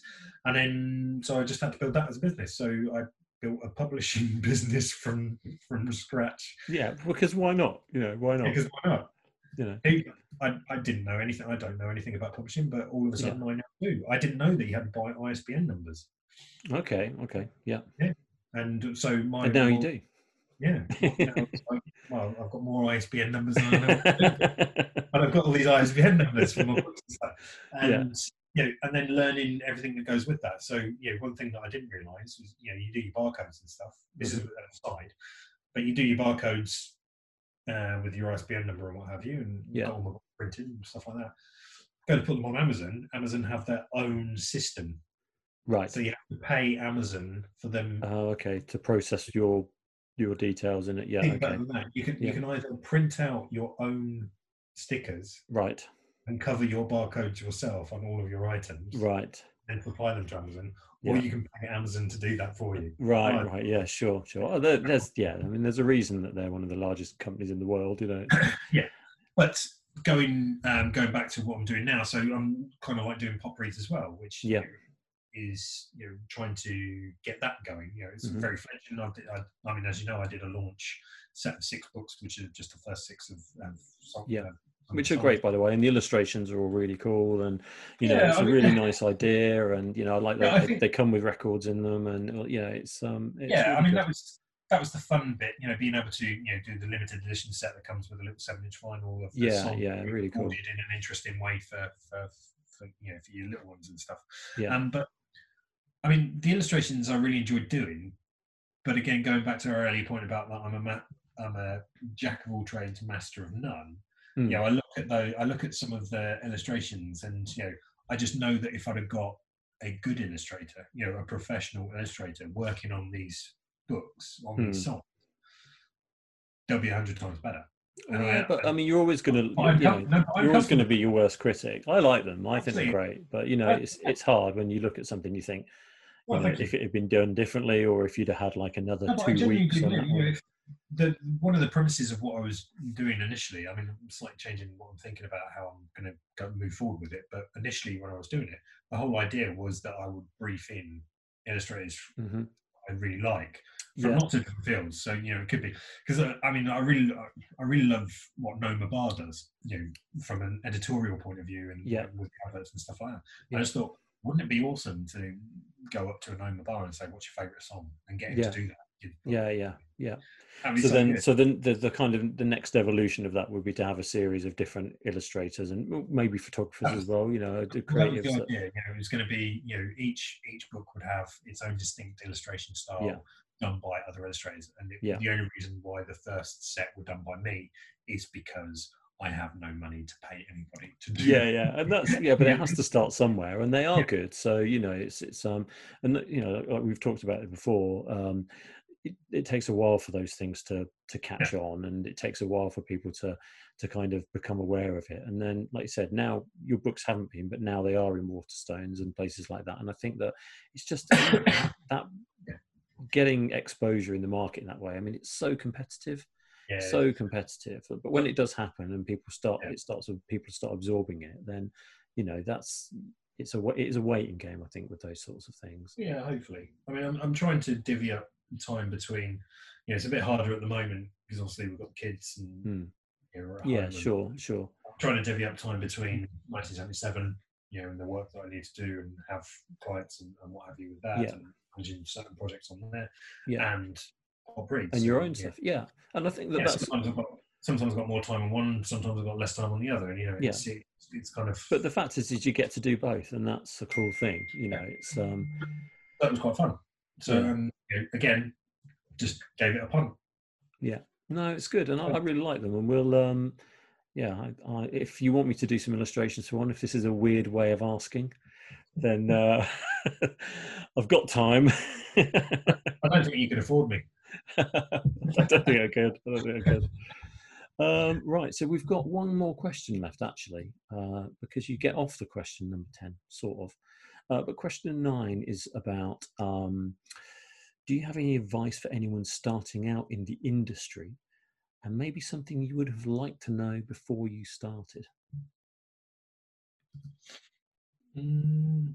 and then so I just had to build that as a business. So I built a publishing business from from scratch Yeah, because why not? You know, why not? because why not? You know, I, I didn't know anything. I don't know anything about publishing, but all of a Yeah. sudden I now do. I didn't know that you had to buy ISBN numbers. okay, okay, yeah, and so my and now you do. Yeah. Now it's like, well, I've got more ISBN numbers than I know. what to do. and I've got all these ISBN numbers from my books and stuff. Yeah. And you know, and then learning everything that goes with that. So know, one thing that I didn't realise was you know you do your barcodes and stuff. This is mm-hmm. an aside, but you do your barcodes uh, with your ISBN number and what have you, and Yeah. got all books printed and stuff like that. Go to put them on Amazon. Amazon have their own system, right. so you have to pay Amazon for them. Oh, okay. To process your your details in it. Yeah. Okay. better than that. You can Yeah. you can either print out your own stickers Right. and cover your barcodes yourself on all of your items, Right. And supply them to Amazon, or Yeah. you can pay Amazon to do that for you. Right, Right. right, yeah, sure, sure. Oh, there, there's, yeah, I mean, there's a reason that they're one of the largest companies in the world, you know. Yeah, but going um, going back to what I'm doing now, so I'm kind of like doing pop reads as well, which you Yeah. know, is you know trying to get that going. You know, it's Mhm. very fledgling. I, did, I, I mean, as you know, I did a launch set of six books, which are just the first six of, of song, Yeah. Uh, Which are great, by the way, and the illustrations are all really cool, and you know, Yeah, it's I a mean- really nice idea, and you know, I like Yeah, that I they, think- they come with records in them, and uh, yeah, it's um, it's yeah, I mean good. that was that was the fun bit, you know, being able to you know do the limited edition set that comes with a little seven inch vinyl of the Yeah, song yeah, really cool. in an interesting way for for, for you know for your little ones and stuff. yeah, Um, but I mean, the illustrations I really enjoyed doing. But again, going back to our earlier point about that, I'm a ma- I'm a jack of all trades, master of none. Mm. You know, I look at those, I look at some of the illustrations, and you know, I just know that if I'd have got a good illustrator, you know, a professional illustrator working on these books, on these Hmm. songs, they'll be a hundred times better. And Yeah, I- but I mean, you're always going to, But you know, no, you're always going to be your worst critic. I like them; I think they're great, but you know, it's it's hard when you look at something you think, Well, you know, if it had been done differently, or if you'd have had like another No, two weeks on that one. if the one of the premises of what I was doing initially. I mean, I'm slightly changing what I'm thinking about how I'm going to go move forward with it. But initially, when I was doing it, the whole idea was that I would brief in illustrators hmm I really like from Yeah, lots of different fields. So you know, it could be because uh, I mean, I really, I really love what Noma Bar does. You know, from an editorial point of view and Yeah. with adverts and stuff like that. Yeah. I just thought, wouldn't it be awesome to go up to a Noma Bar and say, "What's your favourite song?" and get him to do that. Yeah, yeah, yeah. so then good. so then the, the kind of the next evolution of that would be to have a series of different illustrators and maybe photographers as well you know the creatives that- idea. You know, it was going to be, you know, each each book would have its own distinct illustration style Yeah. done by other illustrators. And it, Yeah. the only reason why the first set were done by me is because I have no money to pay anybody to do. yeah yeah and that's yeah but it has to start somewhere and they are Yeah. good so you know it's it's um and you know like we've talked about it before um it, it takes a while for those things to to catch on and it takes a while for people to to kind of become aware of it. And then like you said now your books haven't been but now they are in waterstones and places like that. And i think that it's just that getting exposure in the market in that way i mean it's so competitive Yeah, so competitive. But when it does happen and people start Yeah. it starts with people start absorbing it then you know that's it's a it is a waiting game i think with those sorts of things. Yeah, hopefully. I mean, I'm, I'm trying to divvy up time between, you know, it's a bit harder at the moment because obviously we've got kids and, you know, yeah sure sure trying to divvy up time between 1977, you know, and the work that I need to do and have clients and, and what have you with that, Yeah. and managing certain projects on there, yeah and breeds and your own yeah. stuff yeah and i think that Yeah, that's sometimes I've got sometimes I've got more time on one, sometimes I've got less time on the other, and you know, Yeah. it's, it's, it's kind of. but the fact is is you get to do both and that's a cool thing you know it's um that was quite fun. So um, you know, again, just gave it a punt. Yeah, no it's good and I, I really like them and we'll um yeah I, I if you want me to do some illustrations for one if this is a weird way of asking then uh i've got time I don't think you can afford me. I don't think I could. I don't think I could. Um, right, so we've got one more question left, actually, uh, because you get off the question number 10, sort of. Uh, but question nine is about um, Do you have any advice for anyone starting out in the industry and maybe something you would have liked to know before you started? Mm,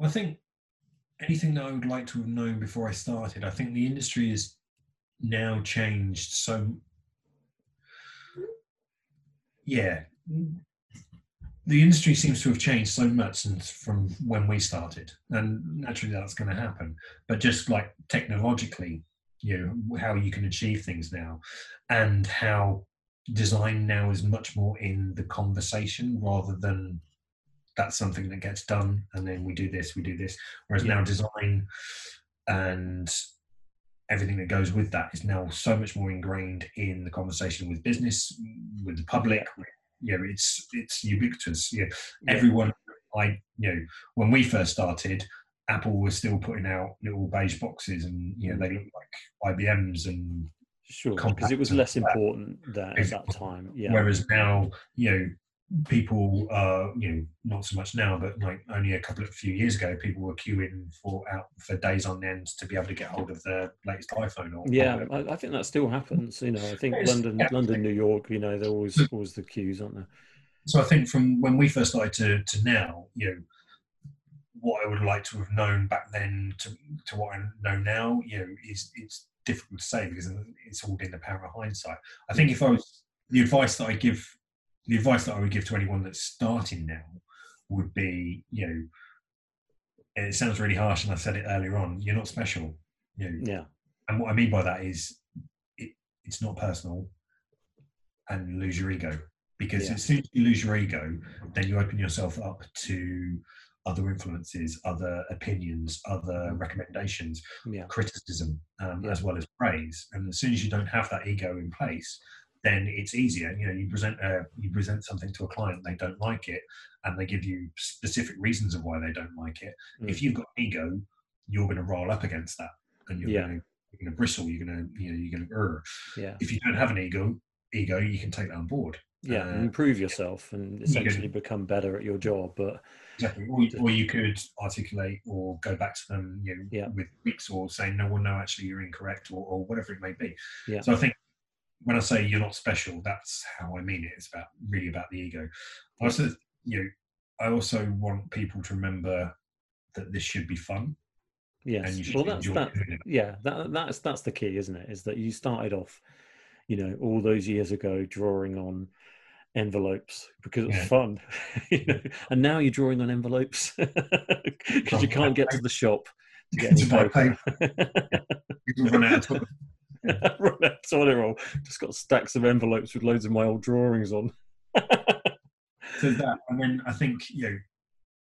I think anything that I would like to have known before I started. I think the industry has now changed so. Yeah, the industry seems to have changed so much since from when we started, and naturally that's going to happen. But just like technologically, you know how you can achieve things now, and how design now is much more in the conversation rather than that's something that gets done and then we do this, we do this. Whereas now design and everything that goes with that is now so much more ingrained in the conversation with business, with the public. You know, it's it's ubiquitous. You know, Yeah. everyone. I you know when we first started, Apple was still putting out little beige boxes, and you know they looked like IBMs, and Sure, because it was less important that at that time. Yeah. whereas now you know people are you know not so much now, but like only a couple of few years ago, people were queuing for out for days on end to be able to get hold of their latest iPhone or Yeah. I, I think that still happens. You know, I think London, yeah. London, New York. You know, they're always mm. always the queues, aren't they? so I think from when we first started to, to now, you know, what I would like to have known back then to, to what I know now, you know, is it's difficult to say because it's all in the power of hindsight. I think if I was the advice that I give, the advice that I would give to anyone that's starting now would be, you know, it sounds really harsh, and I said it earlier on. You're not special, you know, Yeah, and what I mean by that is it, it's not personal and lose your ego. Because Yeah. as soon as you lose your ego, then you open yourself up to other influences, other opinions, other recommendations, yeah, criticism, um, Yeah. as well as praise. And as soon as you don't have that ego in place, then it's easier. You know, you present a, you present something to a client, they don't like it, and they give you specific reasons of why they don't like it. Mm. If you've got ego, you're going to roll up against that, and you're Yeah. going to you're going to bristle. You're going to you know you're going to. Urgh. yeah, If you don't have an ego, ego, you can take that on board. yeah. Uh, improve yourself and can- essentially become better at your job. But Exactly. Or, or you could articulate or go back to them, you know, Yeah. with weeks or say, no, well, no, actually, you're incorrect, or, or whatever it may be. Yeah. So I think when I say you're not special, that's how I mean it. It's about really about the ego. I also, you know, I also want people to remember that this should be fun, and yes, you should well, that's that. Yeah, that that's that's the key, isn't it? Is that you started off, you know, all those years ago drawing on envelopes because it's Yeah. fun, you know, and now you're drawing on envelopes because you can't get to the shop to get To buy paper. People run out of toilet Run out of toilet roll. Just got stacks of envelopes with loads of my old drawings on. so that and then i think you know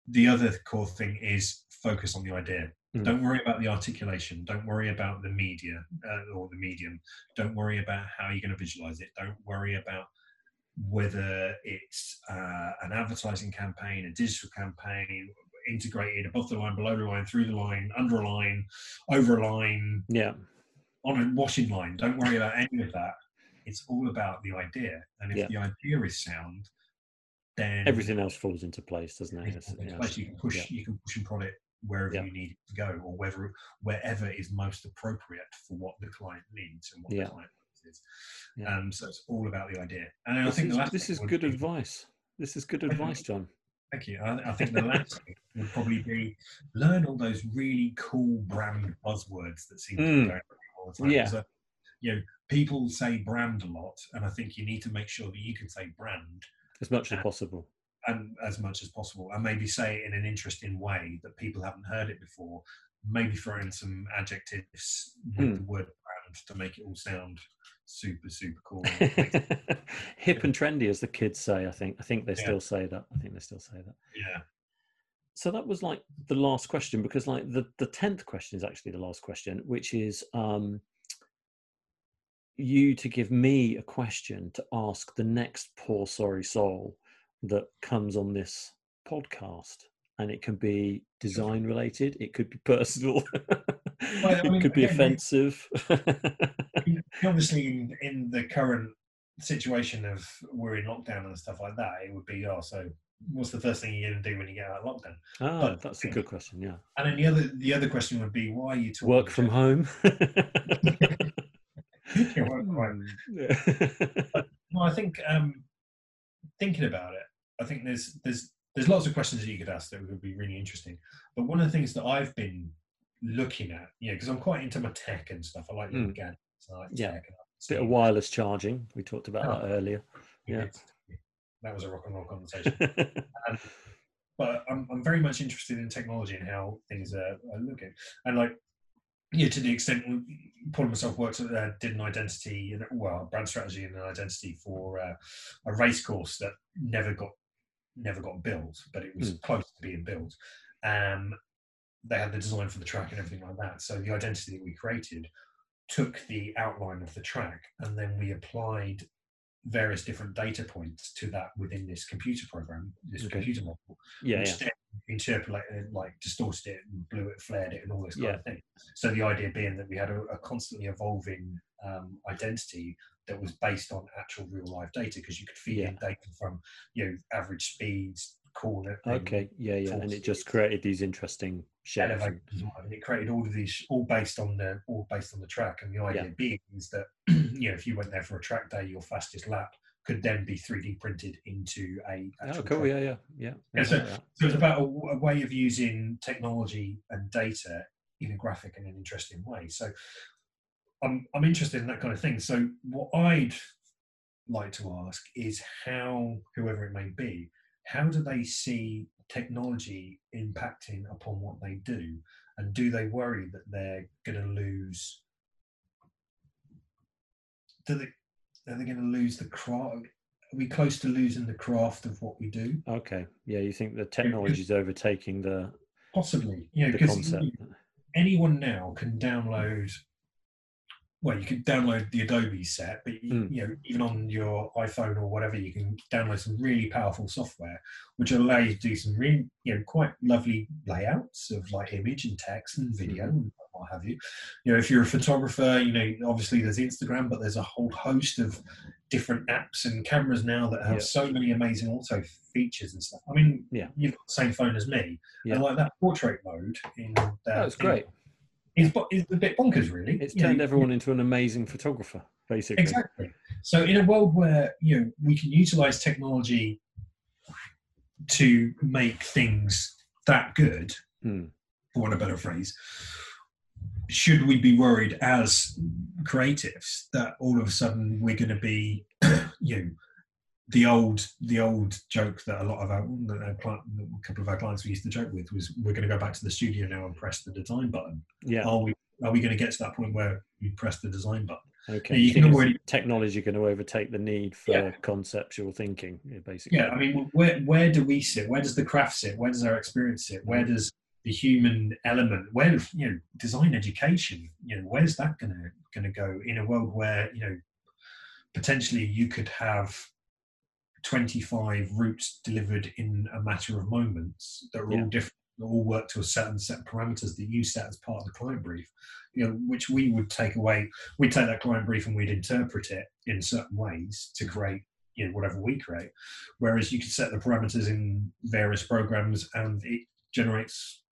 the other core thing is focus on the idea Mm. don't worry about the articulation don't worry about the media uh, or the medium don't worry about how you're going to visualize it don't worry about whether it's uh, an advertising campaign a digital campaign integrated above the line below the line through the line under a line over a line yeah, on a washing line. Don't worry about any of that. It's all about the idea. And if Yeah. the idea is sound, then everything else falls into place, doesn't it? it's- It's- place you can push yeah. you can push and prod it wherever Yeah. you need it to go or whether wherever is most appropriate for what the client needs and what the client wants is. Yeah. um so it's all about the idea and i think is, the last this is good be- advice. This is good advice, John. thank you I, I think the last thing would probably be learn all those really cool brand buzzwords that seem to Mm. be going around all the time Yeah. uh, you know people say brand a lot and i think you need to make sure that you can say brand As much as possible. and as much as possible and maybe say it in an interesting way that people haven't heard it before maybe throw in some adjectives with Hmm. the word brand to make it all sound super super cool Hip and trendy, as the kids say. I think. I think they Yeah. still say that. I think they still say that. yeah So that was like the last question because, like, the the tenth question is actually the last question, which is um, you to give me a question to ask the next poor sorry soul that comes on this podcast, and it can be design related, it could be personal, I it could be again, offensive. obviously in, in the current situation of we're in lockdown and stuff like that it would be oh so what's the first thing you're going to do when you get out of lockdown ah, But- that's a good question. Yeah, and then the other the other question would be why are you talking work from home. Work from home. Yeah. Well, I think um, thinking about it, I think there's there's there's lots of questions that you could ask that would be really interesting. But one of the things that I've been looking at, yeah, because I'm quite into my tech and stuff. I like Mm. gadgets. I like Yeah. tech. And I Bit of wireless charging. We talked about Oh. that earlier. yeah. That was a rock and roll conversation. um, but I'm, I'm very much interested in technology and how things are, are looking. And like, yeah, to the extent Paul and myself worked, uh, did an identity, and well, brand strategy and an identity for uh, a race course that never got never got built, but it was Hmm. close to being built. Um, they had the design for the track and everything like that. So the identity that we created took the outline of the track, and then we applied various different data points to that within this computer program, this Okay. computer model, yeah, which yeah. then interpolated, like distorted it, and blew it, flared it, and all this kind Yeah. of thing. So the idea being that we had a, a constantly evolving um, identity that was based on actual real life data because you could feed in data from you know average speeds, corner, Okay, yeah, yeah, and it just created these interesting shapes. elevators and it created all of these all based on the all based on the track and the idea Yeah. being is that you? Know if you went there for a track day your fastest lap could then be 3d printed into a Oh, cool. Yeah, yeah, yeah. Yeah, so- so it's about a way of using technology and data in a graphic and an interesting way. So I'm, I'm interested in that kind of thing. So what i'd like to ask is how whoever it may be how do they see technology impacting upon what they do? And do they worry that they're going to lose do they are they going to lose the craft are we close to losing the craft of what we do? Okay, yeah, you think the technology is overtaking the possibly you know because anyone now can download well you can download the adobe set but you, Mm. you know even on your iphone or whatever you can download some really powerful software which allow you to do some really you know quite lovely layouts of like image and text and video Mm-hmm. and what have you you know if you're a photographer you know obviously there's instagram but there's a whole host of different apps and cameras now that have Yeah. so many amazing auto features and stuff i mean Yeah. you've got the same phone as me Yeah. and like that portrait mode in that That was great. Is, is a bit bonkers, really. It's You know, turned everyone into an amazing photographer, basically. Exactly. So, in a world where you know we can utilize technology to make things that good, Hmm. for want of a better phrase, should we be worried as creatives that all of a sudden we're going to be, you know, the old the old joke that a lot of our, that our client, a couple of our clients we used to joke with was we're going to go back to the studio now and press the design button. Yeah. Are we are we going to get to that point where you press the design button? Okay. you can already- technology going to overtake the need for Yeah. conceptual thinking, basically. Yeah, I mean, where where do we sit? Where does the craft sit? Where does our experience sit? Where mm-hmm. does the human element? Where you know design education? You know, where's that gonna gonna go in a world where you know potentially you could have 25 routes delivered in a matter of moments that are Yeah. all different that all work to a certain set of parameters that you set as part of the client brief you know which we would take away we'd take that client brief and we'd interpret it in certain ways to create you know whatever we create whereas you could set the parameters in various programs and it generates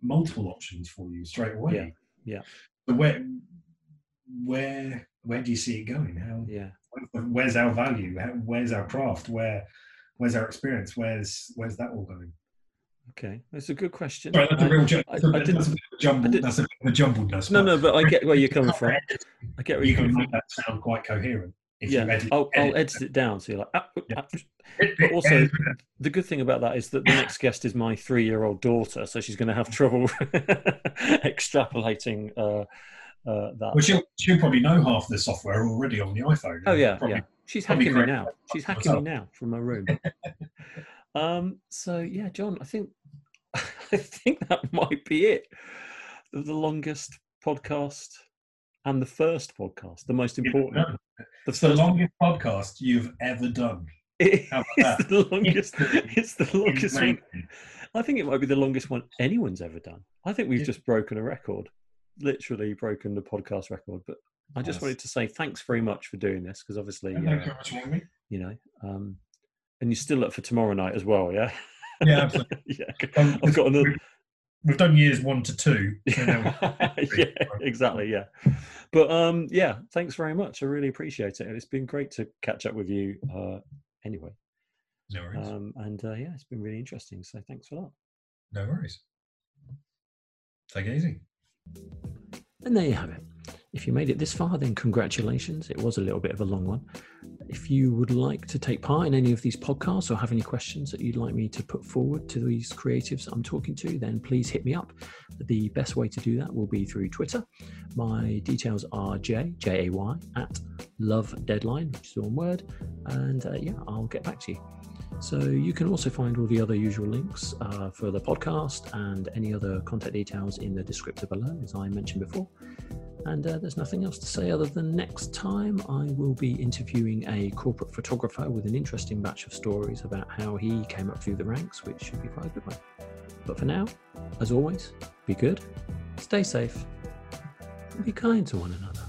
multiple options for you straight away Yeah, yeah. so where where where do you see it going how Yeah. where's our value How, where's our craft where where's our experience where's where's that all going Okay. That's a good question. Sorry, that's a real ju- I- that's a I bit- didn't- a bit of a jumble that's a bit of a No, no, but I get where you're coming from. I get where you you're can coming make from. that sound quite coherent if Yeah, edit, I'll, I'll edit edit it down so you're like. "Ah, Yeah. ah." But also, the good thing about that is that the next guest is my three-year-old daughter, so she's going to have trouble extrapolating uh, uh, that. well she'll, she'll probably know half the software already on the iphone Oh yeah, probably, yeah. She's hacking me now. She's myself. hacking me now from her room. um. So yeah, John, I think I think that might be it. The, the longest podcast and the first podcast, the most Yeah, important. no. The the longest podcast you've ever done How about it's that? the longest. It's the longest one. I think it might be the longest one anyone's ever done. I think we've Yeah. just broken a record, literally broken the podcast record. But I just Yes. wanted to say thanks very much for doing this because obviously, Thank you uh, much for me. you know, um, and you're still up for tomorrow night as well, yeah. yeah absolutely yeah, Um, I've got another. we've done years one to two so yeah, exactly. Yeah, but um, yeah, thanks very much. I really appreciate it. It's been great to catch up with you. Uh, anyway, no worries um, and uh, yeah, it's been really interesting. So thanks for that. no worries take it easy And there you have it. If you made it this far, then congratulations. It was a little bit of a long one. If you would like to take part in any of these podcasts or have any questions that you'd like me to put forward to these creatives I'm talking to, then please hit me up. The best way to do that will be through Twitter. My details are J, J A Y, at love deadline, which is one word. And uh, yeah, I'll get back to you. So you can also find all the other usual links uh, for the podcast and any other contact details in the descriptor below, as I mentioned before. And uh, there's nothing else to say other than next time I will be interviewing a corporate photographer with an interesting batch of stories about how he came up through the ranks, which should be quite a good one. But for now, as always, be good, stay safe, and be kind to one another.